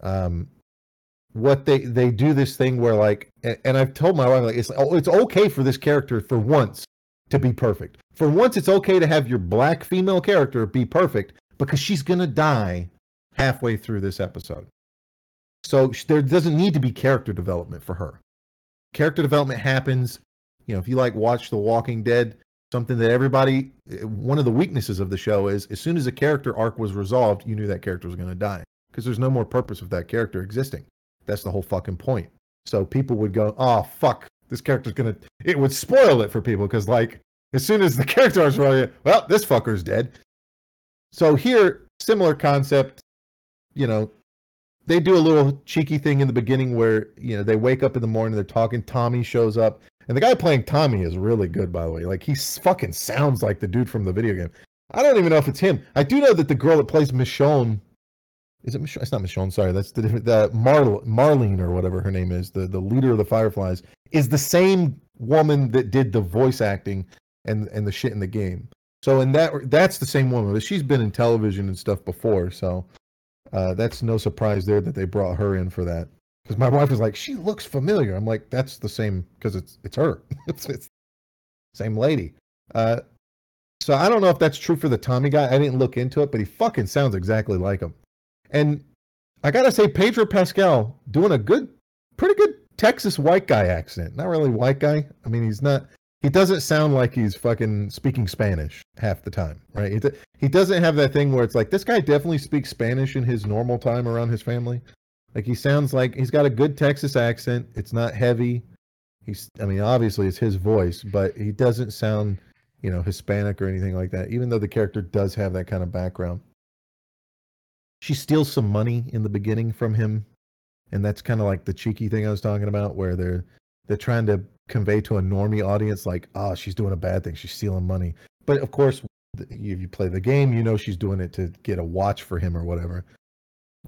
Um, what they they do this thing where like, and, and I've told my wife like it's oh, it's okay for this character for once to be perfect. For once, it's okay to have your black female character be perfect because she's gonna die halfway through this episode. So there doesn't need to be character development for her. Character development happens, you know, if you like watch The Walking Dead, something that everybody eh, one of the weaknesses of the show is as soon as a character arc was resolved, you knew that character was going to die because there's no more purpose of that character existing. That's the whole fucking point. So people would go, "Oh fuck, this character's going to it would spoil it for people because like as soon as the character arc's running, well, this fucker's dead. So here, similar concept, you know, they do a little cheeky thing in the beginning where you know they wake up in the morning, they're talking. Tommy shows up, and the guy playing Tommy is really good, by the way. Like he fucking sounds like the dude from the video game. I don't even know if it's him. I do know that the girl that plays Michonne, is it Michonne? It's not Michonne. Sorry, that's the the Mar- Marlene or whatever her name is. The the leader of the Fireflies is the same woman that did the voice acting and and the shit in the game. So in that that's the same woman, but she's been in television and stuff before. So uh, that's no surprise there that they brought her in for that. Because my wife was like, she looks familiar. I'm like, that's the same because it's it's her. it's, it's same lady. Uh, so I don't know if that's true for the Tommy guy. I didn't look into it, but he fucking sounds exactly like him. And I gotta say, Pedro Pascal doing a good, pretty good Texas white guy accent. Not really white guy. I mean, he's not he doesn't sound like he's fucking speaking Spanish half the time, right? He, he doesn't have that thing where it's like this guy definitely speaks Spanish in his normal time around his family. Like he sounds like he's got a good Texas accent. It's not heavy. He's I mean obviously it's his voice, but he doesn't sound, you know, Hispanic or anything like that even though the character does have that kind of background. She steals some money in the beginning from him and that's kind of like the cheeky thing I was talking about where they're they're trying to convey to a normie audience like, oh, she's doing a bad thing, she's stealing money. But of course, if you play the game, you know she's doing it to get a watch for him or whatever.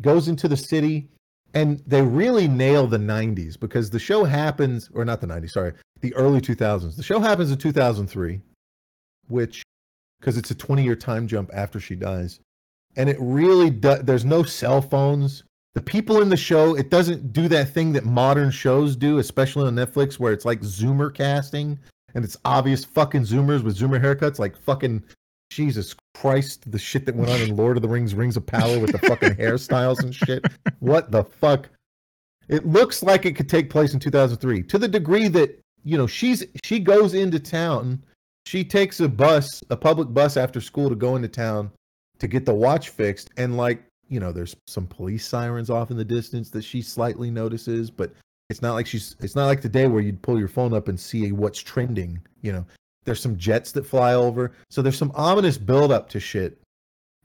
Goes into the city, and they really nail the 90s because the show happens, or not the 90s, sorry, the early 2000s. The show happens in 2003, which, because it's a 20 year time jump after she dies. And it really does, there's no cell phones the people in the show it doesn't do that thing that modern shows do especially on netflix where it's like zoomer casting and it's obvious fucking zoomers with zoomer haircuts like fucking jesus christ the shit that went on in lord of the rings rings of power with the fucking hairstyles and shit. What the fuck? It looks like it could take place in 2003 to the degree that you know she's she goes into town she takes a bus a public bus after school to go into town to get the watch fixed and like you know, there's some police sirens off in the distance that she slightly notices, but it's not like she's it's not like today where you'd pull your phone up and see what's trending, you know. There's some jets that fly over. So there's some ominous build up to shit.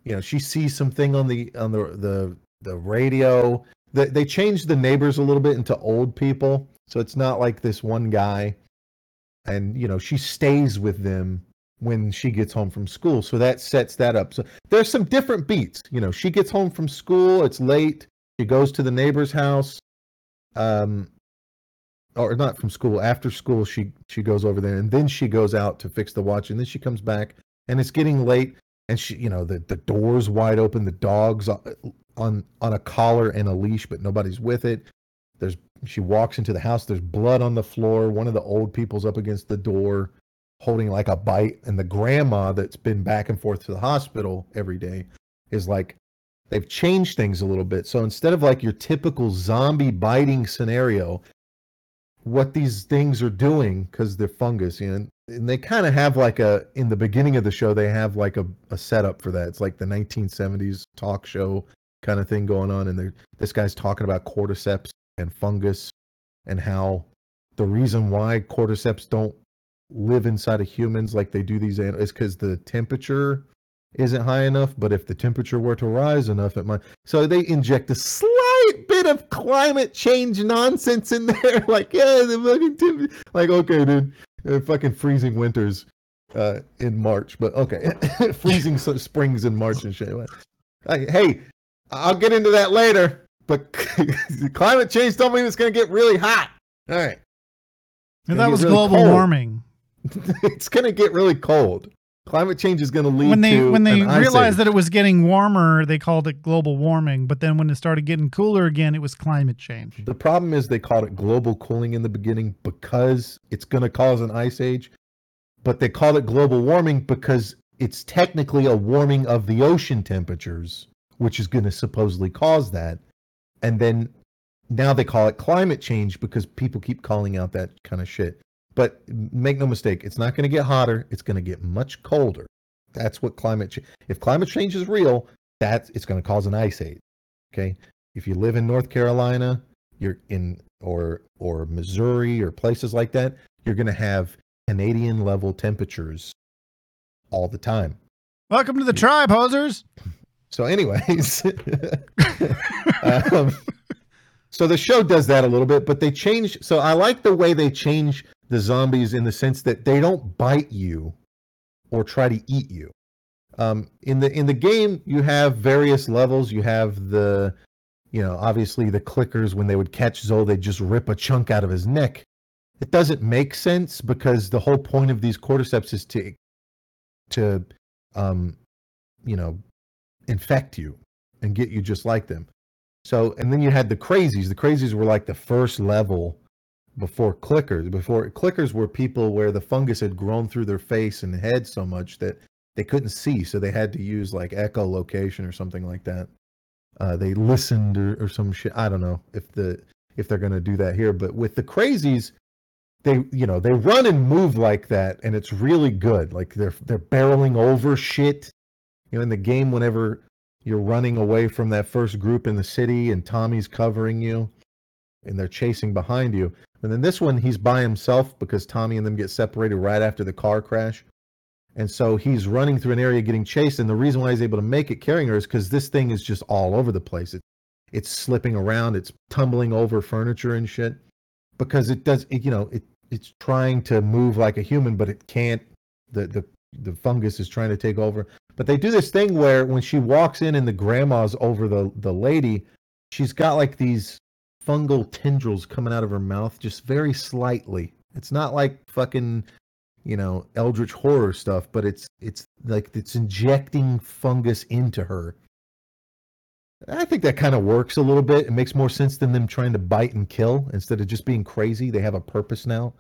You know, she sees something on the on the the the radio. They they changed the neighbors a little bit into old people. So it's not like this one guy and you know, she stays with them when she gets home from school. So that sets that up. So there's some different beats. You know, she gets home from school, it's late, she goes to the neighbor's house. Um or not from school, after school she she goes over there and then she goes out to fix the watch and then she comes back and it's getting late and she you know the the doors wide open, the dogs on on a collar and a leash but nobody's with it. There's she walks into the house, there's blood on the floor, one of the old people's up against the door holding like a bite and the grandma that's been back and forth to the hospital every day is like they've changed things a little bit. So instead of like your typical zombie biting scenario what these things are doing because they're fungus you know and they kind of have like a in the beginning of the show they have like a, a setup for that. It's like the 1970s talk show kind of thing going on and this guy's talking about cordyceps and fungus and how the reason why cordyceps don't live inside of humans like they do these is because the temperature isn't high enough. But if the temperature were to rise enough, it might. So they inject a slight bit of climate change nonsense in there. like, yeah, the fucking temperature. Like, okay, dude, uh, fucking freezing winters uh, in March. But okay, freezing springs in March and shit. Like, hey, I'll get into that later. But climate change don't mean it's going to get really hot. All right. And that was global warming. it's going to get really cold. Climate change is going to lead When they when they realized that it was getting warmer, they called it global warming. But then when it started getting cooler again, it was climate change. The problem is they called it global cooling in the beginning because it's going to cause an ice age, but they called it global warming because it's technically a warming of the ocean temperatures, which is going to supposedly cause that. And then now they call it climate change because people keep calling out that kind of shit. But make no mistake, it's not going to get hotter, it's going to get much colder. That's what climate change. If climate change is real, that it's going to cause an ice age. Okay? If you live in North Carolina, you're in or or Missouri or places like that, you're going to have Canadian level temperatures all the time. Welcome to the tribe, hosers. So, anyways, um, so the show does that a little bit, but they change. So I like the way they change the zombies in the sense that they don't bite you or try to eat you. Um, in the in the game, you have various levels. You have the, you know, obviously the clickers when they would catch Joel, they just rip a chunk out of his neck. It doesn't make sense because the whole point of these cordyceps is to, to, um, you know, infect you and get you just like them. So, and then you had the crazies. The crazies were like the first level before clickers. Before clickers were people where the fungus had grown through their face and head so much that they couldn't see. So they had to use like echolocation or something like that. Uh, they listened or, or some shit. I don't know if the if they're going to do that here, but with the crazies, they you know they run and move like that, and it's really good. Like they're they're barreling over shit. You know, in the game, whenever you're running away from that first group in the city and Tommy's covering you and they're chasing behind you. And then this one, he's by himself because Tommy and them get separated right after the car crash. And so he's running through an area getting chased. And the reason why he's able to make it carrying her is because this thing is just all over the place. It, it's slipping around, it's tumbling over furniture and shit because it does, it, you know, it, it's trying to move like a human, but it can't. The, the, the fungus is trying to take over. But they do this thing where when she walks in and the grandma's over the, the lady, she's got like these fungal tendrils coming out of her mouth just very slightly. It's not like fucking, you know, eldritch horror stuff, but it's it's like it's injecting fungus into her. I think that kind of works a little bit. It makes more sense than them trying to bite and kill instead of just being crazy. They have a purpose now.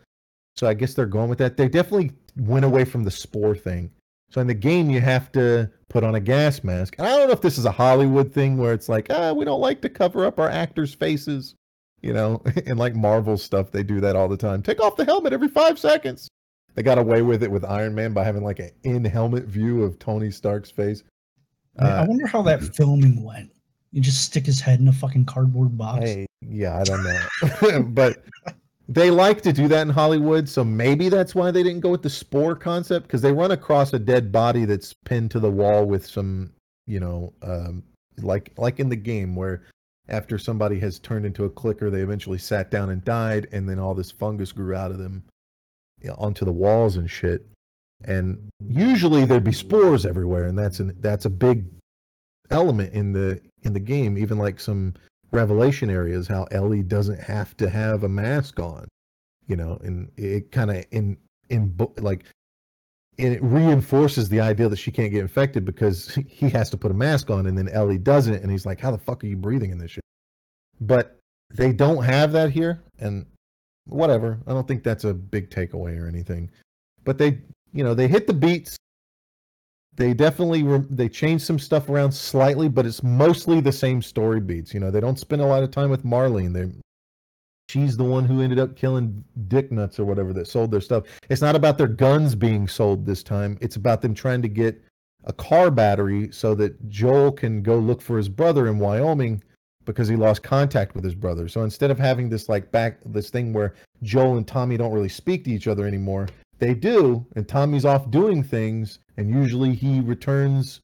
So I guess they're going with that. They definitely went away from the spore thing. So in the game, you have to put on a gas mask. And I don't know if this is a Hollywood thing where it's like, ah, we don't like to cover up our actors' faces, you know, and like Marvel stuff, they do that all the time. Take off the helmet every five seconds. They got away with it with Iron Man by having like an in-helmet view of Tony Stark's face. I- I Uh, wonder how that filming went. You just stick his head in a fucking cardboard box. I, yeah, I don't know, but they like to do that in Hollywood, so maybe that's why they didn't go with the spore concept because they run across a dead body that's pinned to the wall with some, you know, um, like like in the game where after somebody has turned into a clicker, they eventually sat down and died, and then all this fungus grew out of them you know, onto the walls and shit. And usually there'd be spores everywhere, and that's an that's a big element in the in the game. Even like some revelation areas, how Ellie doesn't have to have a mask on, you know, and it kind of in in like it reinforces the idea that she can't get infected because he has to put a mask on, and then Ellie doesn't, and he's like, "How the fuck are you breathing in this shit?" But they don't have that here, and whatever. I don't think that's a big takeaway or anything. But they, you know, they hit the beats. They definitely re- they changed some stuff around slightly, but it's mostly the same story beats. You know, they don't spend a lot of time with Marlene. They she's the one who ended up killing Dick Nuts or whatever that sold their stuff. It's not about their guns being sold this time. It's about them trying to get a car battery so that Joel can go look for his brother in Wyoming because he lost contact with his brother. So instead of having this like back this thing where Joel and Tommy don't really speak to each other anymore, they do, and Tommy's off doing things, and usually he returns,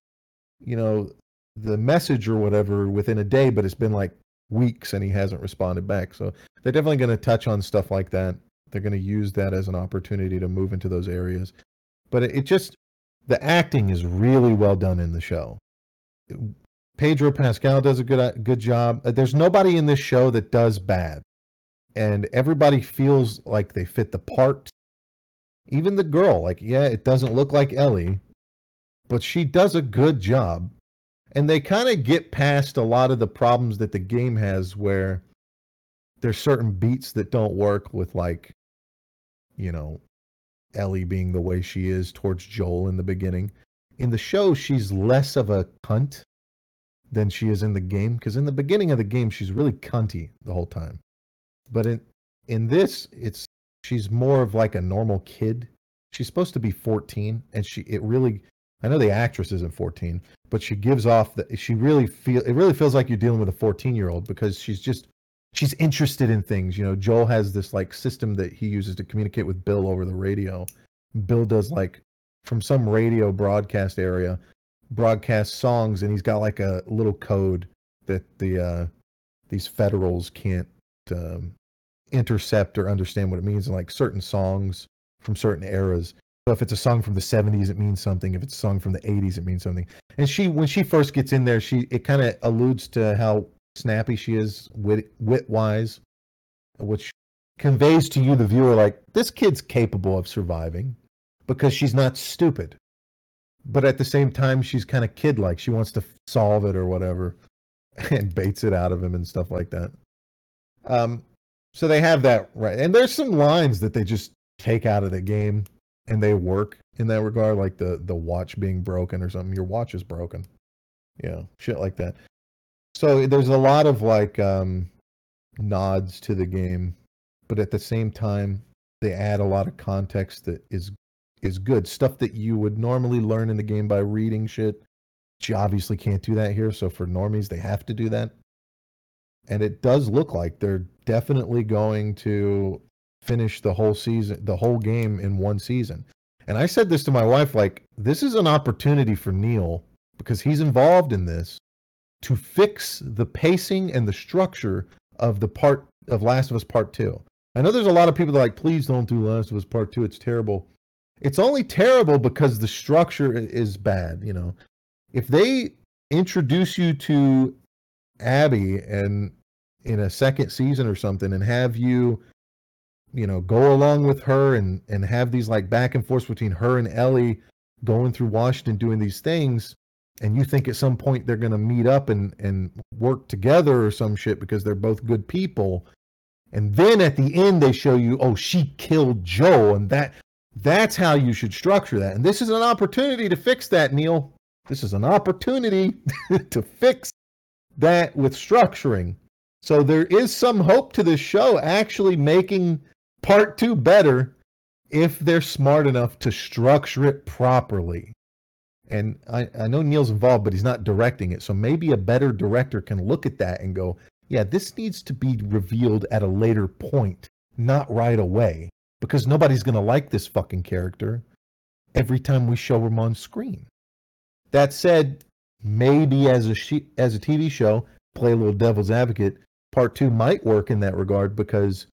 you know, the message or whatever within a day, but it's been like weeks and he hasn't responded back. So they're definitely going to touch on stuff like that. They're going to use that as an opportunity to move into those areas. But it, it just the acting is really well done in the show. Pedro Pascal does a good uh, good job. Uh, There's nobody in this show that does bad, and everybody feels like they fit the part. Even the girl, like yeah, it doesn't look like Ellie, but she does a good job. And they kind of get past a lot of the problems that the game has, where there's certain beats that don't work with like, you know, Ellie being the way she is towards Joel in the beginning. In the show, she's less of a cunt than she is in the game because in the beginning of the game she's really cunty the whole time but in in this it's she's more of like a normal kid she's supposed to be 14 and she it really i know the actress isn't 14 but she gives off that she really feel it really feels like you're dealing with a 14 year old because she's just she's interested in things you know? Joel has this like system that he uses to communicate with bill over the radio. Bill does like from some radio broadcast area broadcast songs and he's got like a little code that the uh these federals can't um, intercept or understand what it means in like certain songs from certain eras so if it's a song from the 70s it means something. If it's a song from the 80s it means something. And she when she first gets in there she it kind of alludes to how snappy she is wit wit wise which conveys to you the viewer like this kid's capable of surviving because she's not stupid. But at the same time she's kind of kid like she wants to solve it or whatever and baits it out of him and stuff like that. Um so they have that right. And there's some lines that they just take out of the game and they work in that regard like the the watch being broken or something your watch is broken. Yeah shit like that. So there's a lot of like um nods to the game but at the same time they add a lot of context that is is good. Stuff that you would normally learn in the game by reading shit you obviously can't do that here so for normies they have to do that. And it does look like they're definitely going to finish the whole season the whole game in one season. And i said this to my wife like this is an opportunity for neil because he's involved in this to fix the pacing and the structure of the part of last of us part 2 i know there's a lot of people that are like please don't do last of us part 2 it's terrible. It's only terrible because the structure is bad you know? If they introduce you to abby and in a second season or something and have you you know go along with her and and have these like back and forth between her and ellie going through washington doing these things and you think at some point they're going to meet up and and work together or some shit because they're both good people and then at the end they show you oh she killed joe and that that's how you should structure that. And this is an opportunity to fix that neil. This is an opportunity to fix that with structuring. So there is some hope to this show actually making part two better if they're smart enough to structure it properly. And I, I know Neil's involved, but he's not directing it. So maybe a better director can look at that and go, yeah, this needs to be revealed at a later point, not right away, because nobody's going to like this fucking character every time we show him on screen. That said, maybe as a she- as a TV show, play a little devil's advocate, part 2 might work in that regard because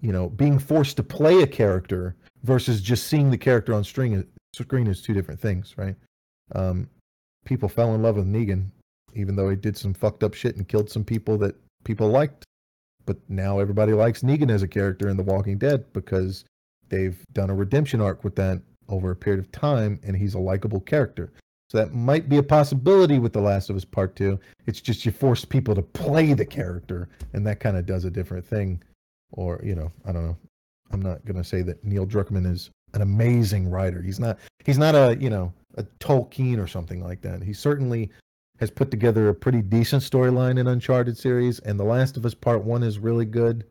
you know, being forced to play a character versus just seeing the character on screen screen is two different things, right? Um, people fell in love with Negan, even though he did some fucked up shit and killed some people that people liked. But now everybody likes Negan as a character in The Walking Dead because they've done a redemption arc with that over a period of time, and he's a likable character. So that might be a possibility with The Last of Us Part Two. It's just you force people to play the character, and that kind of does a different thing or you know i don't know. I'm not going to say that neil druckmann is an amazing writer. He's not he's not a you know a tolkien or something like that. He certainly has put together a pretty decent storyline in uncharted series and the last of us part one is really good.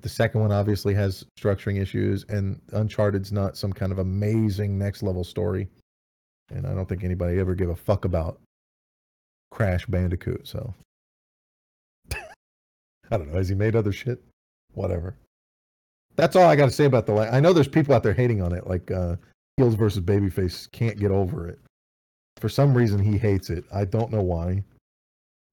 The second one obviously has structuring issues and uncharted's not some kind of amazing next level story. And i don't think anybody ever gave a fuck about crash bandicoot so. I don't know. Has he made other shit whatever. That's all I got to say about the. La- I know there's people out there hating on it, like uh, Heels versus Babyface can't get over it. For some reason, he hates it. I don't know why.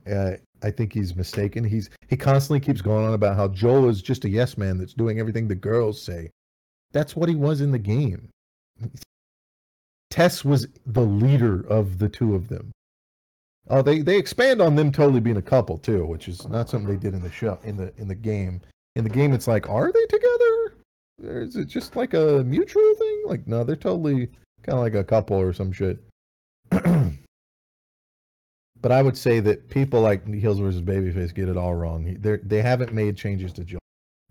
Uh, I think he's mistaken. He's he constantly keeps going on about how Joel is just a yes man that's doing everything the girls say. That's what he was in the game. Tess was the leader of the two of them. Oh, they they expand on them totally being a couple too, which is not something they did in the show in the in the game. In the game, it's like, are they together? Or is it just like a mutual thing? Like, no, they're totally kind of like a couple or some shit. but I would say that people like Heels versus Babyface get it all wrong. They they haven't made changes to Joel.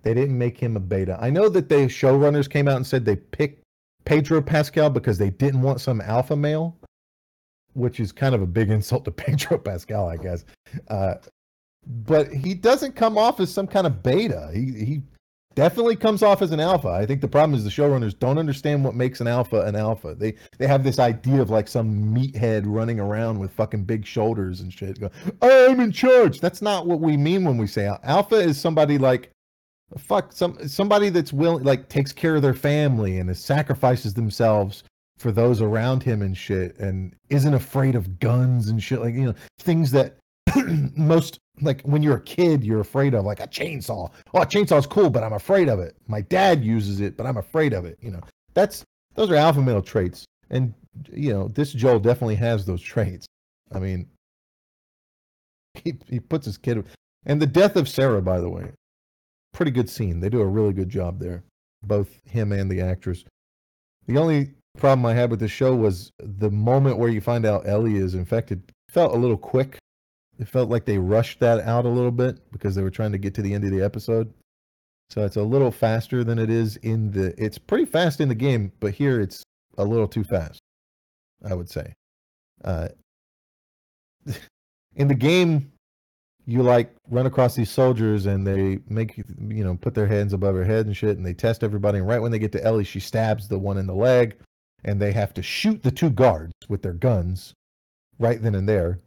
They didn't make him a beta. I know that the showrunners came out and said they picked Pedro Pascal because they didn't want some alpha male, which is kind of a big insult to Pedro Pascal, I guess. Uh, but he doesn't come off as some kind of beta. He he definitely comes off as an alpha. I think the problem is the showrunners don't understand what makes an alpha an alpha. They they have this idea of like some meathead running around with fucking big shoulders and shit. Go, I'm in charge. That's not what we mean when we say al- alpha is somebody like fuck some somebody that's willing like takes care of their family and sacrifices themselves for those around him and shit and isn't afraid of guns and shit like you know things that most like when you're a kid you're afraid of like a chainsaw. Oh a chainsaw's cool but i'm afraid of it. My dad uses it but i'm afraid of it you know. That's those are alpha male traits and you know this joel definitely has those traits. I mean he, he puts his kid and the death of sarah by the way pretty good scene. They do a really good job there both him and the actress. The only problem i had with the show was the moment where you find out ellie is infected felt a little quick it felt like they rushed that out a little bit because they were trying to get to the end of the episode. So it's a little faster than it is in the. It's pretty fast in the game, but here it's a little too fast. I would say. Uh, in the game, you like run across these soldiers and they make you you know put their hands above her head and shit, and they test everybody. And right when they get to Ellie, she stabs the one in the leg, and they have to shoot the two guards with their guns right then and there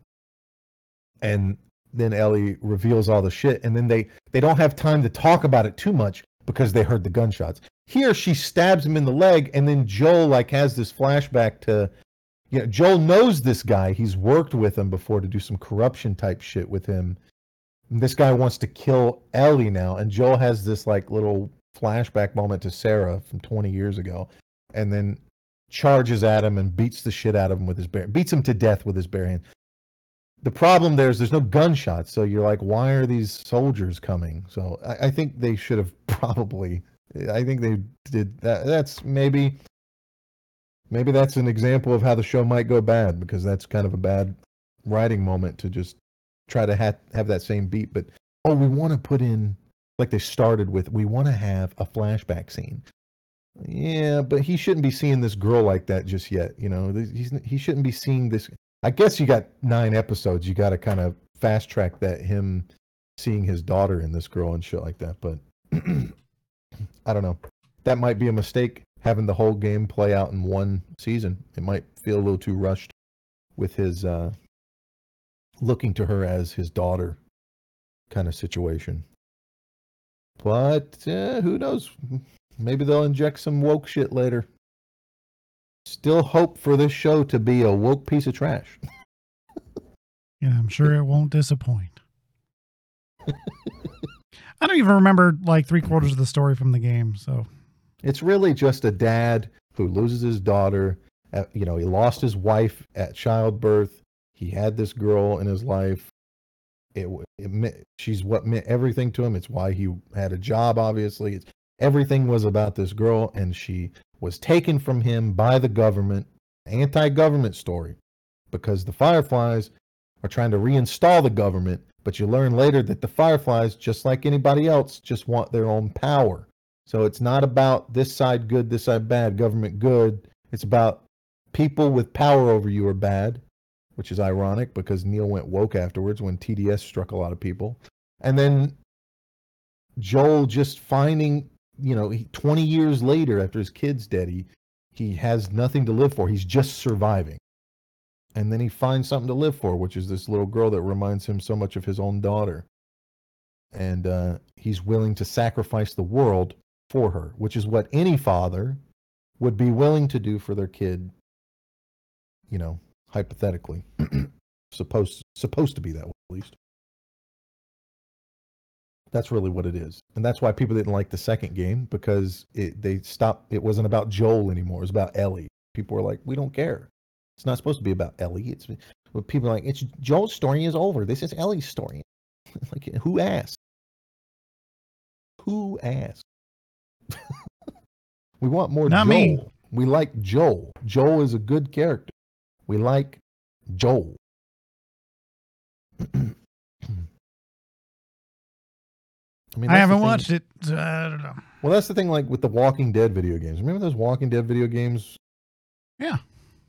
and then Ellie reveals all the shit, and then they they don't have time to talk about it too much because they heard the gunshots. Here, she stabs him in the leg, and then Joel like has this flashback to, you know, Joel knows this guy. He's worked with him before to do some corruption type shit with him. And this guy wants to kill Ellie now, and Joel has this like little flashback moment to Sarah from 20 years ago, and then charges at him and beats the shit out of him with his bare beats him to death with his bare hand the problem there is there's no gunshots, so you're like, why are these soldiers coming? So I, I think they should have probably. I think they did that. That's maybe, maybe that's an example of how the show might go bad because that's kind of a bad writing moment to just try to ha- have that same beat. But oh, we want to put in like they started with. We want to have a flashback scene. Yeah, but he shouldn't be seeing this girl like that just yet. You know, he's he shouldn't be seeing this. I guess you got nine episodes. You got to kind of fast track that him seeing his daughter in this girl and shit like that. But I don't know. That might be a mistake having the whole game play out in one season. It might feel a little too rushed with his uh, looking to her as his daughter kind of situation. But uh, who knows? Maybe they'll inject some woke shit later still hope for this show to be a woke piece of trash. yeah, I'm sure it won't disappoint. I don't even remember like three quarters of the story from the game, so it's really just a dad who loses his daughter. At, you know, he lost his wife at childbirth. He had this girl in his life. It, it she's what meant everything to him. It's why he had a job. Obviously, it's, everything was about this girl, and she was taken from him by the government, anti government story, because the Fireflies are trying to reinstall the government. But you learn later that the Fireflies, just like anybody else, just want their own power. So it's not about this side good, this side bad, government good. It's about people with power over you are bad, which is ironic because Neil went woke afterwards when TDS struck a lot of people. And then Joel just finding you know, he, 20 years later after his kid's dead, he, he has nothing to live for. He's just surviving. And then he finds something to live for, which is this little girl that reminds him so much of his own daughter. And uh, he's willing to sacrifice the world for her, which is what any father would be willing to do for their kid, you know, hypothetically. supposed supposed to be that way at least. That's really what it is, and that's why people didn't like the second game because it they stopped. It wasn't about Joel anymore. It was about Ellie. People were like, "We don't care." It's not supposed to be about Ellie. It's when people are like, it's Joel's story is over. This is Ellie's story. like, who asked? Who asked? we want more Not Joel. me. We like Joel. Joel is a good character. We like Joel. I mean, I haven't watched it. so I don't know. Well, that's the thing. Like with the Walking Dead video games. Remember those Walking Dead video games? Yeah.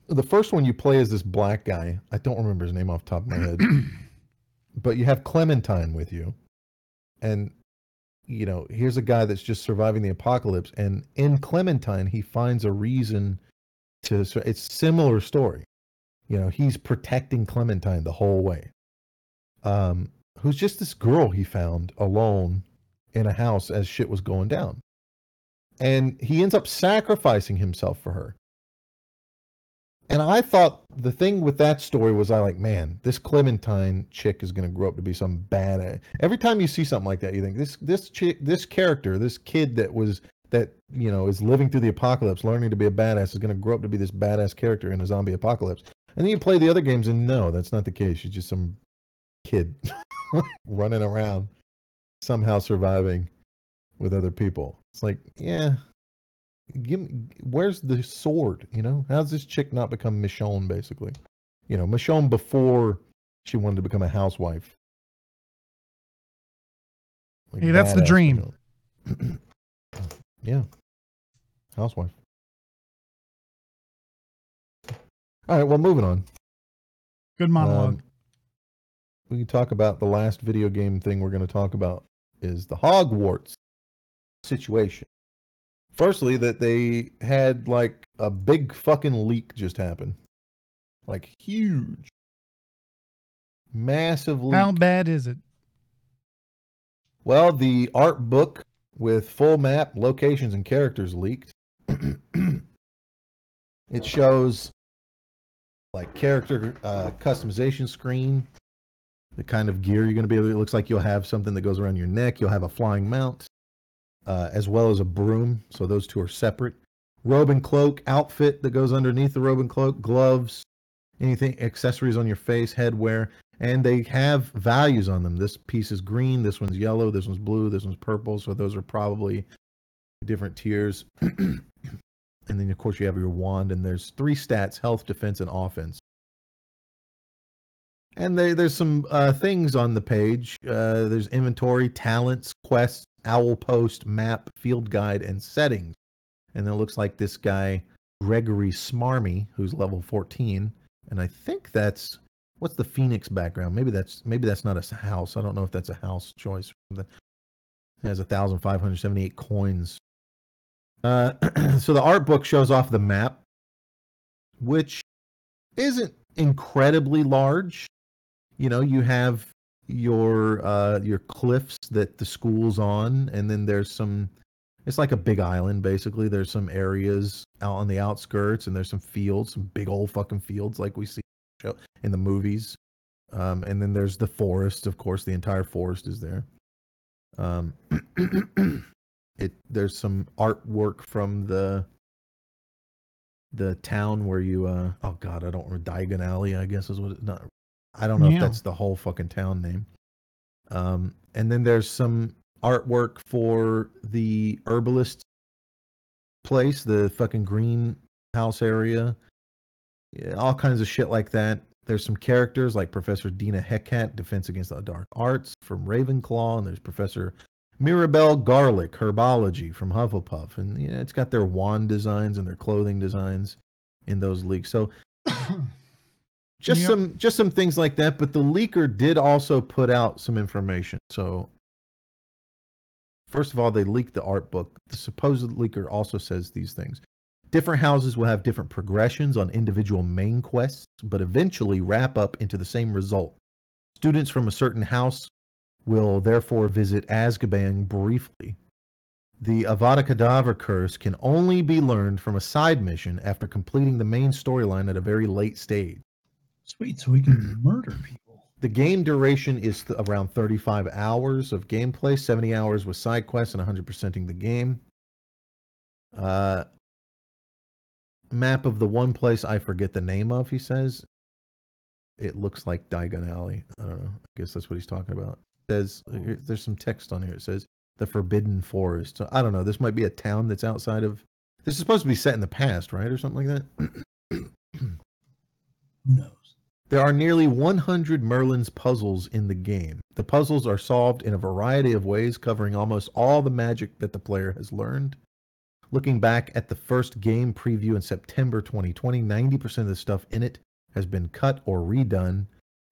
The first one you play as this black guy. I don't remember his name off the top of my head. but you have Clementine with you, and you know here's a guy that's just surviving the apocalypse, and in Clementine he finds a reason to. so It's similar story. You know he's protecting Clementine the whole way. Um, who's just this girl he found alone in a house as shit was going down, and he ends up sacrificing himself for her. And I thought the thing with that story was I like, man, this Clementine chick is going to grow up to be some bad. Every time you see something like that, you think this this chick, this character, this kid that was that you know is living through the apocalypse, learning to be a badass, is going to grow up to be this badass character in a zombie apocalypse. And then you play the other games, and no, that's not the case. She's just some kid running around, somehow surviving with other people. It's like, yeah, give me where's the sword you know? How's this chick not become michonne basically? You know michonne before she wanted to become a housewife. Like, Hey, that's the dream. Yeah. Housewife. All right well moving on. Good monologue. Um, we can talk about the last video game thing we're going to talk about is the Hogwarts situation. Firstly, that they had like a big fucking leak just happen, like huge, massive leak. How bad is it? Well, the art book with full map, locations, and characters leaked. it shows like character uh, customization screen, the kind of gear you're going to be able. to. It looks like you'll have something that goes around your neck. You'll have a flying mount, uh, as well as a broom. So those two are separate. Robe and cloak outfit that goes underneath the robe and cloak, gloves, anything accessories on your face, headwear, and they have values on them. This piece is green, this one's yellow, this one's blue, this one's purple. So those are probably different tiers. and then of course you have your wand, and there's three stats: health, defense, and offense. And they, there's some uh, things on the page. Uh, there's inventory, talents, quests, owl post, map, field guide, and settings. And it looks like this guy Gregory Smarmy, who's level 14, and I think that's what's the Phoenix background? Maybe that's maybe that's not a house. I don't know if that's a house choice. It has a thousand five hundred seventy-eight coins. Uh, so the art book shows off the map, which isn't incredibly large. You know, you have your uh, your cliffs that the school's on, and then there's some. It's like a big island, basically. There's some areas out on the outskirts, and there's some fields, some big old fucking fields like we see in the movies. Um, and then there's the forest, of course. The entire forest is there. Um, it there's some artwork from the the town where you uh oh god I don't remember Diagon Alley I guess is what it not I don't know Yeah. if that's the whole fucking town name. Um, and then there's some artwork for the herbalist place, the fucking greenhouse area. Yeah, all kinds of shit like that. There's some characters like Professor Dinah Hecat, Defense Against the Dark Arts from Ravenclaw, and there's Professor Mirabel Garlick, Herbology from Hufflepuff, and yeah, it's got their wand designs and their clothing designs in those leaks. So just Yep. some just some things like that. But the leaker did also put out some information. So first of all, they leaked the art book. The supposed leaker also says these things. Different houses will have different progressions on individual main quests, but eventually wrap up into the same result. Students from a certain house will therefore visit Azkaban briefly. The Avada Kedavra curse can only be learned from a side mission after completing the main storyline at a very late stage. Sweet, so we can murder people. The game duration is th- around 35 hours of gameplay, 70 hours with side quests, and 100%ing the game. Uh, map of the one place I forget the name of. He says it looks like Diagon Alley. I don't know. I guess that's what he's talking about. It says there's some text on here. It says the Forbidden Forest. So I don't know. This might be a town that's outside of. This is supposed to be set in the past, right, or something like that. Knows? There are nearly 100 Merlin's puzzles in the game. The puzzles are solved in a variety of ways, covering almost all the magic that the player has learned. Looking back at the first game preview in September 2020, 90% of the stuff in it has been cut or redone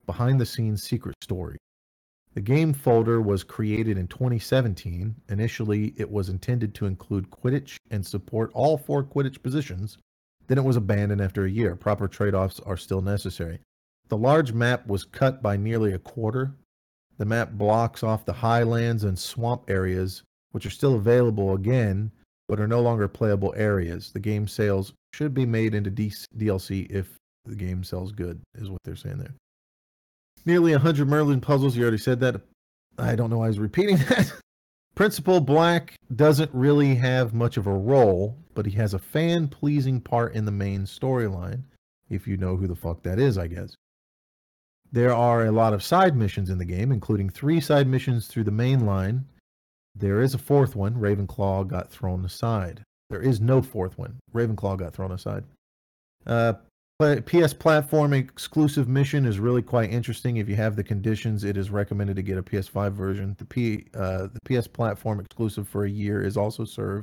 behind the scenes secret story. The game folder was created in 2017. Initially, it was intended to include Quidditch and support all four Quidditch positions. Then it was abandoned after a year. Proper trade offs are still necessary. The large map was cut by nearly a quarter. The map blocks off the highlands and swamp areas, which are still available again, but are no longer playable areas. The game sales should be made into DLC if the game sells good, is what they're saying there. Nearly 100 Merlin puzzles. You already said that. I don't know why I was repeating that. Principal Black doesn't really have much of a role, but he has a fan pleasing part in the main storyline. If you know who the fuck that is, I guess. There are a lot of side missions in the game, including three side missions through the main line. There is a fourth one. Ravenclaw got thrown aside. There is no fourth one. Ravenclaw got thrown aside. Uh, PS platform exclusive mission is really quite interesting. If you have the conditions, it is recommended to get a PS5 version. The P uh, the PS platform exclusive for a year is also served.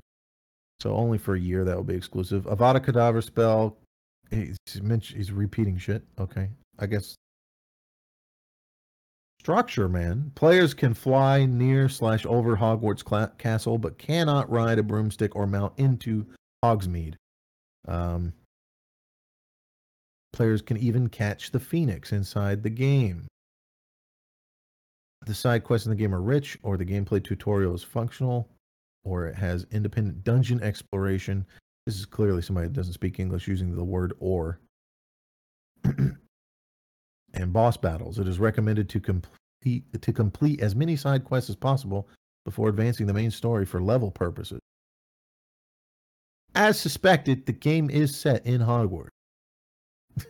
So only for a year that will be exclusive. Avada Kedavra spell. He's, he's repeating shit. Okay, I guess structure, man. Players can fly near slash over Hogwarts cla- castle, but cannot ride a broomstick or mount into Hogsmeade. Um, players can even catch the Phoenix inside the game. The side quests in the game are rich, or the gameplay tutorial is functional, or it has independent dungeon exploration. This is clearly somebody that doesn't speak English using the word or. and boss battles. It is recommended to complete to complete as many side quests as possible before advancing the main story for level purposes. As suspected, the game is set in Hogwarts.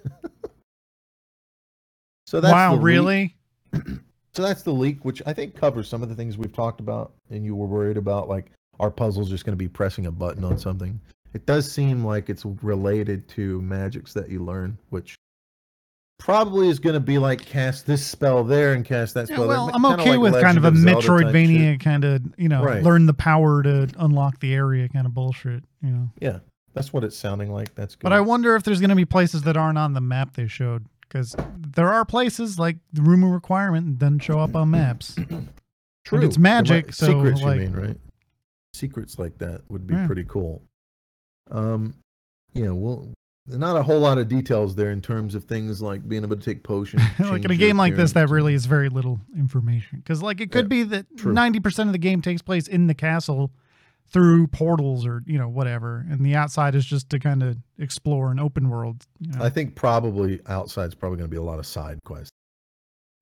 so that's wow, really? So that's the leak, which I think covers some of the things we've talked about, and you were worried about, like our puzzle's just going to be pressing a button on something. It does seem like it's related to magics that you learn, which probably is going to be like cast this spell there and cast that Yeah, well, there. I'm okay like with kind of a Legend Zelda type shit. Metroidvania kind of, you know, Right. learn the power to unlock the area kind of bullshit, you know. Yeah, that's what it's sounding like. That's good. But I wonder if there's going to be places that aren't on the map they showed because there are places like the room of requirement doesn't show up on maps. True. it's There might- magic, so, secrets like- you mean, right? Secrets like that would be Yeah. pretty cool. Um, know, well, not a whole lot of details there in terms of things like being able to take potions. like in a game like this, that really is very little information. Because like it could be that ninety percent of the game takes place in the castle through portals or you know whatever, and the outside is just to kind of explore an open world. You know? I think probably outside's probably going to be a lot of side quests.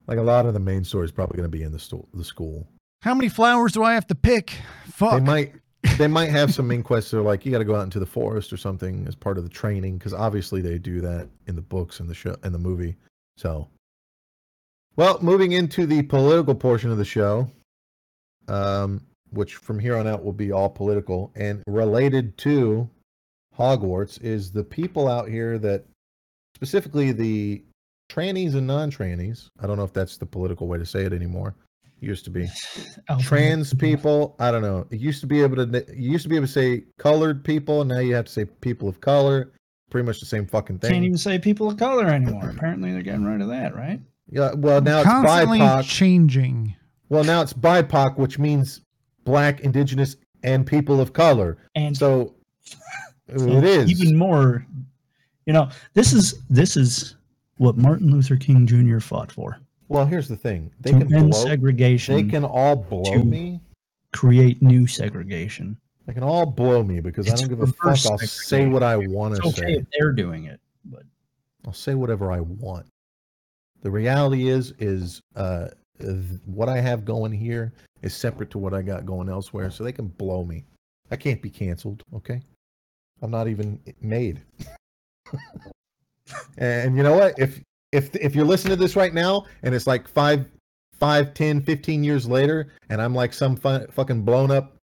Like a lot of the main story is probably going to be in the sto- the school. How many flowers do I have to pick? Fuck. They might they might have some main quests that are like you got to go out into the forest or something as part of the training because obviously they do that in the books and the show and the movie. So, well, moving into the political portion of the show, um, which from here on out will be all political and related to Hogwarts, is the people out here that specifically the trannies and non-trannies. I don't know if that's the political way to say it anymore. Used to be Alpha trans Male. people i don't know it used to be able to you used to be able to say colored people and now you have to say people of color pretty much the same fucking thing Can't even say people of color anymore. Apparently, they're getting rid of that, right? yeah well now it's Constantly bipoc changing. well now it's bipoc which means black indigenous and people of color And so so it is even more. You know, this is this is what Martin Luther King Jr. fought for. Well here's the thing they to can end blow segregation, they can all blow me create new segregation. they can all blow me because i It's don't give a fuck i'll say what i want to okay say they're doing it, but I'll say whatever I want. The reality is, is uh, what I have going here is separate to what I got going elsewhere, so they can blow me. I can't be canceled. Okay, I'm not even made. and you know what? If if if you're listening to this right now and it's like five, five, 10, 15 years later, and I'm like some fun, fucking blown up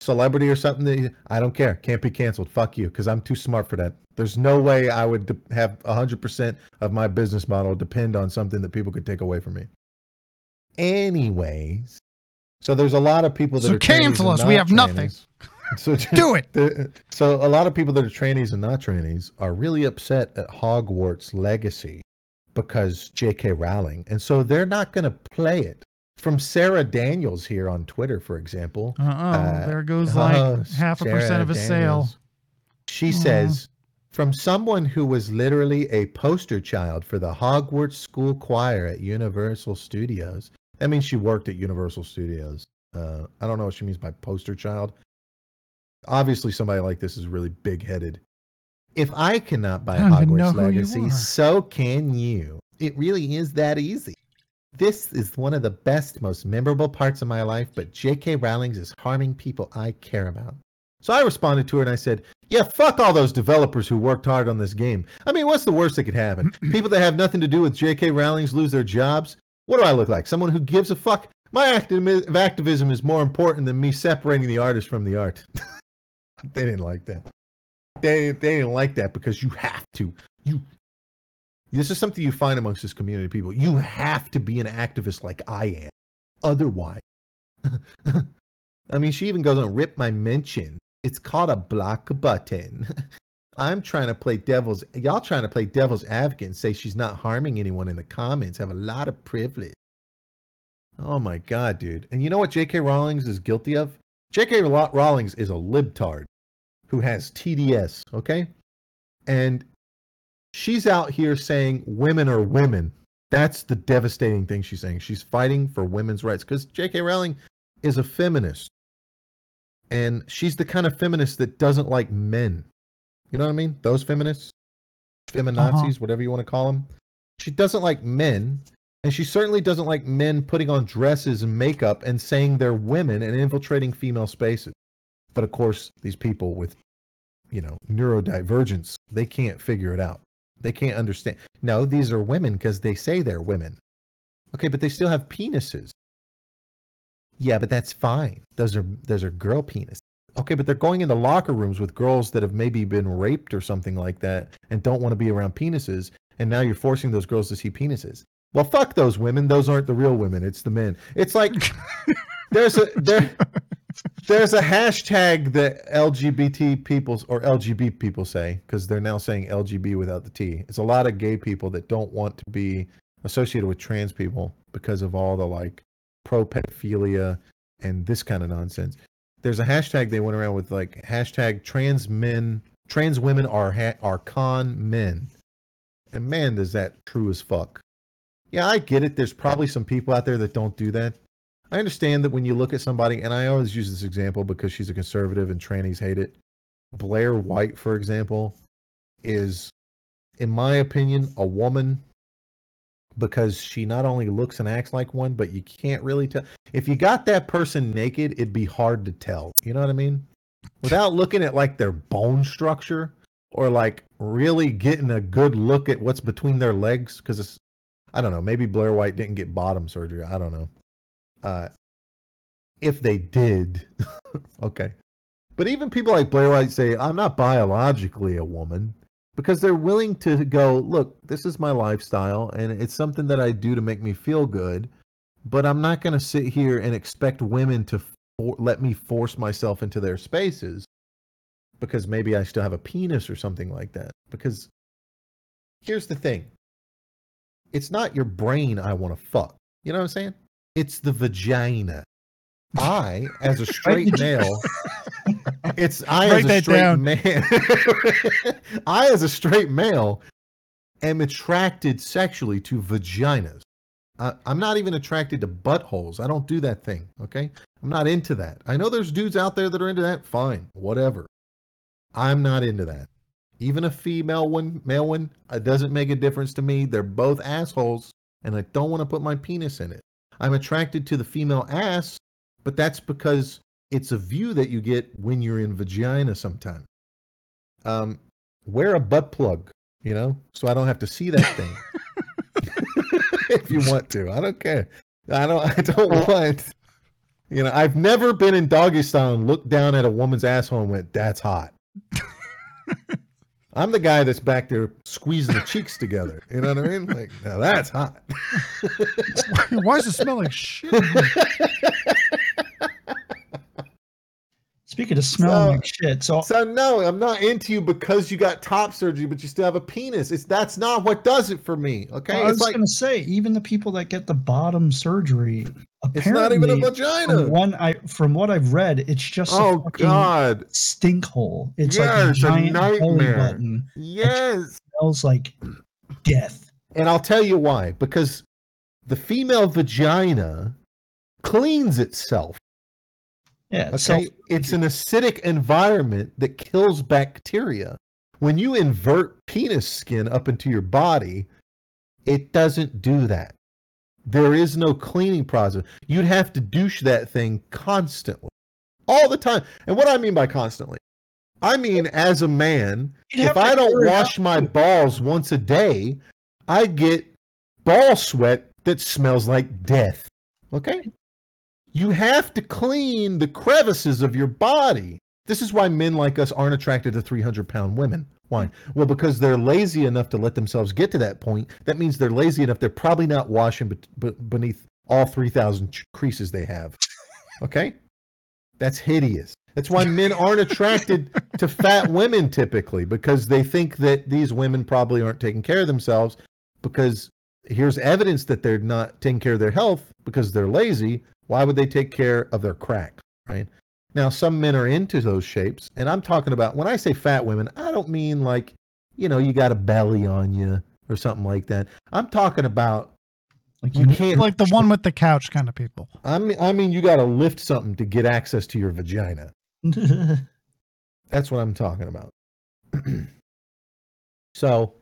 celebrity or something, that I don't care. Can't be canceled. Fuck you, because I'm too smart for that. There's no way I would de- have 100% of my business model depend on something that people could take away from me. Anyways, so there's a lot of people that So are cancel us. We have nothing. So Do it. the, so a lot of people that are trainees and not trainees are really upset at Hogwarts legacy because J.K. Rowling, and so they're not going to play it. From Sarah Daniels here on Twitter, for example, Uh-oh, Uh, there goes like oh, half a Sarah percent of a sale. Daniels. She Aw. says, from someone who was literally a poster child for the Hogwarts School Choir at Universal Studios. That means she worked at Universal Studios. Uh, I don't know what she means by poster child. Obviously, somebody like this is really big headed. If I cannot buy I don't even know Hogwarts Legacy, so can you. It really is that easy. This is one of the best, most memorable parts of my life, but J.K. Rowling's is harming people I care about. So I responded to her and I said, Yeah, fuck all those developers who worked hard on this game. I mean, what's the worst that could happen? people that have nothing to do with J.K. Rowling's lose their jobs? What do I look like? Someone who gives a fuck? My activi- activism is more important than me separating the artist from the art. they didn't like that. They, they didn't like that because you have to. You this is something you find amongst this community of people. You have to be an activist like I am. Otherwise, I mean, she even goes on rip my mention. It's called a block button. I'm trying to play devil's. Y'all trying to play devil's advocate and say she's not harming anyone in the comments. Have a lot of privilege. Oh my god, dude! And you know what J.K. Rowling's is guilty of? J.K. Rowling's is a libtard who has TDS. Okay, and she's out here saying women are women. That's the devastating thing she's saying. She's fighting for women's rights because J.K. Rowling is a feminist. And she's the kind of feminist that doesn't like men. You know what I mean? Those feminists, feminazis, uh-huh. whatever you want to call them. She doesn't like men. And she certainly doesn't like men putting on dresses and makeup and saying they're women and infiltrating female spaces. But of course, these people with, you know, neurodivergence, they can't figure it out. They can't understand. No, these are women because they say they're women. Okay, but they still have penises. Yeah, but that's fine. Those are those are girl penises. Okay, but they're going into locker rooms with girls that have maybe been raped or something like that and don't want to be around penises, and now you're forcing those girls to see penises. Well, fuck those women. Those aren't the real women. It's the men. It's like there's a there there's a hashtag that LGBT people or LGB people say because they're now saying LGB without the T. It's a lot of gay people that don't want to be associated with trans people because of all the like pro pedophilia and this kind of nonsense. There's a hashtag they went around with like hashtag trans men, trans women are ha- are con men, and man, does that true as fuck. Yeah, I get it. There's probably some people out there that don't do that. I understand that when you look at somebody, and I always use this example because she's a conservative and trannies hate it. Blair White, for example, is, in my opinion, a woman because she not only looks and acts like one, but you can't really tell. If you got that person naked, it'd be hard to tell. You know what I mean? Without looking at like their bone structure or like really getting a good look at what's between their legs, because it's, I don't know, maybe Blair White didn't get bottom surgery. I don't know. Uh, if they did, okay. But even people like Blair White say, I'm not biologically a woman because they're willing to go, look, this is my lifestyle and it's something that I do to make me feel good, but I'm not going to sit here and expect women to for- let me force myself into their spaces because maybe I still have a penis or something like that. Because here's the thing it's not your brain I want to fuck. You know what I'm saying? It's the vagina. I, as a straight male, it's I Write as a straight down. man. I, as a straight male, am attracted sexually to vaginas. I'm not even attracted to buttholes. I don't do that thing. Okay, I'm not into that. I know there's dudes out there that are into that. Fine, whatever. I'm not into that. Even a female one, male one, it doesn't make a difference to me. They're both assholes, and I don't want to put my penis in it. I'm attracted to the female ass, but that's because it's a view that you get when you're in vagina sometimes. um, wear a butt plug, you know, so I don't have to see that thing. if you want to, I don't care. I don't. I don't want. You know, I've never been in doggy style and looked down at a woman's asshole and went, "That's hot." I'm the guy that's back there squeezing the cheeks together. You know what I mean? Like, now that's hot. Why does it smell like shit? Speaking of smelling So- like shit, so So no, I'm not into you because you got top surgery, but you still have a penis. It's that's not what does it for me. Okay, I was like gonna say, even the people that get the bottom surgery, it's not even a apparently, vagina. From one I from what I've read, it's just Oh a God! stink hole. It's Yeah, like a it's a nightmare. button. Yes, smells like death. and I'll tell you why. Because the female vagina cleans itself. Yeah. Okay, So it's an acidic environment that kills bacteria. When you invert penis skin up into your body, it doesn't do that. There is no cleaning process. You'd have to douche that thing constantly, all the time. And what I mean by constantly, I mean as a man, if I don't wash out. my balls once a day, I get ball sweat that smells like death. Okay? You have to clean the crevices of your body. This is why men like us aren't attracted to 300 pound women. Why? Well, because they're lazy enough to let themselves get to that point. That means they're lazy enough. They're probably not washing bet- be- beneath all 3,000 ch- creases they have. Okay? That's hideous. That's why men aren't attracted to fat women typically because they think that these women probably aren't taking care of themselves because here's evidence that they're not taking care of their health because they're lazy. Why would they take care of their crack, right? Now, some men are into those shapes, and I'm talking about when I say fat women, I don't mean like, you know, you got a belly on you or something like that. I'm talking about like you can't like the one with the couch kind of people. I mean, I mean, you got to lift something to get access to your vagina. That's what I'm talking about. so,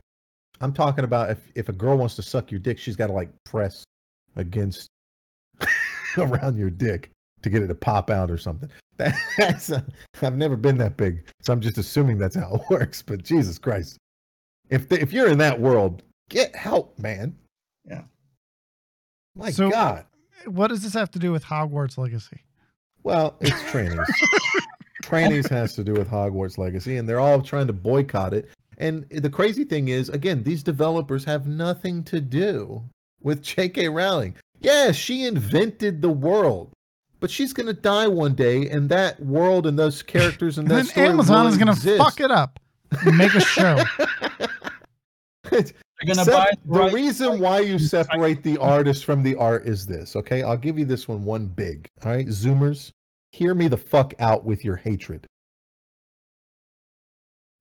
I'm talking about if if a girl wants to suck your dick, she's got to like press against around your dick to get it to pop out or something. That's uh, I've never been that big, so I'm just assuming that's how it works. But Jesus Christ, if the, if you're in that world, get help, man. Yeah. My So- God. What does this have to do with Hogwarts Legacy? Well, it's trannies. trannies has to do with Hogwarts Legacy, and they're all trying to boycott it. And the crazy thing is, again, these developers have nothing to do with J.K. Rowling. Yeah, she invented the world, but she's going to die one day, and that world and those characters and And that then story Amazon is going to exist. fuck it up and make a show. They're gonna Sep- buy the rights, reason like, why you in separate the artist from the art is this, okay? I'll give you this one one big. All right, Zoomers, hear me the fuck out with your hatred.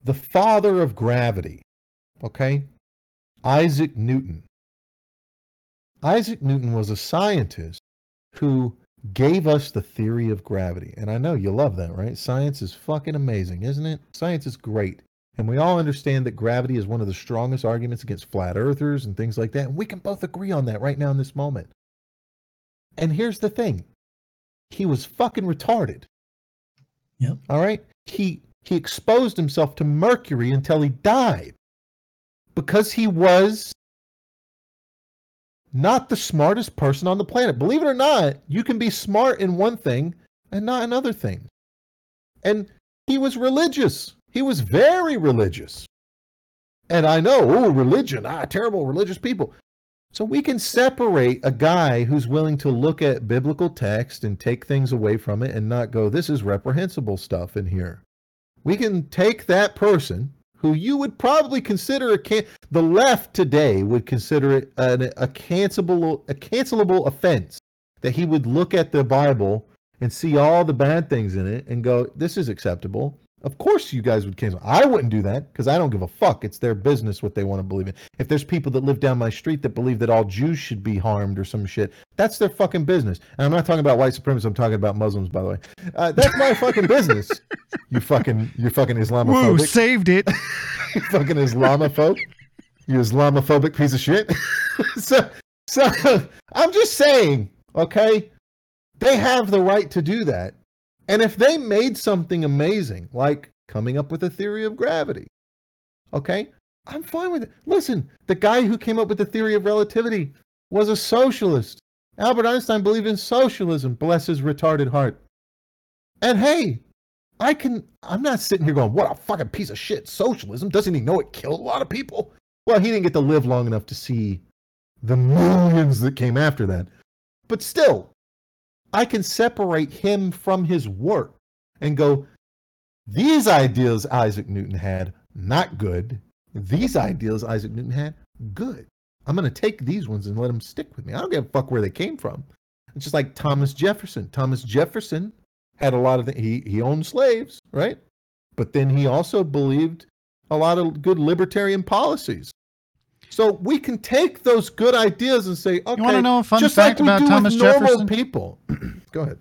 The father of gravity, okay? Isaac Newton. Isaac Newton was a scientist who gave us the theory of gravity. And I know you love that, right? Science is fucking amazing, isn't it? Science is great. And we all understand that gravity is one of the strongest arguments against flat earthers and things like that. And we can both agree on that right now in this moment. And here's the thing he was fucking retarded. Yep. All right. He he exposed himself to mercury until he died because he was not the smartest person on the planet. Believe it or not, you can be smart in one thing and not in other things. And he was religious. He was very religious. And I know, oh, religion, ah, terrible religious people. So we can separate a guy who's willing to look at biblical text and take things away from it and not go, this is reprehensible stuff in here. We can take that person who you would probably consider a can- the left today would consider it an, a cancelable a cancelable offense that he would look at the Bible and see all the bad things in it and go, this is acceptable. Of course, you guys would cancel. I wouldn't do that because I don't give a fuck. It's their business what they want to believe in. If there's people that live down my street that believe that all Jews should be harmed or some shit, that's their fucking business. And I'm not talking about white supremacists. I'm talking about Muslims, by the way. Uh, that's my fucking business. You fucking, you fucking Woo, Islamophobic. saved it. you fucking Islamophobe. You Islamophobic piece of shit. so, so I'm just saying, okay, they have the right to do that. And if they made something amazing, like coming up with a theory of gravity. Okay? I'm fine with it. Listen, the guy who came up with the theory of relativity was a socialist. Albert Einstein believed in socialism, bless his retarded heart. And hey, I can, I'm not sitting here going, what a fucking piece of shit, socialism. Doesn't he know it killed a lot of people? Well, he didn't get to live long enough to see the millions that came after that. But still, I can separate him from his work and go, these ideas Isaac Newton had, not good. These ideas Isaac Newton had, good. I'm going to take these ones and let them stick with me. I don't give a fuck where they came from. It's just like Thomas Jefferson. Thomas Jefferson had a lot of th- he he owned slaves, right? But then he also believed a lot of good libertarian policies. So we can take those good ideas and say, okay, You want to know a fun just fact like we about do Thomas Jefferson? people. Go ahead.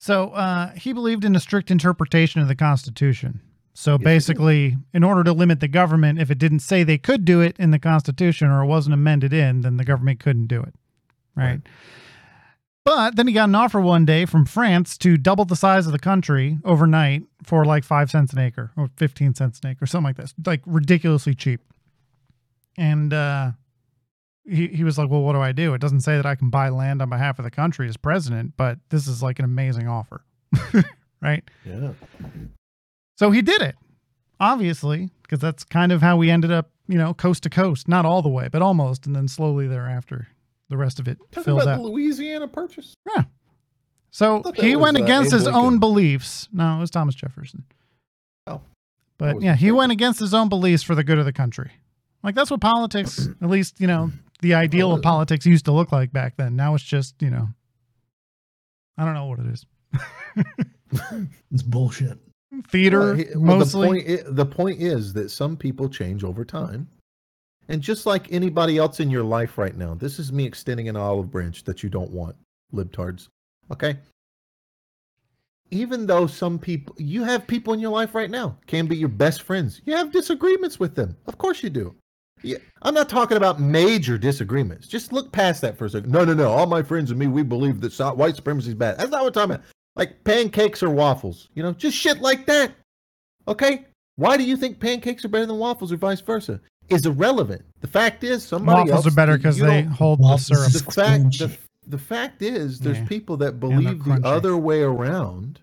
So uh, he believed in a strict interpretation of the Constitution. So Yes, basically, in order to limit the government, if it didn't say they could do it in the Constitution or it wasn't amended in, then the government couldn't do it. Right. Right. But then he got an offer one day from France to double the size of the country overnight for like five cents an acre or 15 cents an acre, or something like this, like ridiculously cheap. And uh, he, he was like, Well, what do I do? It doesn't say that I can buy land on behalf of the country as president, but this is like an amazing offer. right. Yeah. So he did it, obviously, because that's kind of how we ended up, you know, coast to coast. Not all the way, but almost. And then slowly thereafter, the rest of it Talking filled out. the Louisiana Purchase. Yeah. So he went uh, against Abe his Lincoln. own beliefs. No, it was Thomas Jefferson. Oh. But yeah, he went against his own beliefs for the good of the country. Like that's what politics, at least, you know, the ideal of politics used to look like back then. Now it's just, you know, I don't know what it is. It's bullshit. Theater, Well, he- well, mostly. The point, i- the point is that some people change over time. And just like anybody else in your life right now, this is me extending an olive branch that you don't want, libtards. Okay? Even though some people, you have people in your life right now, can be your best friends. You have disagreements with them. Of course you do. Yeah, I'm not talking about major disagreements. Just look past that for a second. No, no, no. All my friends and me, we believe that so- white supremacy is bad. That's not what I'm talking about. Like pancakes or waffles, you know, just shit like that. Okay? Why do you think pancakes are better than waffles or vice versa? Is irrelevant. The fact is, somebody Waffles else are better because they hold the syrup. the fact the, the fact is there's Yeah. people that believe the other way around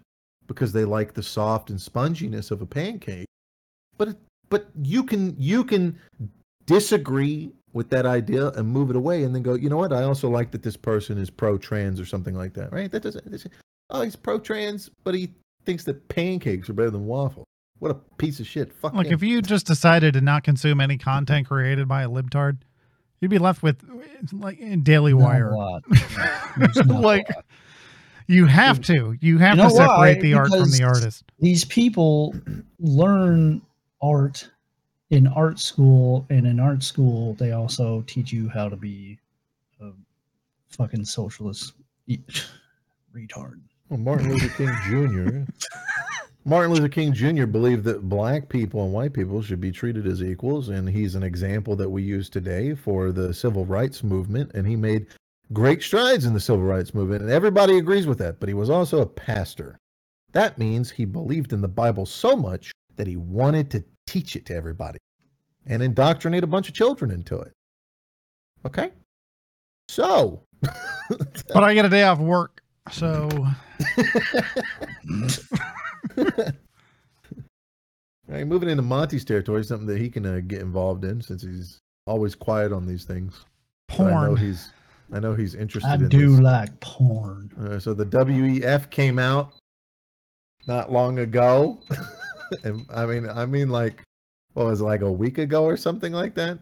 because they like the soft and sponginess of a pancake but it- but you can you can disagree with that idea and move it away and then go you know what i also like that this person is pro trans or something like that right that doesn't this- oh he's pro trans but he thinks that pancakes are better than waffles what a piece of shit fuck Like him. if you just decided to not consume any content created by a libtard, you'd be left with like Daily Wire. lot. Yeah, not like you have to. You have You to separate why? the art from the artist. these people learn art in art school, and in art school, they also teach you how to be a fucking socialist retard. Well, Martin Luther King Jr. Martin Luther King Jr. believed that black people and white people should be treated as equals, and he's an example that we use today for the civil rights movement. And he made great strides in the civil rights movement, and everybody agrees with that. But he was also a pastor. That means he believed in the Bible so much that he wanted to teach it to everybody and indoctrinate a bunch of children into it. Okay? So, But I get a day off work, so Right, moving into Monty's territory, something that he can uh, get involved in since he's always quiet on these things. But I know porn. he's, I know he's interested I in do this. like porn. Uh, so the WEF came out not long ago, I mean, I mean, like, what was it, like a week ago or something like that,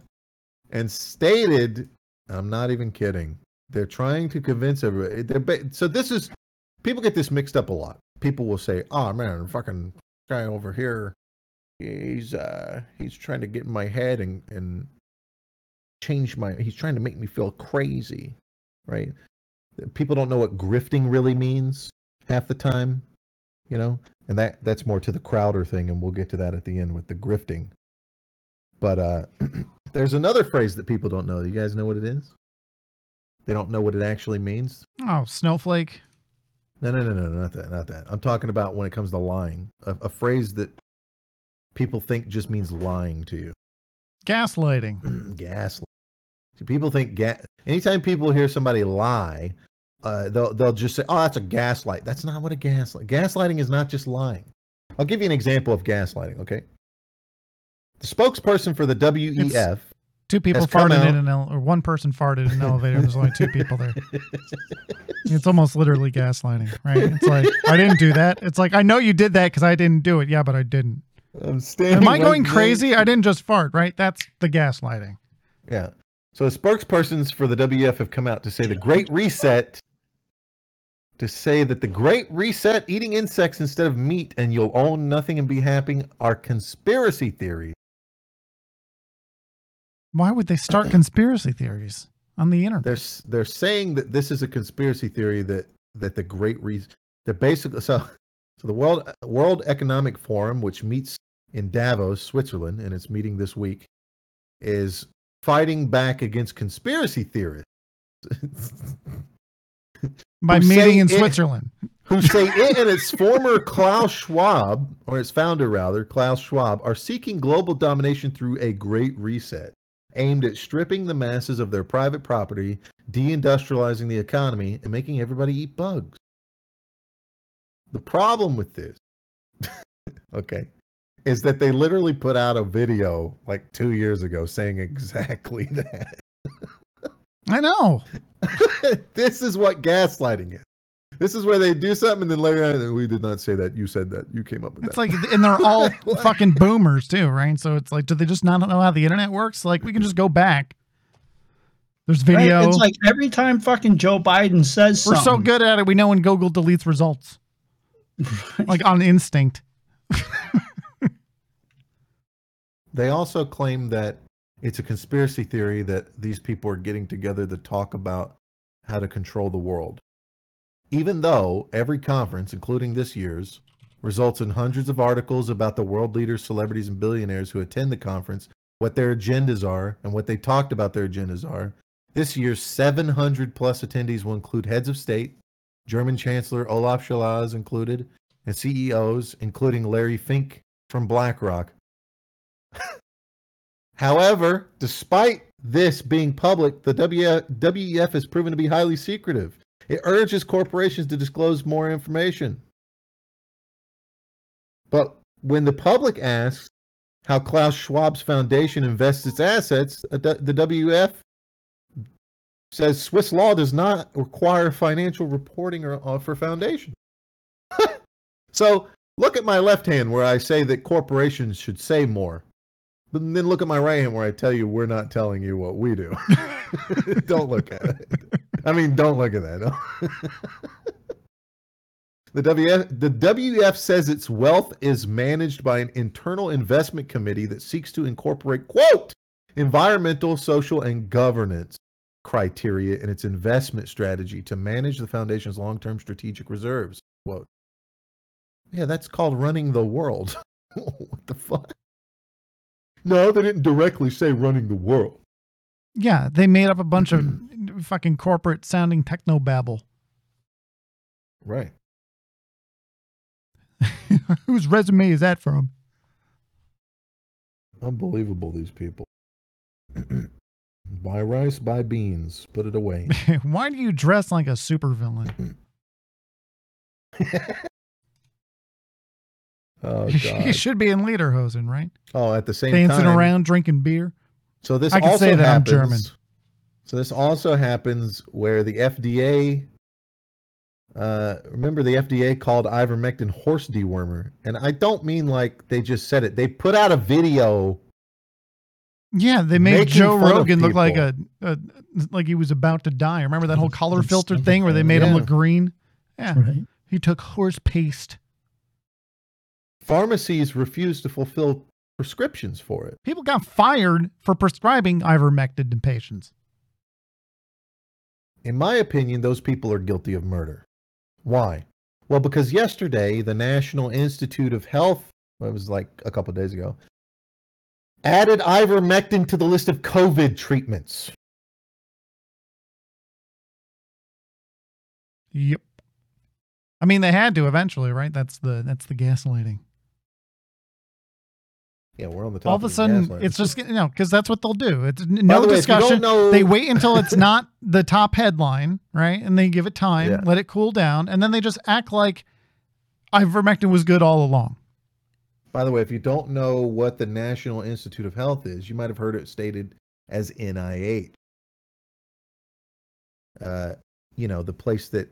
and stated, I'm not even kidding. They're trying to convince everybody. They're ba- so this is people get this mixed up a lot. People will say, "Oh man, fucking guy over here, he's uh he's trying to get in my head and and change my. He's trying to make me feel crazy, right?" people don't know what grifting really means half the time you know and that that's more to the crowder thing and we'll get to that at the end with the grifting but uh there's another phrase that people don't know you guys know what it is they don't know what it actually means Oh, snowflake. no no no no not that not that i'm talking about when it comes to lying a, a phrase that people think just means lying to you. Gaslighting. Gaslight. People think ga- anytime people hear somebody lie, uh, they'll they'll just say, "Oh, that's a gaslight." That's not what a gaslight. Gaslighting is not just lying. I'll give you an example of gaslighting. Okay. The spokesperson for the WEF. Two people farted out- in an ele- or one person farted in an elevator. There's only two people there. It's almost literally gaslighting, right? It's like I didn't do that. It's like I know you did that because I didn't do it. Yeah, but I didn't. I'm standing. Am I right going there. crazy? I didn't just fart, right? That's the gaslighting. Yeah. So the spokespersons for the WEF have come out to say the Great Reset, to say that the Great Reset, eating insects instead of meat and you'll own nothing and be happy, are conspiracy theories. Why would they start conspiracy theories on the internet? They're they're saying that this is a conspiracy theory that that the Great Reset, that basically so so the World World Economic Forum, which meets in Davos, Switzerland, and it's meeting this week, is fighting back against conspiracy theorists. By meeting in it- Switzerland. who say it and its former Klaus Schwab, or its founder rather, Klaus Schwab, are seeking global domination through a great reset aimed at stripping the masses of their private property, deindustrializing the economy, and making everybody eat bugs. The problem with this, okay, is that they literally put out a video like two years ago saying exactly that. I know. this is what gaslighting is. This is where they do something and then later on, we did not say that. You said that. You came up with It's that. like, and they're all fucking boomers too, right? So it's like, do they just not know how the internet works? Like, we can just go back. There's Right? video. It's like every time fucking Joe Biden says We're so good at it. We know when Google deletes results, like on instinct. They also claim that it's a conspiracy theory that these people are getting together to talk about how to control the world. Even though every conference, including this year's, results in hundreds of articles about the world leaders, celebrities, and billionaires who attend the conference, what their agendas are, and what they talked about their agendas are. This year's 700 plus attendees will include heads of state, German Chancellor Olaf Scholz included, and CEOs, including Larry Fink from BlackRock. However, despite this being public, the WEF has proven to be highly secretive. It urges corporations to disclose more information. But when the public asks how Klaus Schwab's foundation invests its assets, the the WEF says Swiss law does not require financial reporting or, uh, for foundation. so look at my left hand where I say that corporations should say more. But then look at my right hand where I tell you we're not telling you what we do. don't look at it. I mean, don't look at that. the WF, the WF says its wealth is managed by an internal investment committee that seeks to incorporate quote environmental, social, and governance criteria in its investment strategy to manage the foundation's long-term strategic reserves. Quote. Yeah, that's called running the world. what the fuck? No, they didn't directly say running the world. Yeah, they made up a bunch of mm-hmm. fucking corporate sounding techno babble. Right. Whose resume is that from? Unbelievable, these people. buy rice, buy beans, put it away. Why do you dress like a supervillain? Oh, you God. should be in Lederhosen, right? Oh, at the same Dancing time. around, drinking beer. So this I can also say that I'm happens, German. So this also happens where the FDA. Uh, remember the FDA called ivermectin horse dewormer, and I don't mean like they just said it. They put out a video. Yeah, they made Joe Rogan look like a, a like he was about to die. Remember that whole color That's filter thing where they made him look green? Yeah, Right. he took horse paste. Pharmacies refused to fulfill prescriptions for it. People got fired for prescribing ivermectin to patients. In my opinion, those people are guilty of murder. Why? Well, because yesterday the National Institute of Health, well, it was like a couple days ago, added ivermectin to the list of COVID treatments. Yep. I mean, they had to eventually, right? That's the that's the gaslighting. Yeah, we're on the top. All of a sudden, it's just you know because that's what they'll do. It's no the way, if you don't discussion. know- They wait until it's not the top headline, right? And they give it time, Yeah. let it cool down, and then they just act like ivermectin was good all along. By the way, if you don't know what the National Institute of Health is, you might have heard it stated as NIH. Uh, you know, the place that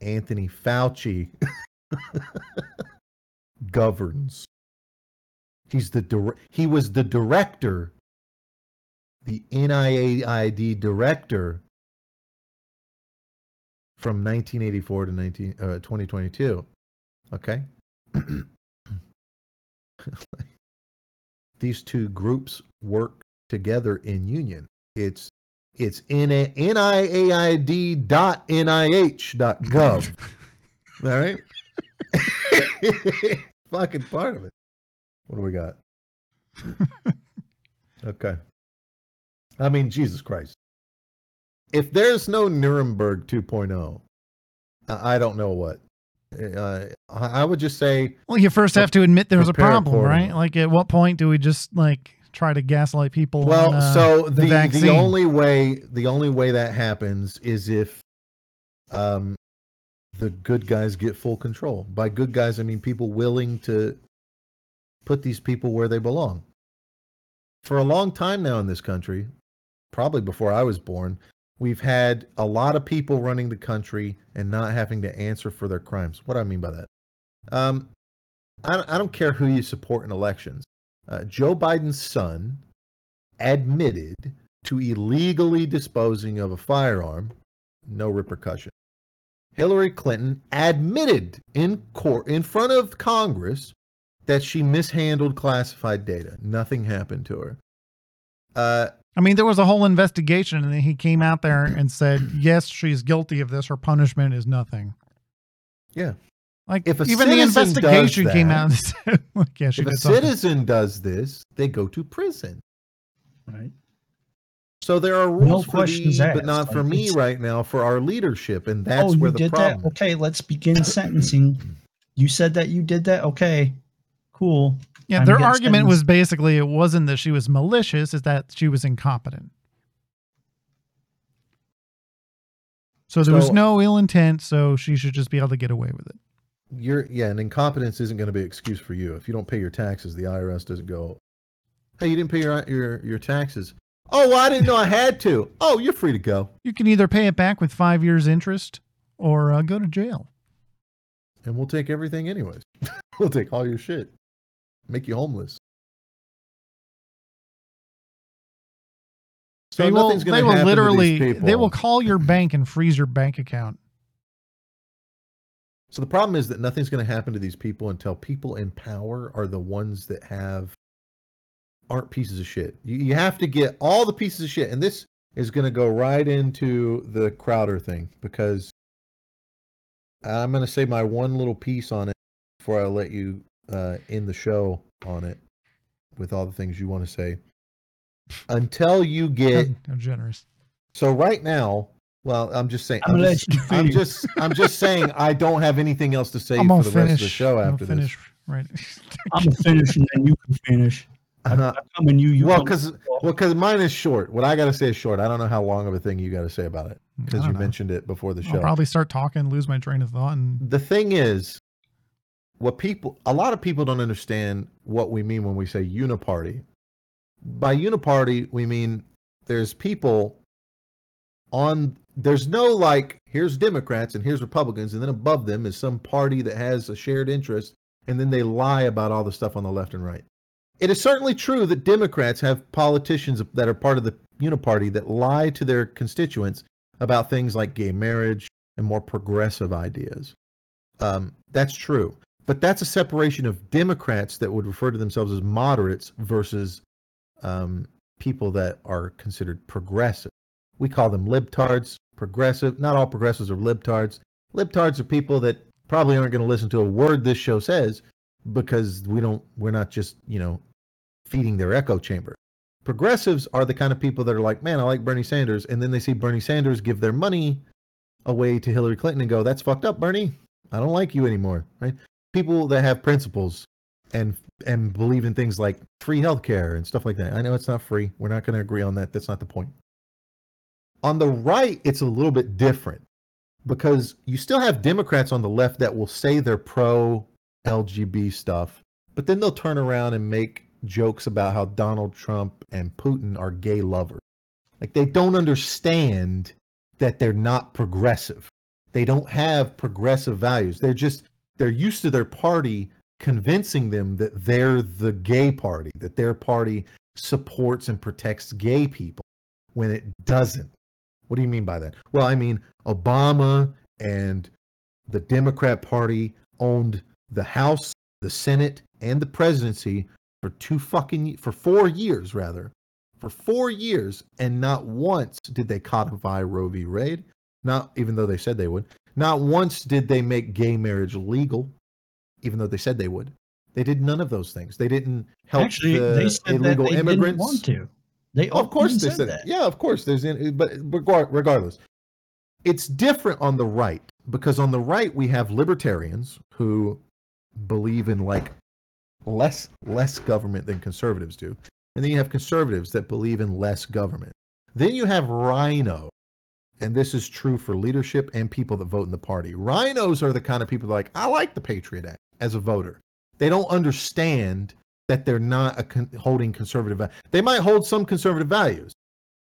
Anthony Fauci governs. He's the dir- he was the director, the NIAID director from 1984 to 19 uh, 2022. Okay? these two groups work together in union. It's it's in a NIAID dot NIH dot gov. All right. Fucking part of it. What do we got? okay. I mean, Jesus Christ. If there's no Nuremberg 2.0, I I don't know what. Uh, I I would just say Well, you first have to admit there was a problem, right? Like, at what point do we just like try to gaslight people? Well, on, uh, so the, the, the only way the only way that happens is if um the good guys get full control. By good guys I mean people willing to put these people where they belong. For a long time now in this country, probably before I was born, we've had a lot of people running the country and not having to answer for their crimes. What do I mean by that? Um, I, I don't care who you support in elections. Uh, Joe Biden's son admitted to illegally disposing of a firearm, no repercussion. Hillary Clinton admitted in court, in front of Congress, that she mishandled classified data. Nothing happened to her. Uh, I mean, there was a whole investigation, and then he came out there and said, "Yes, she's guilty of this. Her punishment is nothing." Yeah. Like If a even the citizen does investigation came out and said, like, "Yeah, she if a did something." citizen does this, they go to prison. Right. So there are rules for questions thee, but asked. not for Like, me right now for our leadership, and that's oh, you where the did problem. that? Okay, let's begin sentencing. You said that you did that? Okay, cool. Yeah, Time their to get argument was basically it wasn't that she was malicious; is that she was incompetent. So there was no ill intent, so she should just be able to get away with it. You're yeah, and incompetence isn't going to be an excuse for you. If you don't pay your taxes, the IRS doesn't go, "Hey, you didn't pay your your your taxes." Oh, well, I didn't know I had to. Oh, you're free to go, You can either pay it back with five years interest or uh, go to jail. and we'll take everything anyways. we'll take all your shit, make you homeless. So they will, they will literally, to these people. they will call your bank and freeze your bank account. So the problem is that nothing's going to happen to these people until people in power are the ones that have aren't pieces of shit. You, you have to get all the pieces of shit, and this is going to go right into the Crowder thing because I'm going to say my one little piece on it before I let you uh, end the show on it with all the things you want to say. Until you get How, how generous. so right now, well, I'm just saying. I'm I'm, gonna just, I'm just, I'm just saying. I don't have anything else to say I'm for the finish. rest of the show I'm after gonna finish. Right. I'm gonna finish and then you can finish. this. I'm Uh, coming you. you well, because well, because mine is short. What I got to say is short. I don't know how long of a thing you got to say about it because you know. mentioned it before the show. I'll show. probably start talking, lose my train of thought, and The thing is, what people, a lot of people don't understand what we mean when we say uniparty. By uniparty, we mean there's people on there's no like here's democrats and here's republicans and then above them is some party that has a shared interest and then they lie about all the stuff on the left and right. It is certainly true that democrats have politicians that are part of the uniparty that lie to their constituents about things like gay marriage and more progressive ideas. Um, that's true but that's a separation of democrats that would refer to themselves as moderates versus um, people that are considered progressive we call them libtards, progressive. Not all progressives are libtards. Libtards are people that probably aren't going to listen to a word this show says because we don't we're not just, you know, feeding their echo chamber. Progressives are the kind of people that are like, "Man, I like Bernie Sanders." And then they see Bernie Sanders give their money away to Hillary Clinton and go, "That's fucked up, Bernie. I don't like you anymore." Right? People that have principles and and believe in things like free healthcare and stuff like that. I know it's not free. We're not going to agree on that. That's not the point. On the right, it's a little bit different because you still have Democrats on the left that will say they're pro LGB stuff, but then they'll turn around and make jokes about how Donald Trump and Putin are gay lovers. Like they don't understand that they're not progressive. They don't have progressive values. They're just they're used to their party convincing them that they're the gay party, that their party supports and protects gay people when it doesn't. What do you mean by that? Well, I mean Obama and the Democrat Party owned the House, the Senate, and the presidency for two fucking for 4 years rather. For 4 years and not once did they codify Roe v. Wade, not even though they said they would. Not once did they make gay marriage legal even though they said they would. They did none of those things. They didn't help Actually, the they said illegal that they immigrants. didn't want to. They of course they said that. Yeah, of course. There's in, but regardless, it's different on the right because on the right we have libertarians who believe in like less less government than conservatives do, and then you have conservatives that believe in less government. Then you have rhino, and this is true for leadership and people that vote in the party. Rhinos are the kind of people that like I like the Patriot Act as a voter. They don't understand that they're not a con- holding conservative. va- They might hold some conservative values,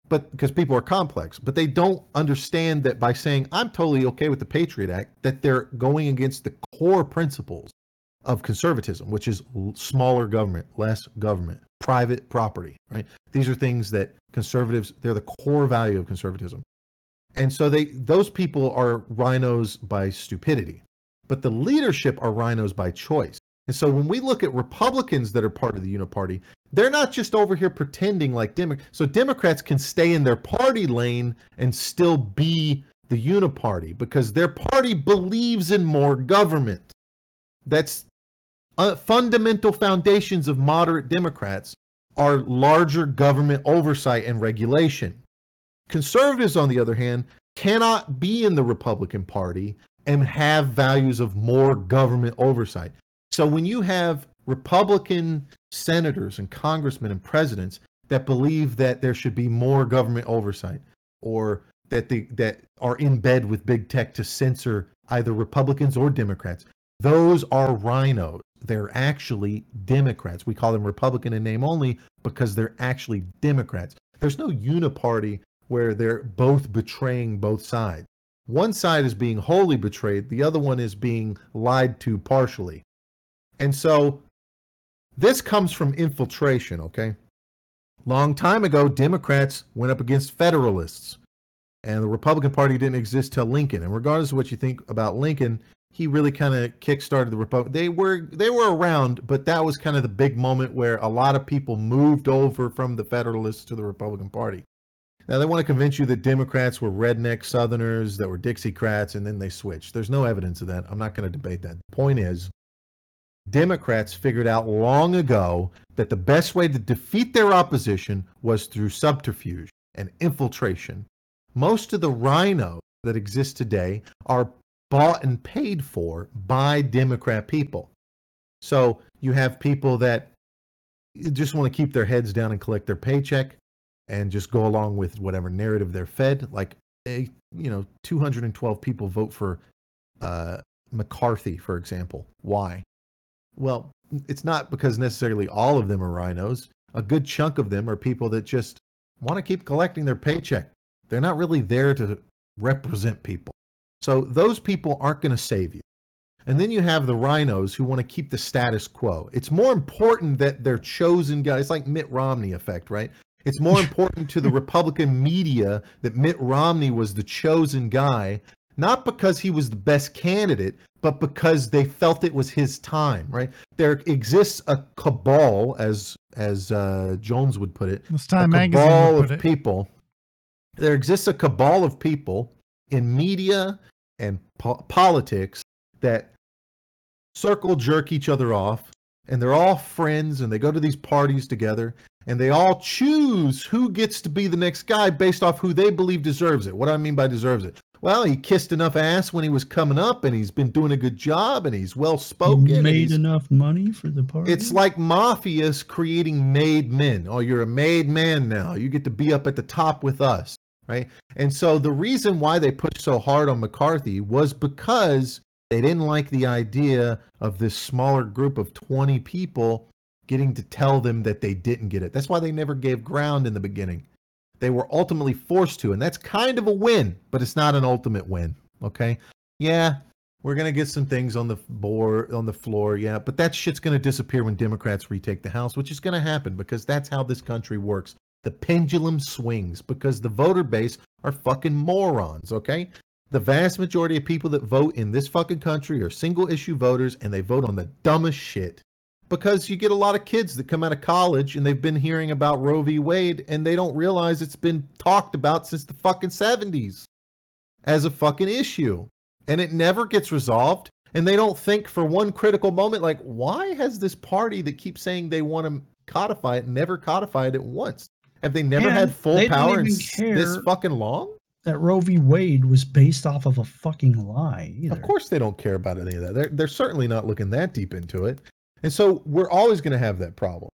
but because people are complex, but they don't understand that by saying I'm totally okay with the Patriot Act, that they're going against the core principles of conservatism, which is smaller government, less government, private property. Right? These are things that conservatives they're the core value of conservatism, and so they those people are rhinos by stupidity, but the leadership are rhinos by choice. And so when we look at Republicans that are part of the Uniparty, they're not just over here pretending like Democrats. So Democrats can stay in their party lane and still be the Uniparty because their party believes in more government. That's uh, fundamental foundations of moderate Democrats are larger government oversight and regulation. Conservatives, on the other hand, cannot be in the Republican Party and have values of more government oversight. So when you have Republican senators and congressmen and presidents that believe that there should be more government oversight or that the that are in bed with big tech to censor either Republicans or Democrats, those are rhinos. They're actually Democrats. We call them Republican in name only because they're actually Democrats. There's no uniparty where they're both betraying both sides. One side is being wholly betrayed, the other one is being lied to partially. And so this comes from infiltration, okay? Long time ago, Democrats went up against Federalists, and the Republican Party didn't exist till Lincoln. And regardless of what you think about Lincoln, he really kind of kickstarted the Republic. They were they were around, but that was kind of the big moment where a lot of people moved over from the Federalists to the Republican Party. Now they want to convince you that Democrats were redneck Southerners that were Dixiecrats, and then they switched. There's no evidence of that. I'm not going to debate that. The point is, Democrats figured out long ago that the best way to defeat their opposition was through subterfuge and infiltration. Most of the rhinos that exist today are bought and paid for by Democrat people. So you have people that just want to keep their heads down and collect their paycheck and just go along with whatever narrative they're fed. Like, a, you know, 212 people vote for uh, McCarthy, for example. Why? Well, it's not because necessarily all of them are rhinos. A good chunk of them are people that just want to keep collecting their paycheck. They're not really there to represent people. So those people aren't going to save you. And then you have the rhinos who want to keep the status quo. It's more important that their chosen guy, it's like Mitt Romney effect, right? It's more important to the Republican media that Mitt Romney was the chosen guy, not because he was the best candidate, but because they felt it was his time, right? There exists a cabal, as as uh, Jones would put it, This Time a cabal of it. people. There exists a cabal of people in media and po- politics that circle jerk each other off, and they're all friends, and they go to these parties together, and they all choose who gets to be the next guy based off who they believe deserves it. What do I mean by deserves it? well, he kissed enough ass when he was coming up, and he's been doing a good job, and he's well spoken. made enough money for the party. It's like mafias creating made men. Oh, you're a made man now. You get to be up at the top with us, right? And so the reason why they pushed so hard on McCarthy was because they didn't like the idea of this smaller group of 20 people getting to tell them that they didn't get it. That's why they never gave ground in the beginning. They were ultimately forced to, and that's kind of a win, but it's not an ultimate win. Okay. Yeah, we're gonna get some things on the board on the floor, yeah, but that shit's gonna disappear when Democrats retake the House, which is gonna happen because that's how this country works. The pendulum swings because the voter base are fucking morons, okay? The vast majority of people that vote in this fucking country are single issue voters and they vote on the dumbest shit. Because you get a lot of kids that come out of college and they've been hearing about Roe v. Wade and they don't realize it's been talked about since the fucking 70s as a fucking issue and it never gets resolved and they don't think for one critical moment like why has this party that keeps saying they want to codify it never codified it once have they never And had full power in s- this fucking long that Roe v. Wade was based off of a fucking lie. Either. of course they don't care about any of that they're, they're certainly not looking that deep into it and so we're always going to have that problem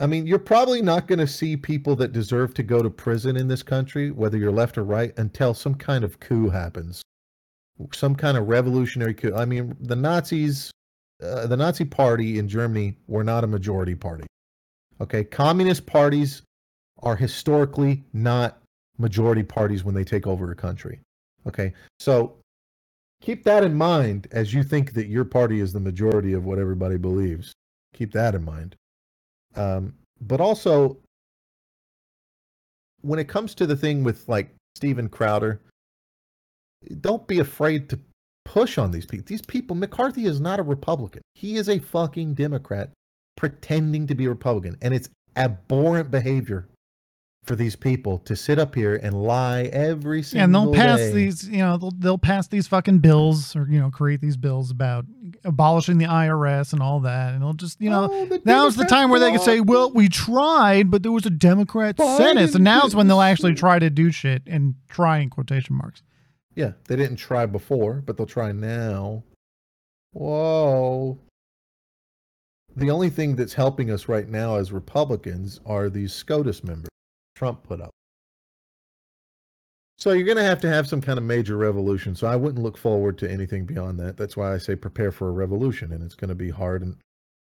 i mean you're probably not going to see people that deserve to go to prison in this country whether you're left or right until some kind of coup happens some kind of revolutionary coup. I mean, the Nazis, uh, the Nazi party in Germany were not a majority party. Okay, communist parties are historically not majority parties when they take over a country. Okay, so keep that in mind as you think that your party is the majority of what everybody believes. Keep that in mind. Um, but also, when it comes to the thing with like Steven Crowder, don't be afraid to push on these people. These people, McCarthy is not a Republican. He is a fucking Democrat pretending to be a Republican. And it's abhorrent behavior for these people to sit up here and lie every single and they'll pass day. these, you know, they'll, they'll pass these fucking bills or, you know, create these bills about abolishing the IRS and all that. And they'll just, you know, Oh, the now's the time where they can say, well, we tried, but there was a Democrat Senate. So now's when they'll actually try to do shit and try in quotation marks. Yeah, they didn't try before, but they'll try now. Whoa. The only thing that's helping us right now as Republicans are these SCOTUS members Trump put up. So you're going to have to have some kind of major revolution. So I wouldn't look forward to anything beyond that. That's why I say prepare for a revolution, and it's going to be hard and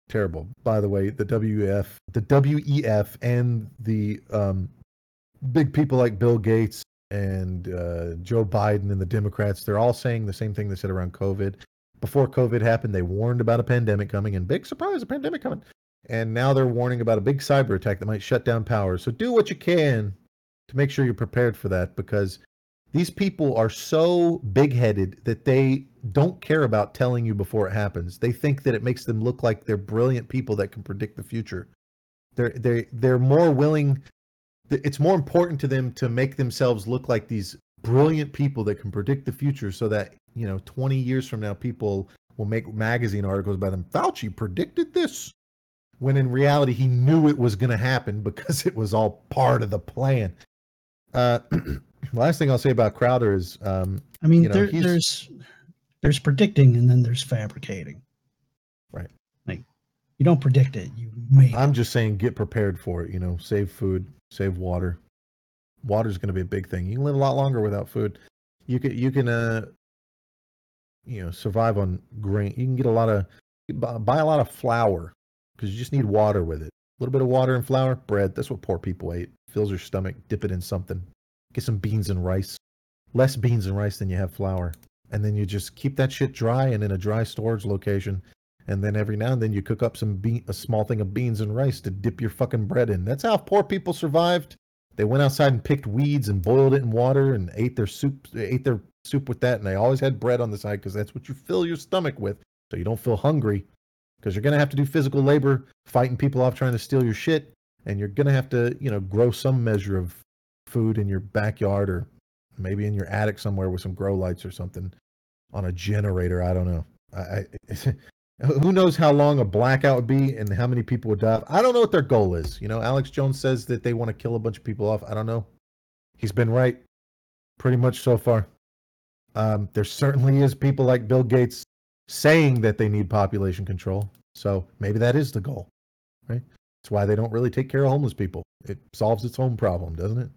terrible. By the way, the WEF, the WEF, and the um, big people like Bill Gates and uh, Joe Biden and the Democrats, they're all saying the same thing they said around COVID. Before COVID happened, they warned about a pandemic coming, and big surprise, a pandemic coming. And now they're warning about a big cyber attack that might shut down power. So do what you can to make sure you're prepared for that because these people are so big headed that they don't care about telling you before it happens. They think that it makes them look like they're brilliant people that can predict the future. They're they they're more willing it's more important to them to make themselves look like these brilliant people that can predict the future so that you know 20 years from now people will make magazine articles about them fauci predicted this when in reality he knew it was going to happen because it was all part of the plan uh last thing i'll say about crowder is um I mean, you know, there, there's there's predicting and then there's fabricating. Right. Like you don't predict it, you make. i'm just saying get prepared for it you know save food save water water's going to be a big thing you can live a lot longer without food you can you can uh you know survive on grain you can get a lot of buy a lot of flour because you just need water with it. A little bit of water and flour bread that's what poor people ate. Fills your stomach dip it in something. Get some beans and rice. Less beans and rice than you have flour. And then you just keep that shit dry and in a dry storage location. And then every now and then you cook up some bean a small thing of beans and rice to dip your fucking bread in. That's how poor people survived. They went outside and picked weeds and boiled it in water and ate their soup ate their soup with that. And they always had bread on the side because that's what you fill your stomach with. So you don't feel hungry because you're going to have to do physical labor fighting people off trying to steal your shit and you're going to have to you know grow some measure of food in your backyard or maybe in your attic somewhere with some grow lights or something on a generator i don't know. I, who knows how long a blackout would be and how many people would die i don't know what their goal is. You know alex jones says that they want to kill a bunch of people off. I don't know. He's been right pretty much so far. Um, there certainly is people like Bill Gates saying that they need population control. So maybe that is the goal, right? That's why they don't really take care of homeless people. It solves its own problem, doesn't it?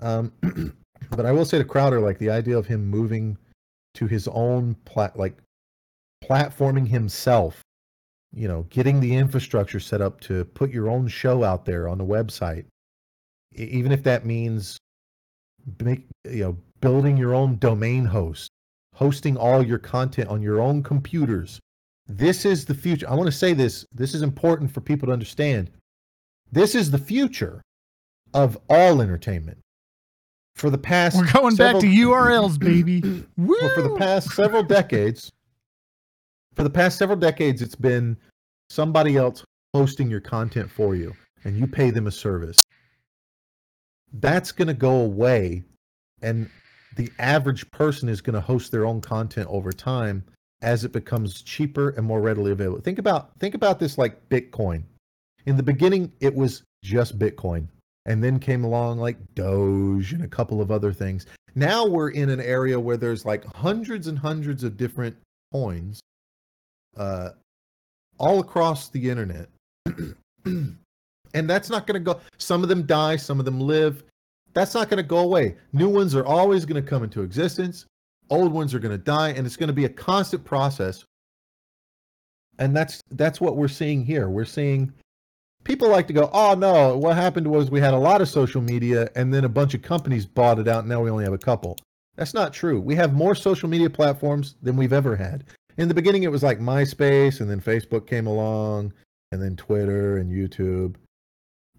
Um, but I will say to Crowder, like the idea of him moving to his own plat, like platforming himself, you know, getting the infrastructure set up to put your own show out there on the website, even if that means make you know building your own domain host, hosting all your content on your own computers. This is the future. I want to say this. This is important for people to understand. This is the future of all entertainment. For the past, We're going back to URLs, baby. Well, for the past several decades, for the past several decades, it's been somebody else hosting your content for you, and you pay them a service. That's going to go away, and the average person is going to host their own content over time as it becomes cheaper and more readily available. Think about think about this like Bitcoin. In the beginning, it was just Bitcoin, and then came along like Doge and a couple of other things. Now we're in an area where there's like hundreds and hundreds of different coins, uh, all across the internet, and that's not going to go. Some of them die, some of them live. That's not going to go away. New ones are always going to come into existence. Old ones are going to die, and it's going to be a constant process. And that's that's what we're seeing here. We're seeing people like to go, "Oh no, what happened was we had a lot of social media, and then a bunch of companies bought it out. And now we only have a couple." That's not true. We have more social media platforms than we've ever had. In the beginning, it was like MySpace, and then Facebook came along, and then Twitter and YouTube,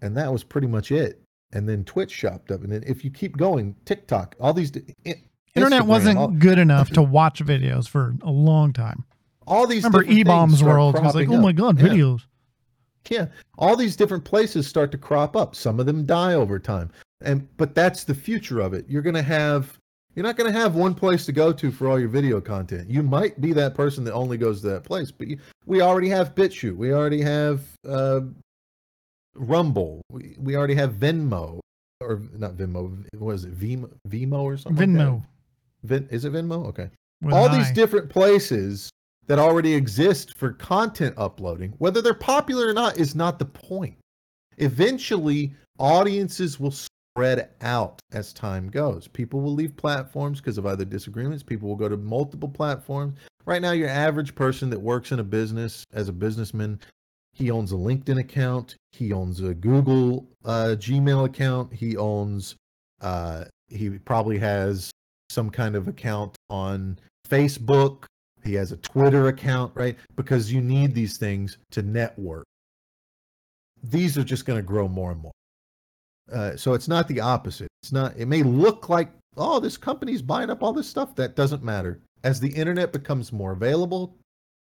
and that was pretty much it. And then Twitch shopped up, and then if you keep going, TikTok, all these di- i- Internet wasn't all, good enough to watch videos for a long time. all these. Remember e bombs World? Was like, oh my god, Yeah. videos. Yeah, all these different places start to crop up. Some of them die over time, and but that's the future of it. You're gonna have. You're not going to have one place to go to for all your video content. You might be that person that only goes to that place, but you, we already have BitChute. We already have uh, Rumble. We, we already have Venmo, or not Venmo. Was it? Vimo, Vimo or something? like? Venmo. Vin, is it Venmo? Okay with all these different places that already exist for content uploading, whether they're popular or not, is not the point. Eventually, audiences will spread out as time goes. People will leave platforms because of either disagreements. People will go to multiple platforms. Right now, your average person that works in a business as a businessman, he owns a LinkedIn account, he owns a Google uh, Gmail account, he owns, uh, he probably has some kind of account on Facebook. He has a Twitter account, right? Because you need these things to network. These are just going to grow more and more. Uh, so it's not the opposite. It's not. It may look like, oh, this company's buying up all this stuff. That doesn't matter. As the internet becomes more available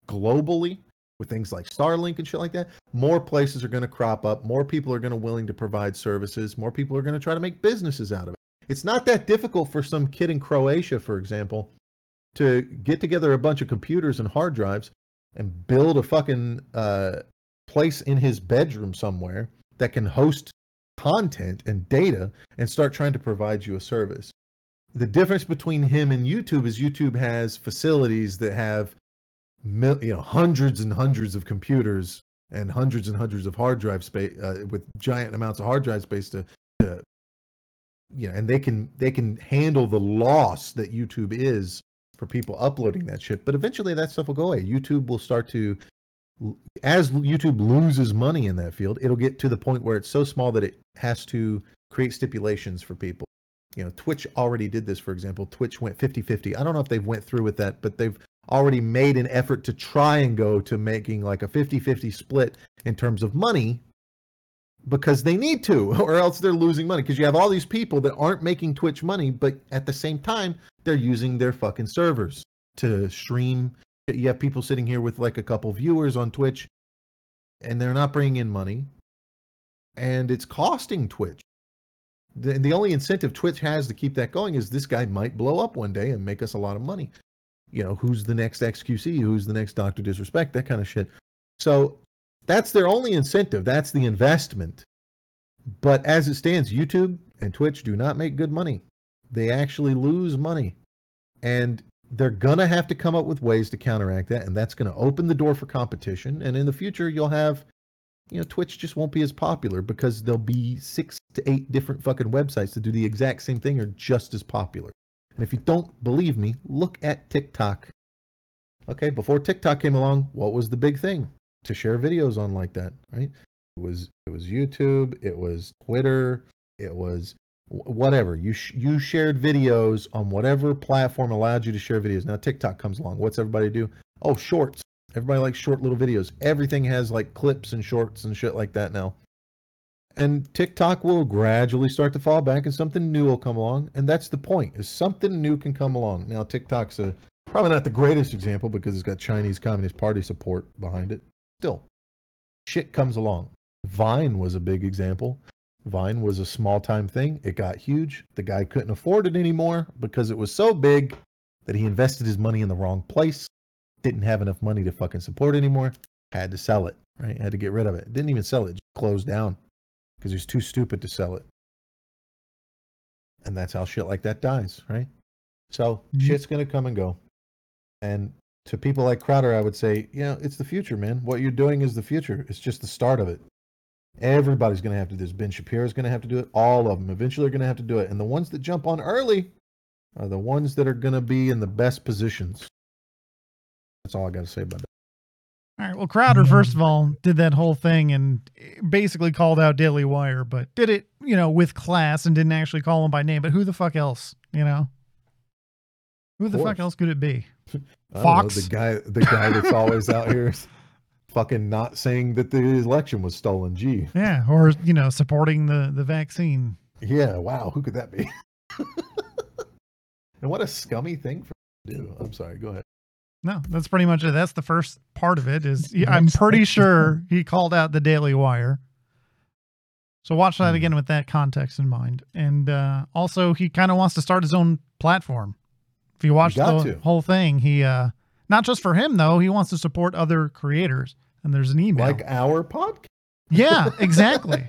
globally, with things like Starlink and shit like that, more places are going to crop up. More people are going to willing to provide services. More people are going to try to make businesses out of it. It's not that difficult for some kid in Croatia, for example, to get together a bunch of computers and hard drives and build a fucking uh, place in his bedroom somewhere that can host content and data and start trying to provide you a service. The difference between him and YouTube is YouTube has facilities that have you know hundreds and hundreds of computers and hundreds and hundreds of hard drive space uh, with giant amounts of hard drive space to, to you know and they can they can handle the loss that YouTube is for people uploading that shit. But eventually that stuff will go away. YouTube will start to as YouTube loses money in that field it'll get to the point where it's so small that it has to create stipulations for people. You know Twitch already did this for example. Twitch went 50-50 I don't know if they've went through with that but they've already made an effort to try and go to making like a 50-50 split in terms of money because they need to or else they're losing money. Because you have all these people that aren't making Twitch money but at the same time they're using their fucking servers to stream. You have people sitting here with like a couple viewers on Twitch and they're not bringing in money and it's costing Twitch. The, the only incentive Twitch has to keep that going is this guy might blow up one day and make us a lot of money you know who's the next xqc who's the next dr disrespect that kind of shit so that's their only incentive that's the investment but as it stands youtube and twitch do not make good money they actually lose money and they're gonna have to come up with ways to counteract that, and that's gonna open the door for competition. And in the future, you'll have, you know, Twitch just won't be as popular because there'll be six to eight different fucking websites that do the exact same thing or just as popular. And if you don't believe me, look at TikTok. Okay, before TikTok came along, what was the big thing to share videos on like that, right? It was it was YouTube, it was Twitter, it was whatever. You sh- you shared videos on whatever platform allowed you to share videos. Now TikTok comes along. What's everybody do? Oh, shorts. Everybody likes short little videos. Everything has like clips and shorts and shit like that now. And TikTok will gradually start to fall back and something new will come along. And that's the point. Is something new can come along. Now TikTok's a probably not the greatest example because it's got Chinese Communist Party support behind it. Still, shit comes along. Vine was a big example. Vine was a small time thing. It got huge. The guy couldn't afford it anymore because it was so big that he invested his money in the wrong place. Didn't have enough money to fucking support anymore. Had to sell it, right? Had to get rid of it. Didn't even sell it, just closed down because he's too stupid to sell it. And that's how shit like that dies, right? So Mhm. shit's gonna come and go. And to people like Crowder, I would say, you know, it's the future, man. What you're doing is the future. It's just the start of it. Everybody's going to have to do this. Ben Shapiro's going to have to do it. All of them eventually are going to have to do it. And the ones that jump on early are the ones that are going to be in the best positions. That's all I got to say about that. All right. Well, Crowder, first of all, did that whole thing and basically called out Daily Wire, but did it, you know, with class and didn't actually call him by name. But who the fuck else, you know? Who the fuck else could it be? Don't know, Fox? the guy, the guy that's always out here, fucking not saying that the election was stolen. Gee, Yeah, or you know, supporting the the vaccine. yeah. Wow, who could that be? and what a scummy thing for him to do. I'm sorry. Go ahead. No, that's pretty much it. That's the first part of it. Is I'm pretty sure he called out the Daily Wire. So watch that Hmm. again with that context in mind. And uh, also, he kind of wants to start his own platform. If you watch the to. whole thing, he uh, not just for him though, he wants to support other creators. And there's an email. Like our podcast. yeah, exactly.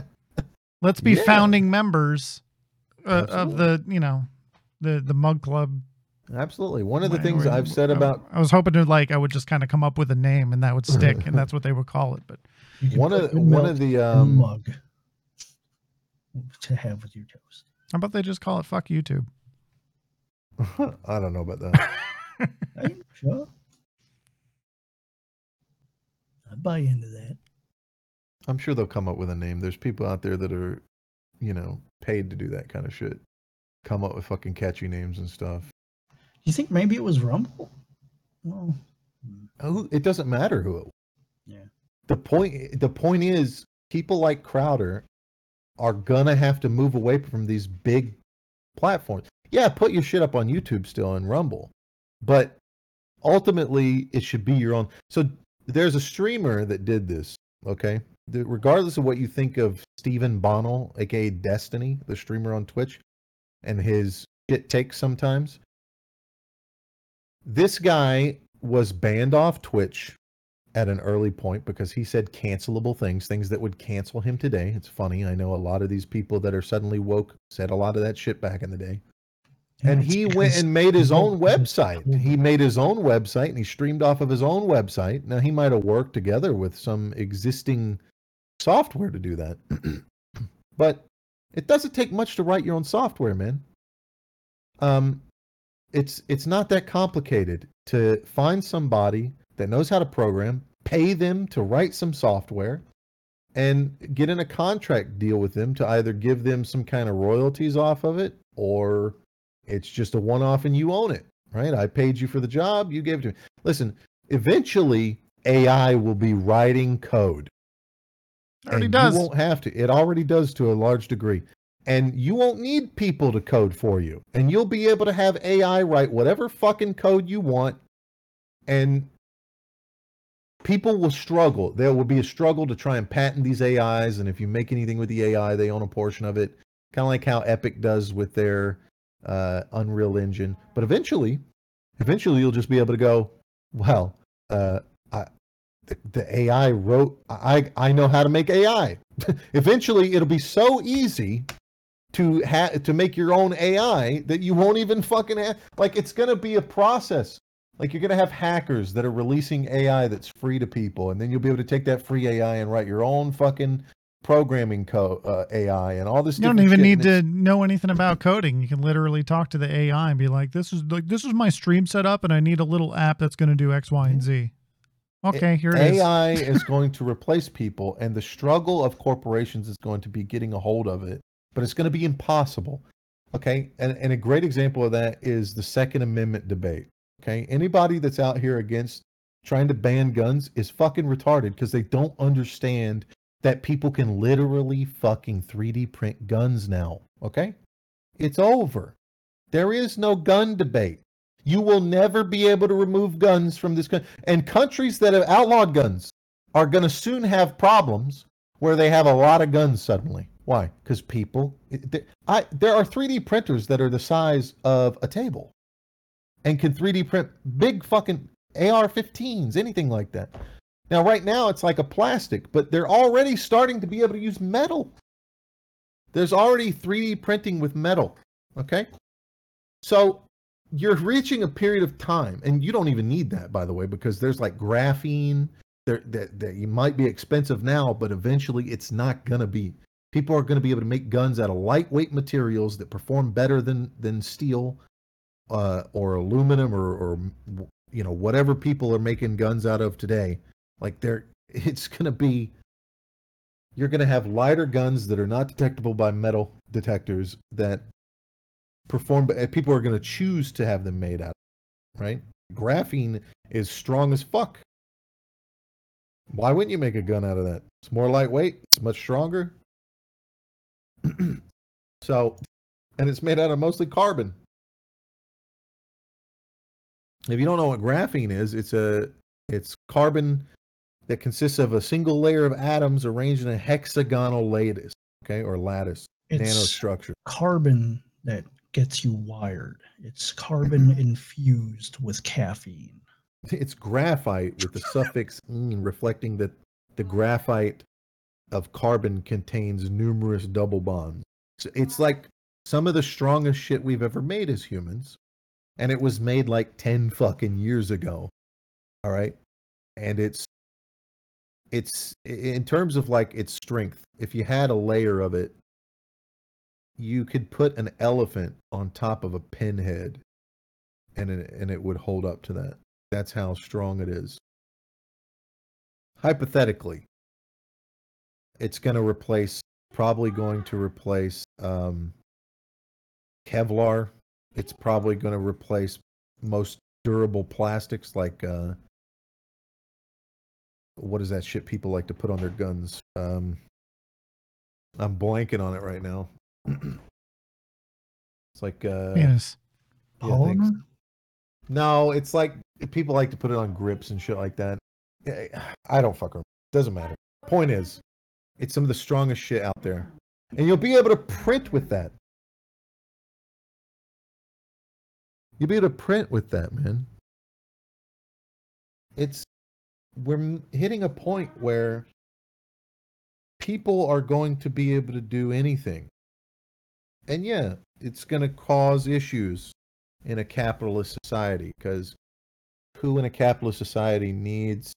Let's be Yeah. founding members uh, of the you know the the Mug Club Absolutely. One of the things why- I've said I- about I was hoping to like I would just kind of come up with a name and that would stick and that's what they would call it. But You can one put of good one milk of the in a um mug to have with your toast. how about they just call it fuck YouTube? I don't know about that. Are you sure? I buy into that. I'm sure they'll come up with a name. There's people out there that are, you know, paid to do that kind of shit. Come up with fucking catchy names and stuff. You think maybe it was Rumble? Well, Oh, it doesn't matter who it was. yeah. The point the point is people like Crowder are gonna have to move away from these big platforms. Yeah, put your shit up on YouTube still and Rumble. But ultimately it should be your own. So there's a streamer that did this, okay? The- regardless of what you think of Stephen Bonnell, aka Destiny, the streamer on Twitch, and his shit takes sometimes. This guy was banned off Twitch at an early point because he said cancelable things, things that would cancel him today. It's funny. I know a lot of these people that are suddenly woke said a lot of that shit back in the day. And he went and made his own website. He made his own website and he streamed off of his own website. Now he might have worked together with some existing software to do that. but it doesn't take much to write your own software, man. Um it's it's not that complicated to find somebody that knows how to program, pay them to write some software and get in a contract deal with them to either give them some kind of royalties off of it or it's just a one off and you own it, right? I paid you for the job, you gave it to me. Listen, eventually AI will be writing code. It already does. You won't have to. It already does to a large degree. And you won't need people to code for you. And you'll be able to have AI write whatever fucking code you want. And people will struggle. There will be a struggle to try and patent these AIs. And if you make anything with the AI, they own a portion of it. Kind of like how Epic does with their uh, Unreal Engine. But eventually, eventually you'll just be able to go, well, uh, the, the AI wrote, I, I know how to make AI. eventually it'll be so easy to ha- to make your own AI that you won't even fucking have. Like it's gonna be a process. Like you're gonna have hackers that are releasing AI that's free to people, and then you'll be able to take that free AI and write your own fucking programming code uh, AI and all this. You don't even need to know anything about coding. You can literally talk to the AI and be like, "This is like this is my stream setup, and I need a little app that's going to do X, Y, and Z." Okay, here it is. AI is going to replace people, and the struggle of corporations is going to be getting a hold of it, but it's going to be impossible. Okay, and, and a great example of that is the Second Amendment debate. Okay, anybody that's out here against trying to ban guns is fucking retarded because they don't understand that people can literally fucking 3D print guns now. Okay, it's over. There is no gun debate. You will never be able to remove guns from this country. And countries that have outlawed guns are going to soon have problems where they have a lot of guns suddenly. Why? Because people, I there are 3D printers that are the size of a table, and can 3D print big fucking AR-15s, anything like that. Now, right now, it's like a plastic, but they're already starting to be able to use metal. There's already 3D printing with metal. Okay, so you're reaching a period of time, and you don't even need that, by the way, because there's like graphene that, that you might be expensive now, but eventually it's not gonna be. People are gonna be able to make guns out of lightweight materials that perform better than than steel, uh, or aluminum, or or you know whatever people are making guns out of today. Like they're, it's gonna be. You're gonna have lighter guns that are not detectable by metal detectors that perform people are going to choose to have them made out of, right graphene is strong as fuck why wouldn't you make a gun out of that it's more lightweight it's much stronger so and it's made out of mostly carbon if you don't know what graphene is it's a it's carbon that consists of a single layer of atoms arranged in a hexagonal lattice okay or lattice It's nanostructure carbon that gets you wired. It's carbon infused with caffeine. it's graphite with the suffix reflecting that the graphite of carbon contains numerous double bonds. So it's like some of the strongest shit we've ever made as humans. And it was made like 10 fucking years ago. All right. And it's, it's in terms of like its strength, if you had a layer of it, you could put an elephant on top of a pinhead and it, and it would hold up to that. That's how strong it is. Hypothetically, it's going to replace, probably going to replace um, Kevlar. It's probably going to replace most durable plastics like, uh, what is that shit people like to put on their guns? Um, I'm blanking on it right now. it's like, uh, Penis. yeah. Polymer? No, it's like people like to put it on grips and shit like that. I don't fuck 'em. Doesn't matter. Point is, it's some of the strongest shit out there, and you'll be able to print with that. You'll be able to print with that, man. It's we're hitting a point where people are going to be able to do anything. And yeah, it's going to cause issues in a capitalist society because who in a capitalist society needs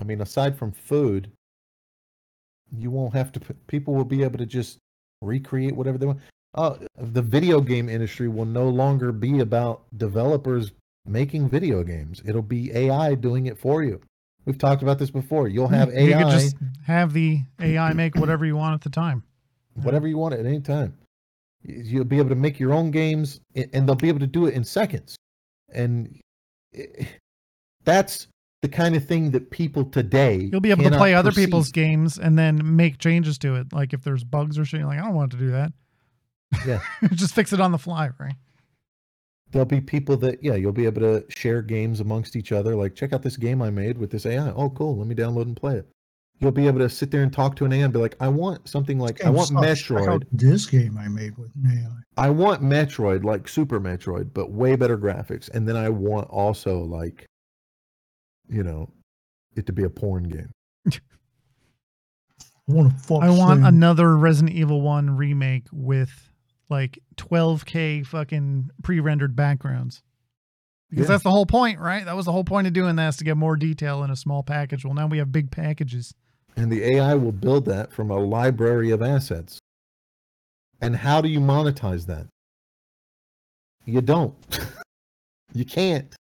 i mean aside from food you won't have to put, people will be able to just recreate whatever they want uh, the video game industry will no longer be about developers making video games it'll be ai doing it for you we've talked about this before you'll have You ai could just have the AI make whatever you want at the time. whatever you want at any time. You'll be able to make your own games, and they'll be able to do it in seconds. And i- that's the kind of thing that people today You'll be able to play other perceive. people's games and then make changes to it. Like if there's bugs or shit, you're like, I don't want to do that. Yeah. just fix it on the fly, right? There'll be people that yeah, you'll be able to share games amongst each other. Like, check out this game I made with this AI. Oh, cool. Let me download and play it. You'll be able to sit there and talk to an AI and be like, I want something like I want sucks. Metroid. This game I made with an AI. I want Metroid like Super Metroid, but way better graphics. And then I want also like, you know, it to be a porn game. I want to fuck. I want another Resident Evil 1 remake with like 12k fucking pre-rendered backgrounds. Because Yeah. that's the whole point, right? That was the whole point of doing this to get more detail in a small package. Well, now we have big packages. And the AI will build that from a library of assets. And how do you monetize that? You don't. you can't.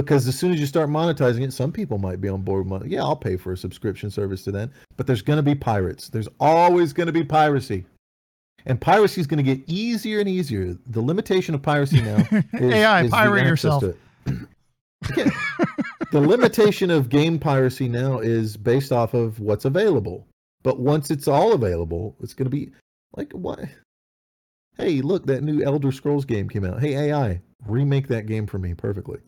Because as soon as you start monetizing it, some people might be on board with money. Yeah, I'll pay for a subscription service to that. But there's going to be pirates. There's always going to be piracy. And piracy is going to get easier and easier. The limitation of piracy now is, AI, is pirate yourself. to it. Yeah. the limitation of game piracy now is based off of what's available. But once it's all available, it's going to be like what? Hey, look, that new Elder Scrolls game came out. Hey, AI, remake that game for me perfectly.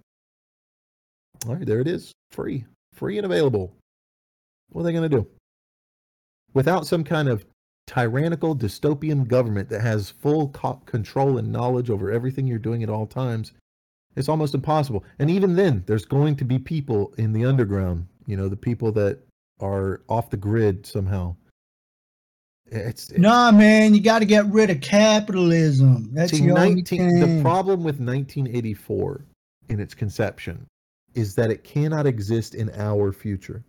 All right, there it is. Free. Free and available. What are they going to do? Without some kind of tyrannical dystopian government that has full co- control and knowledge over everything you're doing at all times, it's almost impossible. And even then, there's going to be people in the underground, you know, the people that are off the grid somehow. It's Nah, man, you got to get rid of capitalism. That's See, the only 19, the problem with 1984 in its conception is that it cannot exist in our future.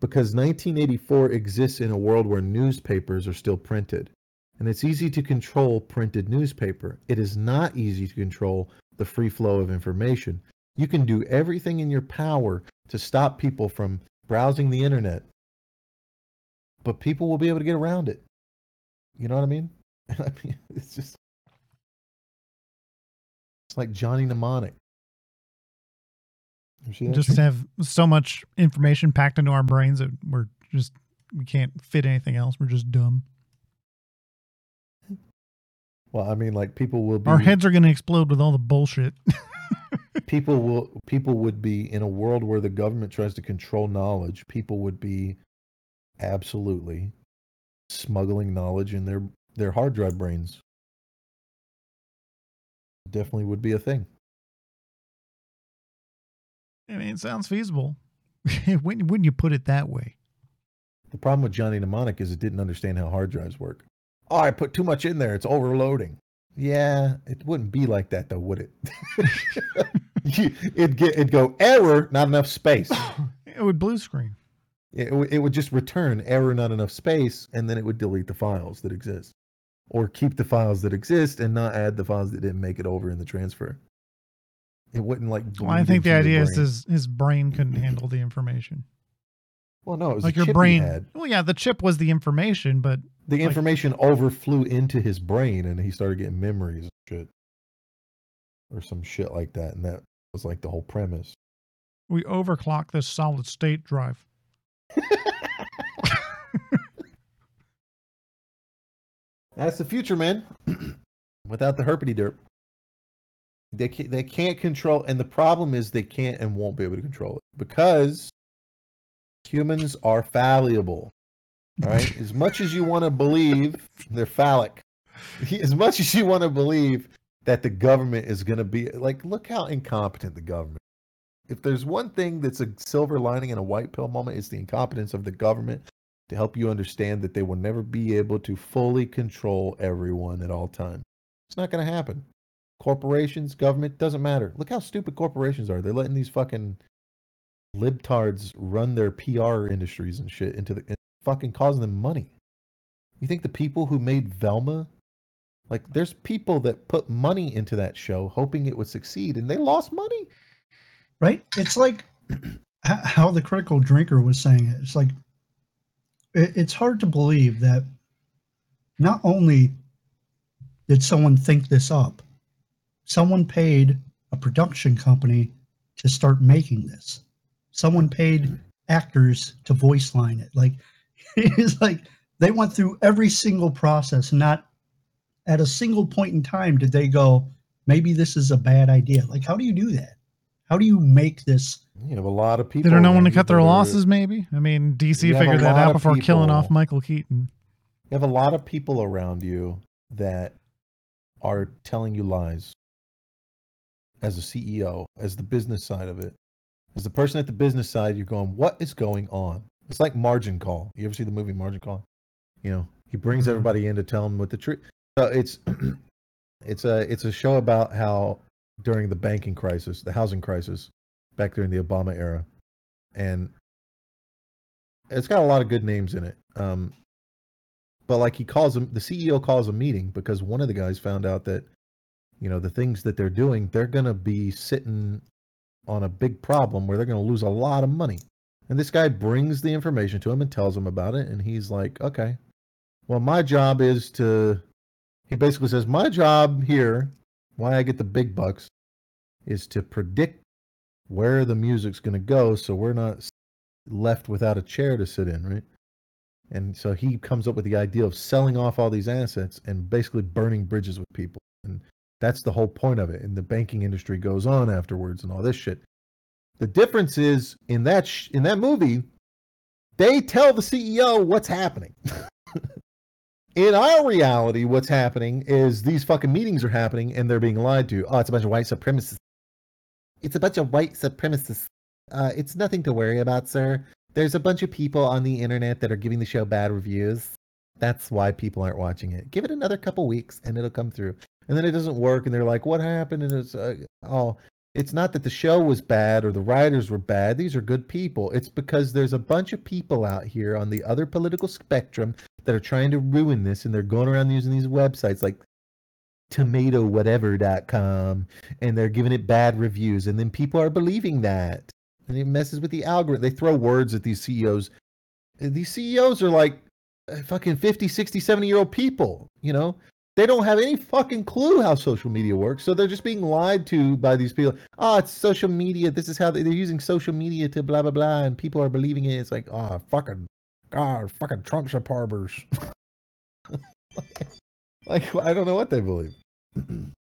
Because 1984 exists in a world where newspapers are still printed. And it's easy to control printed newspaper. It is not easy to control the free flow of information. You can do everything in your power to stop people from browsing the internet. But people will be able to get around it. You know what i mean? I mean it's just it's like Johnny Mnemonic. You see that Just have so much information packed into our brains that we're just we can't fit anything else. We're just dumb. well, I mean, like people will be Our heads are going to explode with all the bullshit. people will people would be in a world where the government tries to control knowledge. People would be absolutely smuggling knowledge in their their hard drive brains. Definitely would be a thing. I mean, it sounds feasible. when wouldn't you put it that way? The problem with Johnny Mnemonic is it didn't understand how hard drives work. Oh, I put too much in there. It's overloading. Yeah, it wouldn't be like that though, would it? It'd get it'd go error, not enough space. It would blue screen. It, it would just return error, not enough space, and then it would delete the files that exist, or keep the files that exist and not add the files that didn't make it over in the transfer. It wouldn't like. Well, I think the idea is his his brain couldn't handle the information. Well, no, it was Like your chip he brain. had. Well, yeah, the chip was the information, but The like- information overflew into his brain, and he started getting memories and shit, or some shit like that, and that was like the whole premise. we overclock this solid state drive. That's the future, man. Without the herpity derp, they can't, they can't control, and the problem is they can't and won't be able to control it because humans are fallible. Right? as much as you want to believe they're phallic, as much as you want to believe that the government is going to be like, look how incompetent the government. If there's one thing that's a silver lining in a white pill moment, it's the incompetence of the government to help you understand that they will never be able to fully control everyone at all times. It's not going to happen. Corporations, government, doesn't matter. Look how stupid corporations are. They're letting these fucking libtards run their PR industries and shit into the and fucking causing them money. You think the people who made Velma, like, there's people that put money into that show hoping it would succeed, and they lost money. right? It's like how the critical drinker was saying it. It's like it's hard to believe that not only did someone think this up, someone paid a production company to start making this. Someone paid hmm. actors to voice line it. Like it's like they went through every single process. Not at a single point in time did they go, maybe this is a bad idea. Like, how do you do that? How do you make this? You have a lot of people. They don't know when to cut their losses, maybe? I mean, DC You have a figured that out of before killing off Michael Keaton. You have a lot of people around you that are telling you lies as a CEO, as the business side of it. As the person at the business side, you're going, what is going on? It's like Margin Call. You ever see the movie Margin Call? You know, he brings Mhm. everybody in to tell him what the truth. So it's it's a it's a show about how during the banking crisis, the housing crisis, back during the Obama era, and it's got a lot of good names in it. Um, but like he calls him, the CEO calls a meeting because one of the guys found out that, you know, the things that they're doing, they're gonna be sitting on a big problem where they're gonna lose a lot of money. And this guy brings the information to him and tells him about it, and he's like, okay, well, my job is to. He basically says, my job here, why I get the big bucks, is to predict where the music's going to go so we're not left without a chair to sit in, right? And so he comes up with the idea of selling off all these assets and basically burning bridges with people. And that's the whole point of it. And the banking industry goes on afterwards and all this shit. The difference is in that sh- in that movie, they tell the CEO what's happening. in our reality, what's happening is these fucking meetings are happening and they're being lied to. Oh, it's a bunch of white supremacists. It's a bunch of white supremacists. Uh, it's nothing to worry about, sir. There's a bunch of people on the internet that are giving the show bad reviews. That's why people aren't watching it. Give it another couple weeks and it'll come through. And then it doesn't work, and they're like, "What happened?" And it's uh, oh, it's not that the show was bad or the writers were bad. These are good people. It's because there's a bunch of people out here on the other political spectrum that are trying to ruin this, and they're going around using these websites like tomatowhatever.com and they're giving it bad reviews and then people are believing that and it messes with the algorithm they throw words at these ceos these ceos are like uh, fucking 50 60 70 year old people you know they don't have any fucking clue how social media works so they're just being lied to by these people oh it's social media this is how they, they're using social media to blah blah blah and people are believing it it's like oh fucking god fucking trump supporters like i don't know what they believe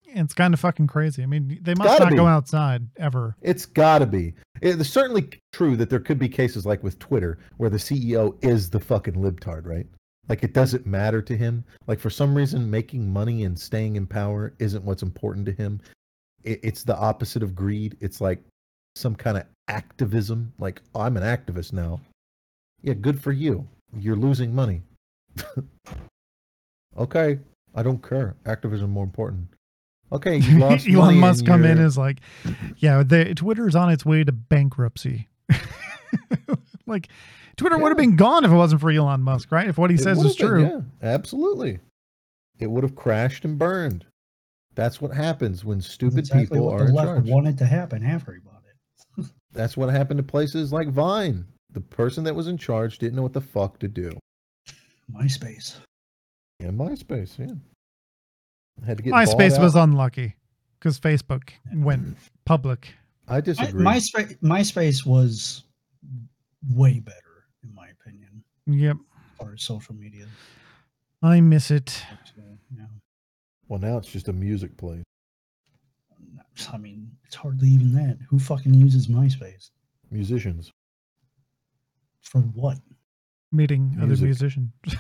It's kind of fucking crazy. I mean, they must gotta not go outside ever. It's got to be. It's certainly true that there could be cases like with Twitter where the CEO is the fucking libtard, right? Like it doesn't matter to him. Like for some reason, making money and staying in power isn't what's important to him. It, it's the opposite of greed. It's like some kind of activism. Like "Oh, I'm an activist now. Yeah, good for you. You're losing money. okay, I don't care. Activism more important. Okay, you lost Elon Musk come in as like, yeah, the, Twitter's on its way to bankruptcy. like, Twitter would have been gone if it wasn't for Elon Musk, right? If what he It says is been, true. yeah, absolutely. It would have crashed and burned. That's what happens when stupid exactly people what are the in left charge. wanted to happen after he bought it. That's what happened to places like Vine. The person that was in charge didn't know what the fuck to do. MySpace. And MySpace, yeah. Had to get MySpace was unlucky because Facebook went public. I My, disagree. MySpace, MySpace was way better, in my opinion, Yep. as far as social media. I miss it. So, you well, now it's just a music place. I mean, it's hardly even that. Who fucking uses MySpace? Musicians. For what? Meeting other musicians.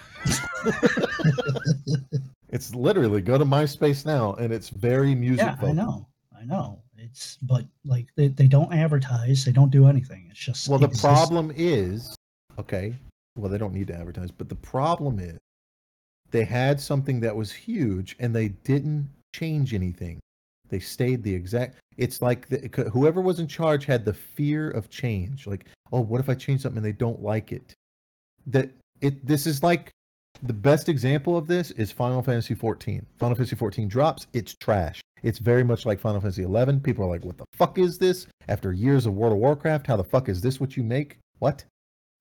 It's literally go to MySpace now, and it's very music. yeah, I know. I know. It's but like they, they don't advertise, they don't do anything. It's just Well, the exists. problem is, okay, well, they don't need to advertise, but the problem is they had something that was huge and they didn't change anything. They stayed the exact. It's like the, whoever was in charge had the fear of change. Like, oh, what if I change something and they don't like it? That it. This is like the best example of this is Final Fantasy 14. Final Fantasy 14 drops, it's trash. It's very much like Final Fantasy 11. People are like, "What the fuck is this?" After years of World of Warcraft, how the fuck is this what you make? What?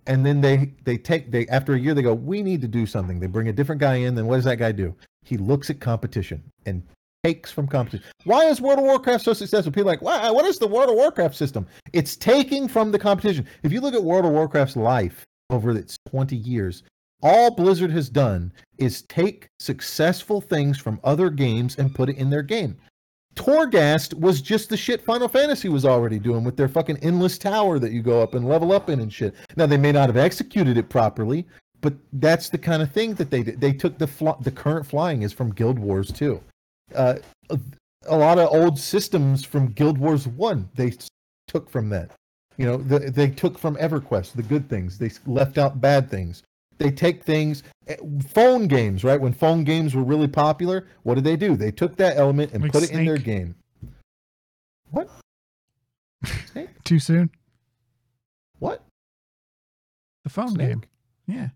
And then they they take they after a year they go, "We need to do something." They bring a different guy in. Then what does that guy do? He looks at competition and takes from competition. Why is World of Warcraft so successful? People like, "Why? What is the World of Warcraft system?" It's taking from the competition. If you look at World of Warcraft's life over its 20 years, all Blizzard has done is take successful things from other games and put it in their game. Torghast was just the shit Final Fantasy was already doing with their fucking endless tower that you go up and level up in and shit. Now they may not have executed it properly, but that's the kind of thing that they did. They took the fl- the current flying is from Guild Wars 2. Uh, a, a lot of old systems from Guild Wars 1 they took from that. You know, the, they took from EverQuest the good things. They left out bad things. They take things, eh, phone games, right? When phone games were really popular, what did they do? They took that element and Like put it in their game. What? Snake? Too soon. What? The phone Snake? game. Yeah.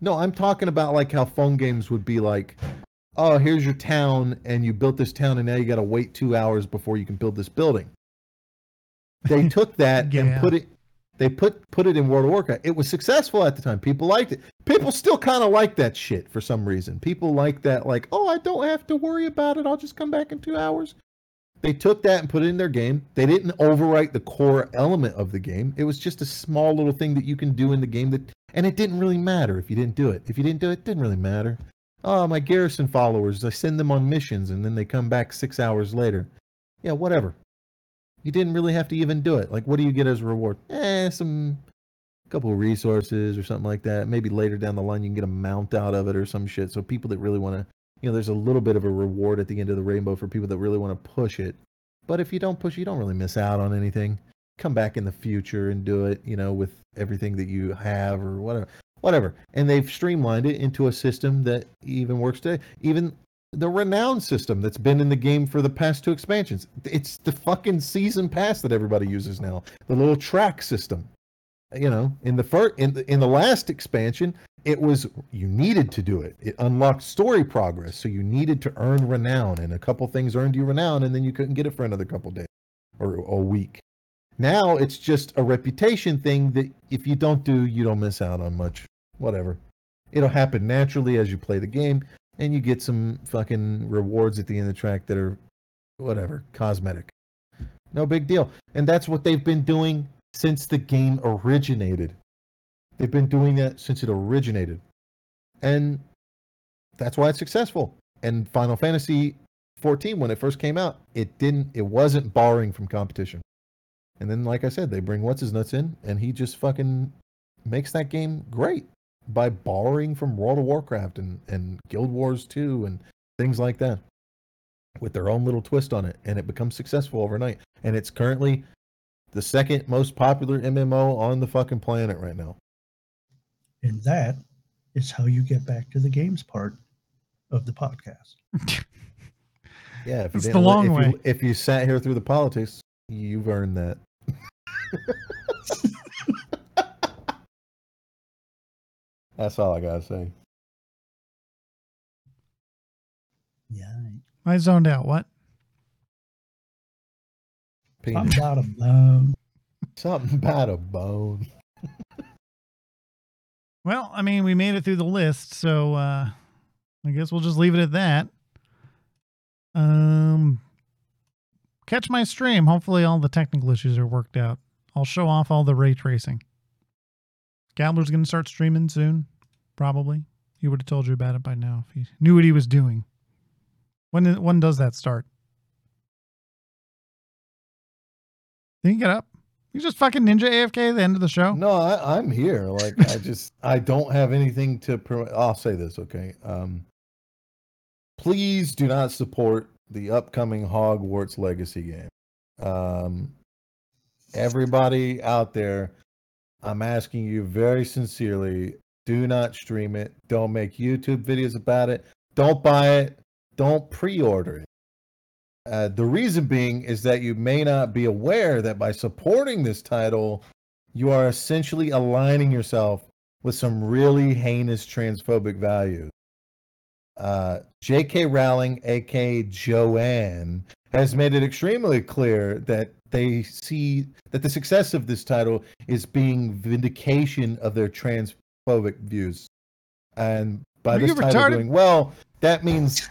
No, I'm talking about like how phone games would be like, oh, here's your town, and you built this town, and now you got to wait two hours before you can build this building. They took that Yeah. and put it. They put put it in World of Warcraft. It was successful at the time. People liked it. People still kind of like that shit for some reason. People like that, like, oh, I don't have to worry about it. I'll just come back in two hours. They took that and put it in their game. They didn't overwrite the core element of the game. It was just a small little thing that you can do in the game that and it didn't really matter if you didn't do it. If you didn't do it, it didn't really matter. Oh, my garrison followers, I send them on missions and then they come back six hours later. Yeah, whatever. You didn't really have to even do it. Like, what do you get as a reward? Eh, some couple of resources or something like that. Maybe later down the line you can get a mount out of it or some shit. So people that really want to, you know, there's a little bit of a reward at the end of the rainbow for people that really want to push it. But if you don't push, you don't really miss out on anything. Come back in the future and do it, you know, with everything that you have or whatever, whatever. And they've streamlined it into a system that even works today. Even the renown system that's been in the game for the past two expansions. It's the fucking season pass that everybody uses now. The little track system. You know, in the first in the, in the last expansion, it was you needed to do it. It unlocked story progress, so you needed to earn renown, and a couple things earned you renown, and then you couldn't get it for another couple days or a week. Now it's just a reputation thing that if you don't do, you don't miss out on much. Whatever. It'll happen naturally as you play the game, and you get some fucking rewards at the end of the track that are whatever, cosmetic. No big deal. And that's what they've been doing since the game originated. They've been doing that since it originated. And that's why it's successful. And Final Fantasy 14 when it first came out, it didn't it wasn't borrowing from competition. And then like I said, they bring what's his nuts in and he just fucking makes that game great by borrowing from World of Warcraft and and Guild Wars 2 and things like that with their own little twist on it and it becomes successful overnight. And it's currently the second most popular MMO on the fucking planet right now. And that is how you get back to the games part of the podcast. Yeah, if you It's the long if way. You, if you sat here through the politics, you've earned that. That's all I gotta say. Yeah. I zoned out. What? I'm Penis. about a bone. Something about a bone. Well, I mean, we made it through the list, so uh I guess we'll just leave it at that. Um catch my stream. Hopefully all the technical issues are worked out. I'll show off all the ray tracing. Gabler's gonna start streaming soon, probably. He would have told you about it by now if he knew what he was doing. When when does that start? Did he get up? You just fucking ninja AFK at the end of the show? No, I, I'm here. Like I just I don't have anything to. Pro- I'll say this, okay? Um, please do not support the upcoming Hogwarts Legacy game. Um, everybody out there, I'm asking you very sincerely: do not stream it. Don't make YouTube videos about it. Don't buy it. Don't pre-order it. Uh, the reason being is that you may not be aware that by supporting this title, you are essentially aligning yourself with some really heinous transphobic values. Uh, J.K. Rowling, aka Joanne, has made it extremely clear that they see that the success of this title is being vindication of their transphobic views. And by Are this title retarded? doing well, that means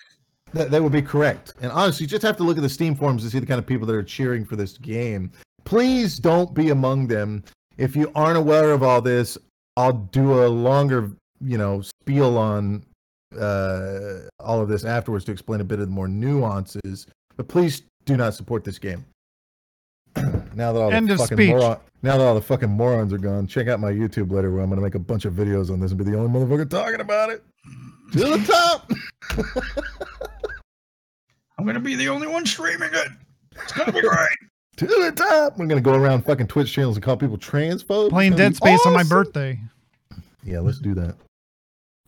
that they would be correct. And honestly, you just have to look at the Steam forums to see the kind of people that are cheering for this game. Please don't be among them. If you aren't aware of all this, I'll do a longer, you know, spiel on uh, all of this afterwards to explain a bit of the more nuances. But please do not support this game. Now that all End the of fucking speech. moron, now that all the fucking morons are gone, check out my YouTube later where I'm gonna make a bunch of videos on this and be the only motherfucker talking about it. To the top. I'm gonna be the only one streaming it. It's gonna be great. to the top. We're gonna go around fucking Twitch channels and call people transphobes. Playing Dead Space on my birthday. Yeah, let's do that.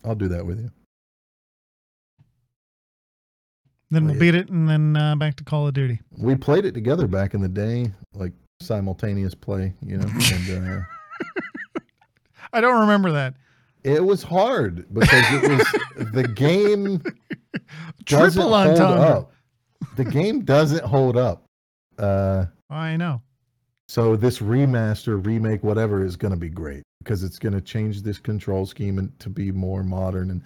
I'll do that with you. Then we'll beat it, and then uh, back to Call of Duty. We played it together back in the day, like simultaneous play, you know. And uh, I don't remember that. it was hard because it was the game doesn't Triple hold entendre. up. The game doesn't hold up. Uh, I know. so this remaster, remake, whatever, is going to be great because it's going to change this control scheme and to be more modern. And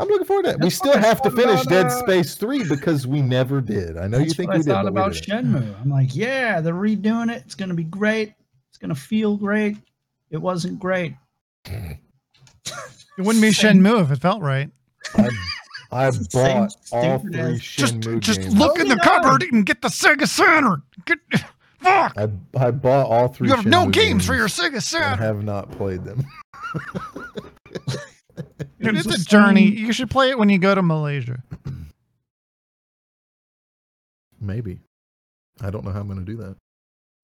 I'm looking forward to that. We still have to finish about, Dead uh, Space Three because we never did. I know you think what we I did, thought but about. Shenmue. I'm like, yeah, they're redoing it. It's gonna be great. It's gonna feel great. It wasn't great. It wouldn't be Shenmue if it felt right. I, I It's the same bought all three ass- Just, Shenmue just games. look in the Oh, no. cupboard and get the Sega Saturn. Get, fuck. I I bought all three. You have no Shenmue games for your Sega and Saturn. have not played them. Dude, was it's a journey. same- You should play it when you go to Malaysia. Maybe. I don't know how I'm going to do that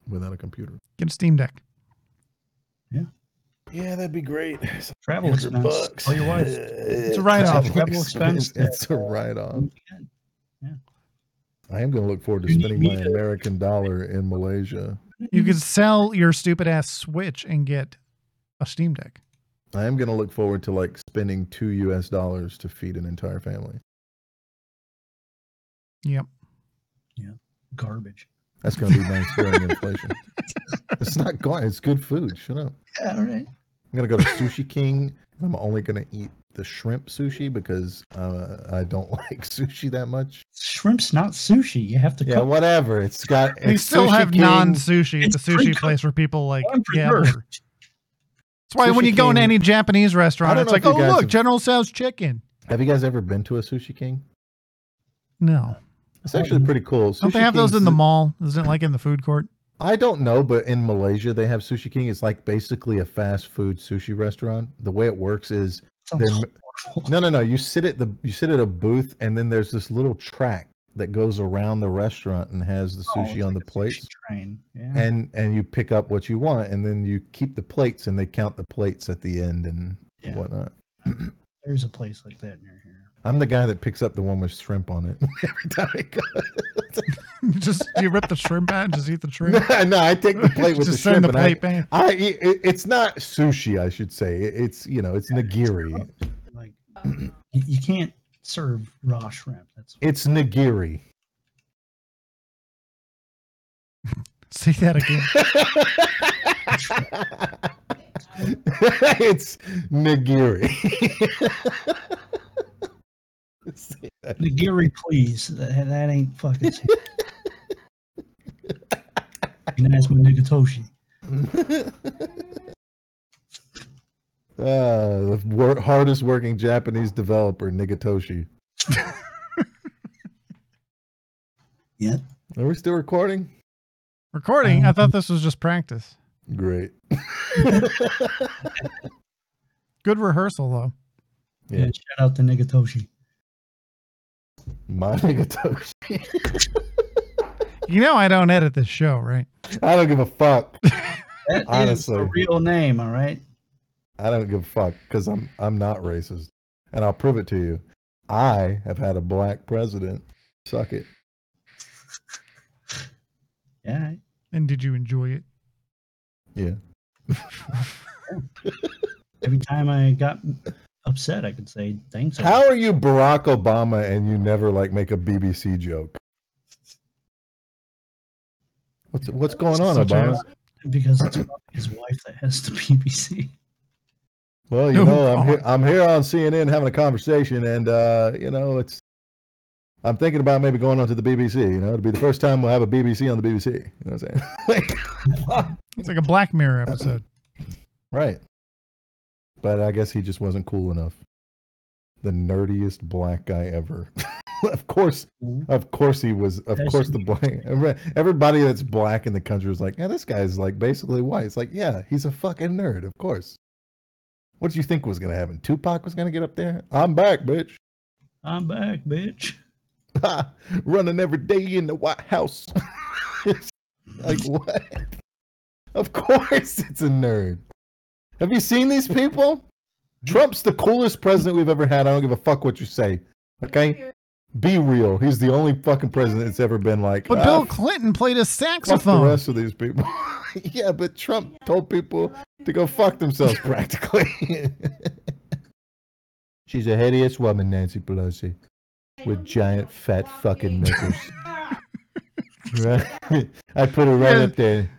without a computer. Get a Steam Deck. Yeah, Yeah, that'd be great. Travel expense. Tell your wife. It's a write-off. Travel expense It's a uh, write-off. Yeah. I am going to look forward to You spending my to- American dollar in Malaysia. You could sell your stupid ass Switch and get a Steam Deck. I am going to look forward to like spending two U.S. dollars to feed an entire family. Yep. Yeah. garbage. That's going to be nice during inflation. It's not going. It's good food. Shut up. Yeah, all right. I'm gonna go to Sushi King. I'm only gonna eat the shrimp sushi because uh, I don't like sushi that much. Shrimp's not sushi. You have to Yeah, cook. whatever. It's got. They it's still Sushi have non sushi at It's the sushi place where people like I'm yeah. prepared. order. That's why when Sushi you go into any Japanese restaurant, don't it's know like, if you oh guys look, have- General Tso's chicken. Have you guys ever been to a Sushi King? No, It's actually pretty cool. don't they Sushi have those in the mall? Isn't it like in the food court? I don't know, but in Malaysia they have Sushi King. It's like basically a fast food sushi restaurant. The way it works is They're- no, no, no. You sit at the you sit at a booth, and then there's this little track that goes around the restaurant and has the Oh, sushi it's on like the a plates. Train. Yeah. and and you pick up what you want and then you keep the plates and they count the plates at the end and Yeah. whatnot There's a place like that near here. i'm the guy that picks up the one with shrimp on it every time i go just you rip the shrimp out and just eat the shrimp. no, no i take the plate with just the send shrimp the and I, back. I eat- it, it's not sushi i should say It- it's you know it's nigiri Like you, you can't serve raw shrimp. That's it's nigiri See that again. it's nigiri nigiri, please. That, that ain't fucking. you can ask my nigga Toshi. Uh, the wor- hardest working Japanese developer, Nigatoshi. Yeah. Are we still recording? Recording. I thought this was just practice. Great. Good rehearsal though. Yeah. Yeah. Shout out to nigga Toshi. My Nigatoshi. You know I don't edit this show, right? I don't give a fuck. That is Honestly. a real name. All right. I don't give a fuck because I'm I'm not racist, and I'll prove it to you. I have had a black president. Suck it. Yeah. And did you enjoy it? Yeah. Every time I got upset, I could say thanks. How are you Barack Obama and you never like make a BBC joke? What's what's going on, Obama? Because it's his wife that has the BBC. Well, you Oh, know, I'm here, I'm here on CNN having a conversation, and uh, you know, it's. I'm thinking about maybe going on to the BBC. You know, it'll be the first time we'll have a BBC on the BBC. You know what I'm saying? It's like a Black Mirror episode. right. But I guess he just wasn't cool enough. The nerdiest black guy ever. of course, of course he was. Of Yes, course, the black. Everybody that's black in the country was like, "Yeah, this guy's like basically white." It's like, yeah, he's a fucking nerd. Of course. What did you think was gonna happen? Tupac was gonna get up there. I'm back, bitch. I'm back, bitch. Running every day in the White House. like what? Of course, it's a nerd. Have you seen these people? Trump's the coolest president we've ever had. I don't give a fuck what you say. Okay? Be real. He's the only fucking president that's ever been like. But "Ah, Bill Clinton played a saxophone. fuck the rest of these people. yeah, but Trump told people to go fuck themselves practically. She's a hideous woman, Nancy Pelosi, with giant fat fucking nipples. right? I put her right Yeah. up there.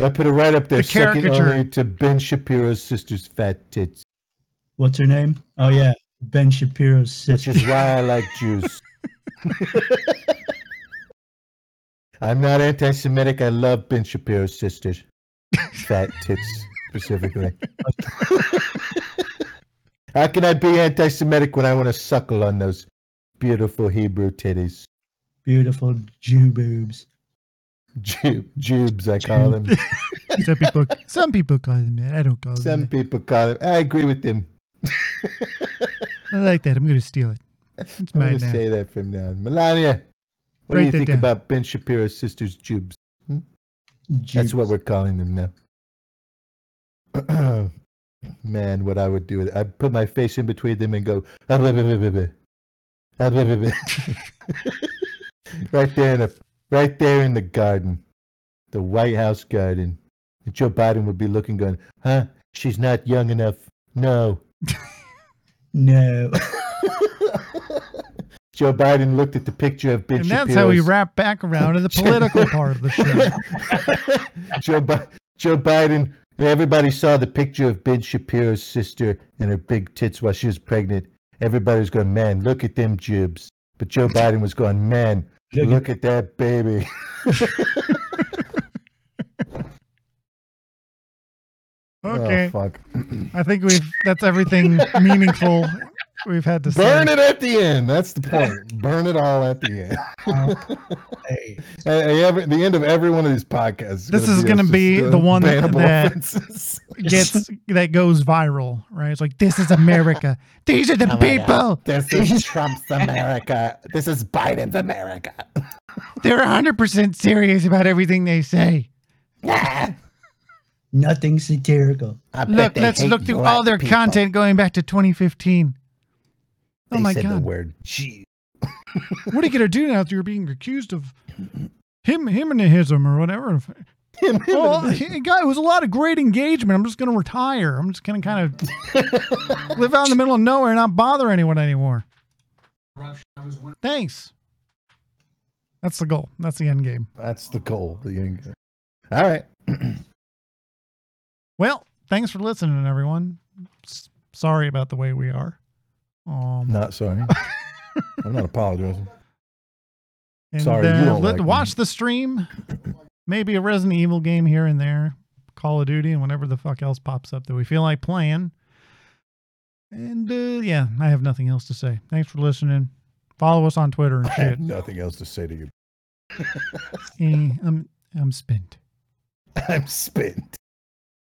I put her right up there, The second caricature. only to Ben Shapiro's sister's fat tits, What's her name? Oh yeah, Ben Shapiro's sister. which is why I like Jews. I'm not anti-Semitic. I love Ben Shapiro's sisters, fat tits specifically. How can I be anti-Semitic when I want to suckle on those beautiful Hebrew titties? Beautiful Jew boobs. Ju- Jubes, I call them. Some people, some people call them that. I don't call him Some that. people call them. I agree with them. I like that. I'm going to steal it. It's I'm going to say that from now on. Melania, what Write do you think down. about Ben Shapiro's sister's jubes? Hmm? That's what we're calling them now. Man, what I would do, it. I'd put my face in between them and go, right there in the, right there in the garden, the White House garden. And Joe Biden would be looking, going, "Huh? She's not young enough. No." No. Joe Biden looked at the picture of Ben And that's how we Shapiro's- wrap back around to the political part of the show. Joe, Bi- Joe Biden, everybody saw the picture of Ben Shapiro's sister and her big tits while she was pregnant. Everybody was going, man, look at them jibs. But Joe Biden was going, man, Look look, at that baby. Okay. Oh, fuck. I think we've, that's everything meaningful we've had to Burn say. it at the end. That's the point. Burn it all at the end. hey, Hey, hey, every, the end of every one of these podcasts. This is us gonna be the one bannable that- Gets, that goes viral, right? It's like, this is America. These are the Oh people. This is Trump's America. This is Biden's America. They're 100% serious about everything they say. Yeah. nothing satirical. I Look, let's look through all their people. content going back to 2015. Oh my said God. the word Jew. What are you gonna do now if you're being accused of him himanahism or whatever? Him, him, Well, and- oh, he- guy, it was a lot of great engagement. I'm just gonna retire. I'm just gonna kind of live out in the middle of nowhere and not bother anyone anymore. Thanks. That's the goal. That's the end game. That's the goal. The end game. All right. Well, thanks for listening, everyone. S- sorry about the way we are. Um, Not sorry. I'm not apologizing. and, sorry, you don't let- like watch the stream. Maybe a Resident Evil game here and there, Call of Duty, and whatever the fuck else pops up that we feel like playing. And uh, yeah, I have nothing else to say. Thanks for listening. Follow us on Twitter and I have shit. nothing else to say to you. Eh, I'm I'm spent. I'm spent.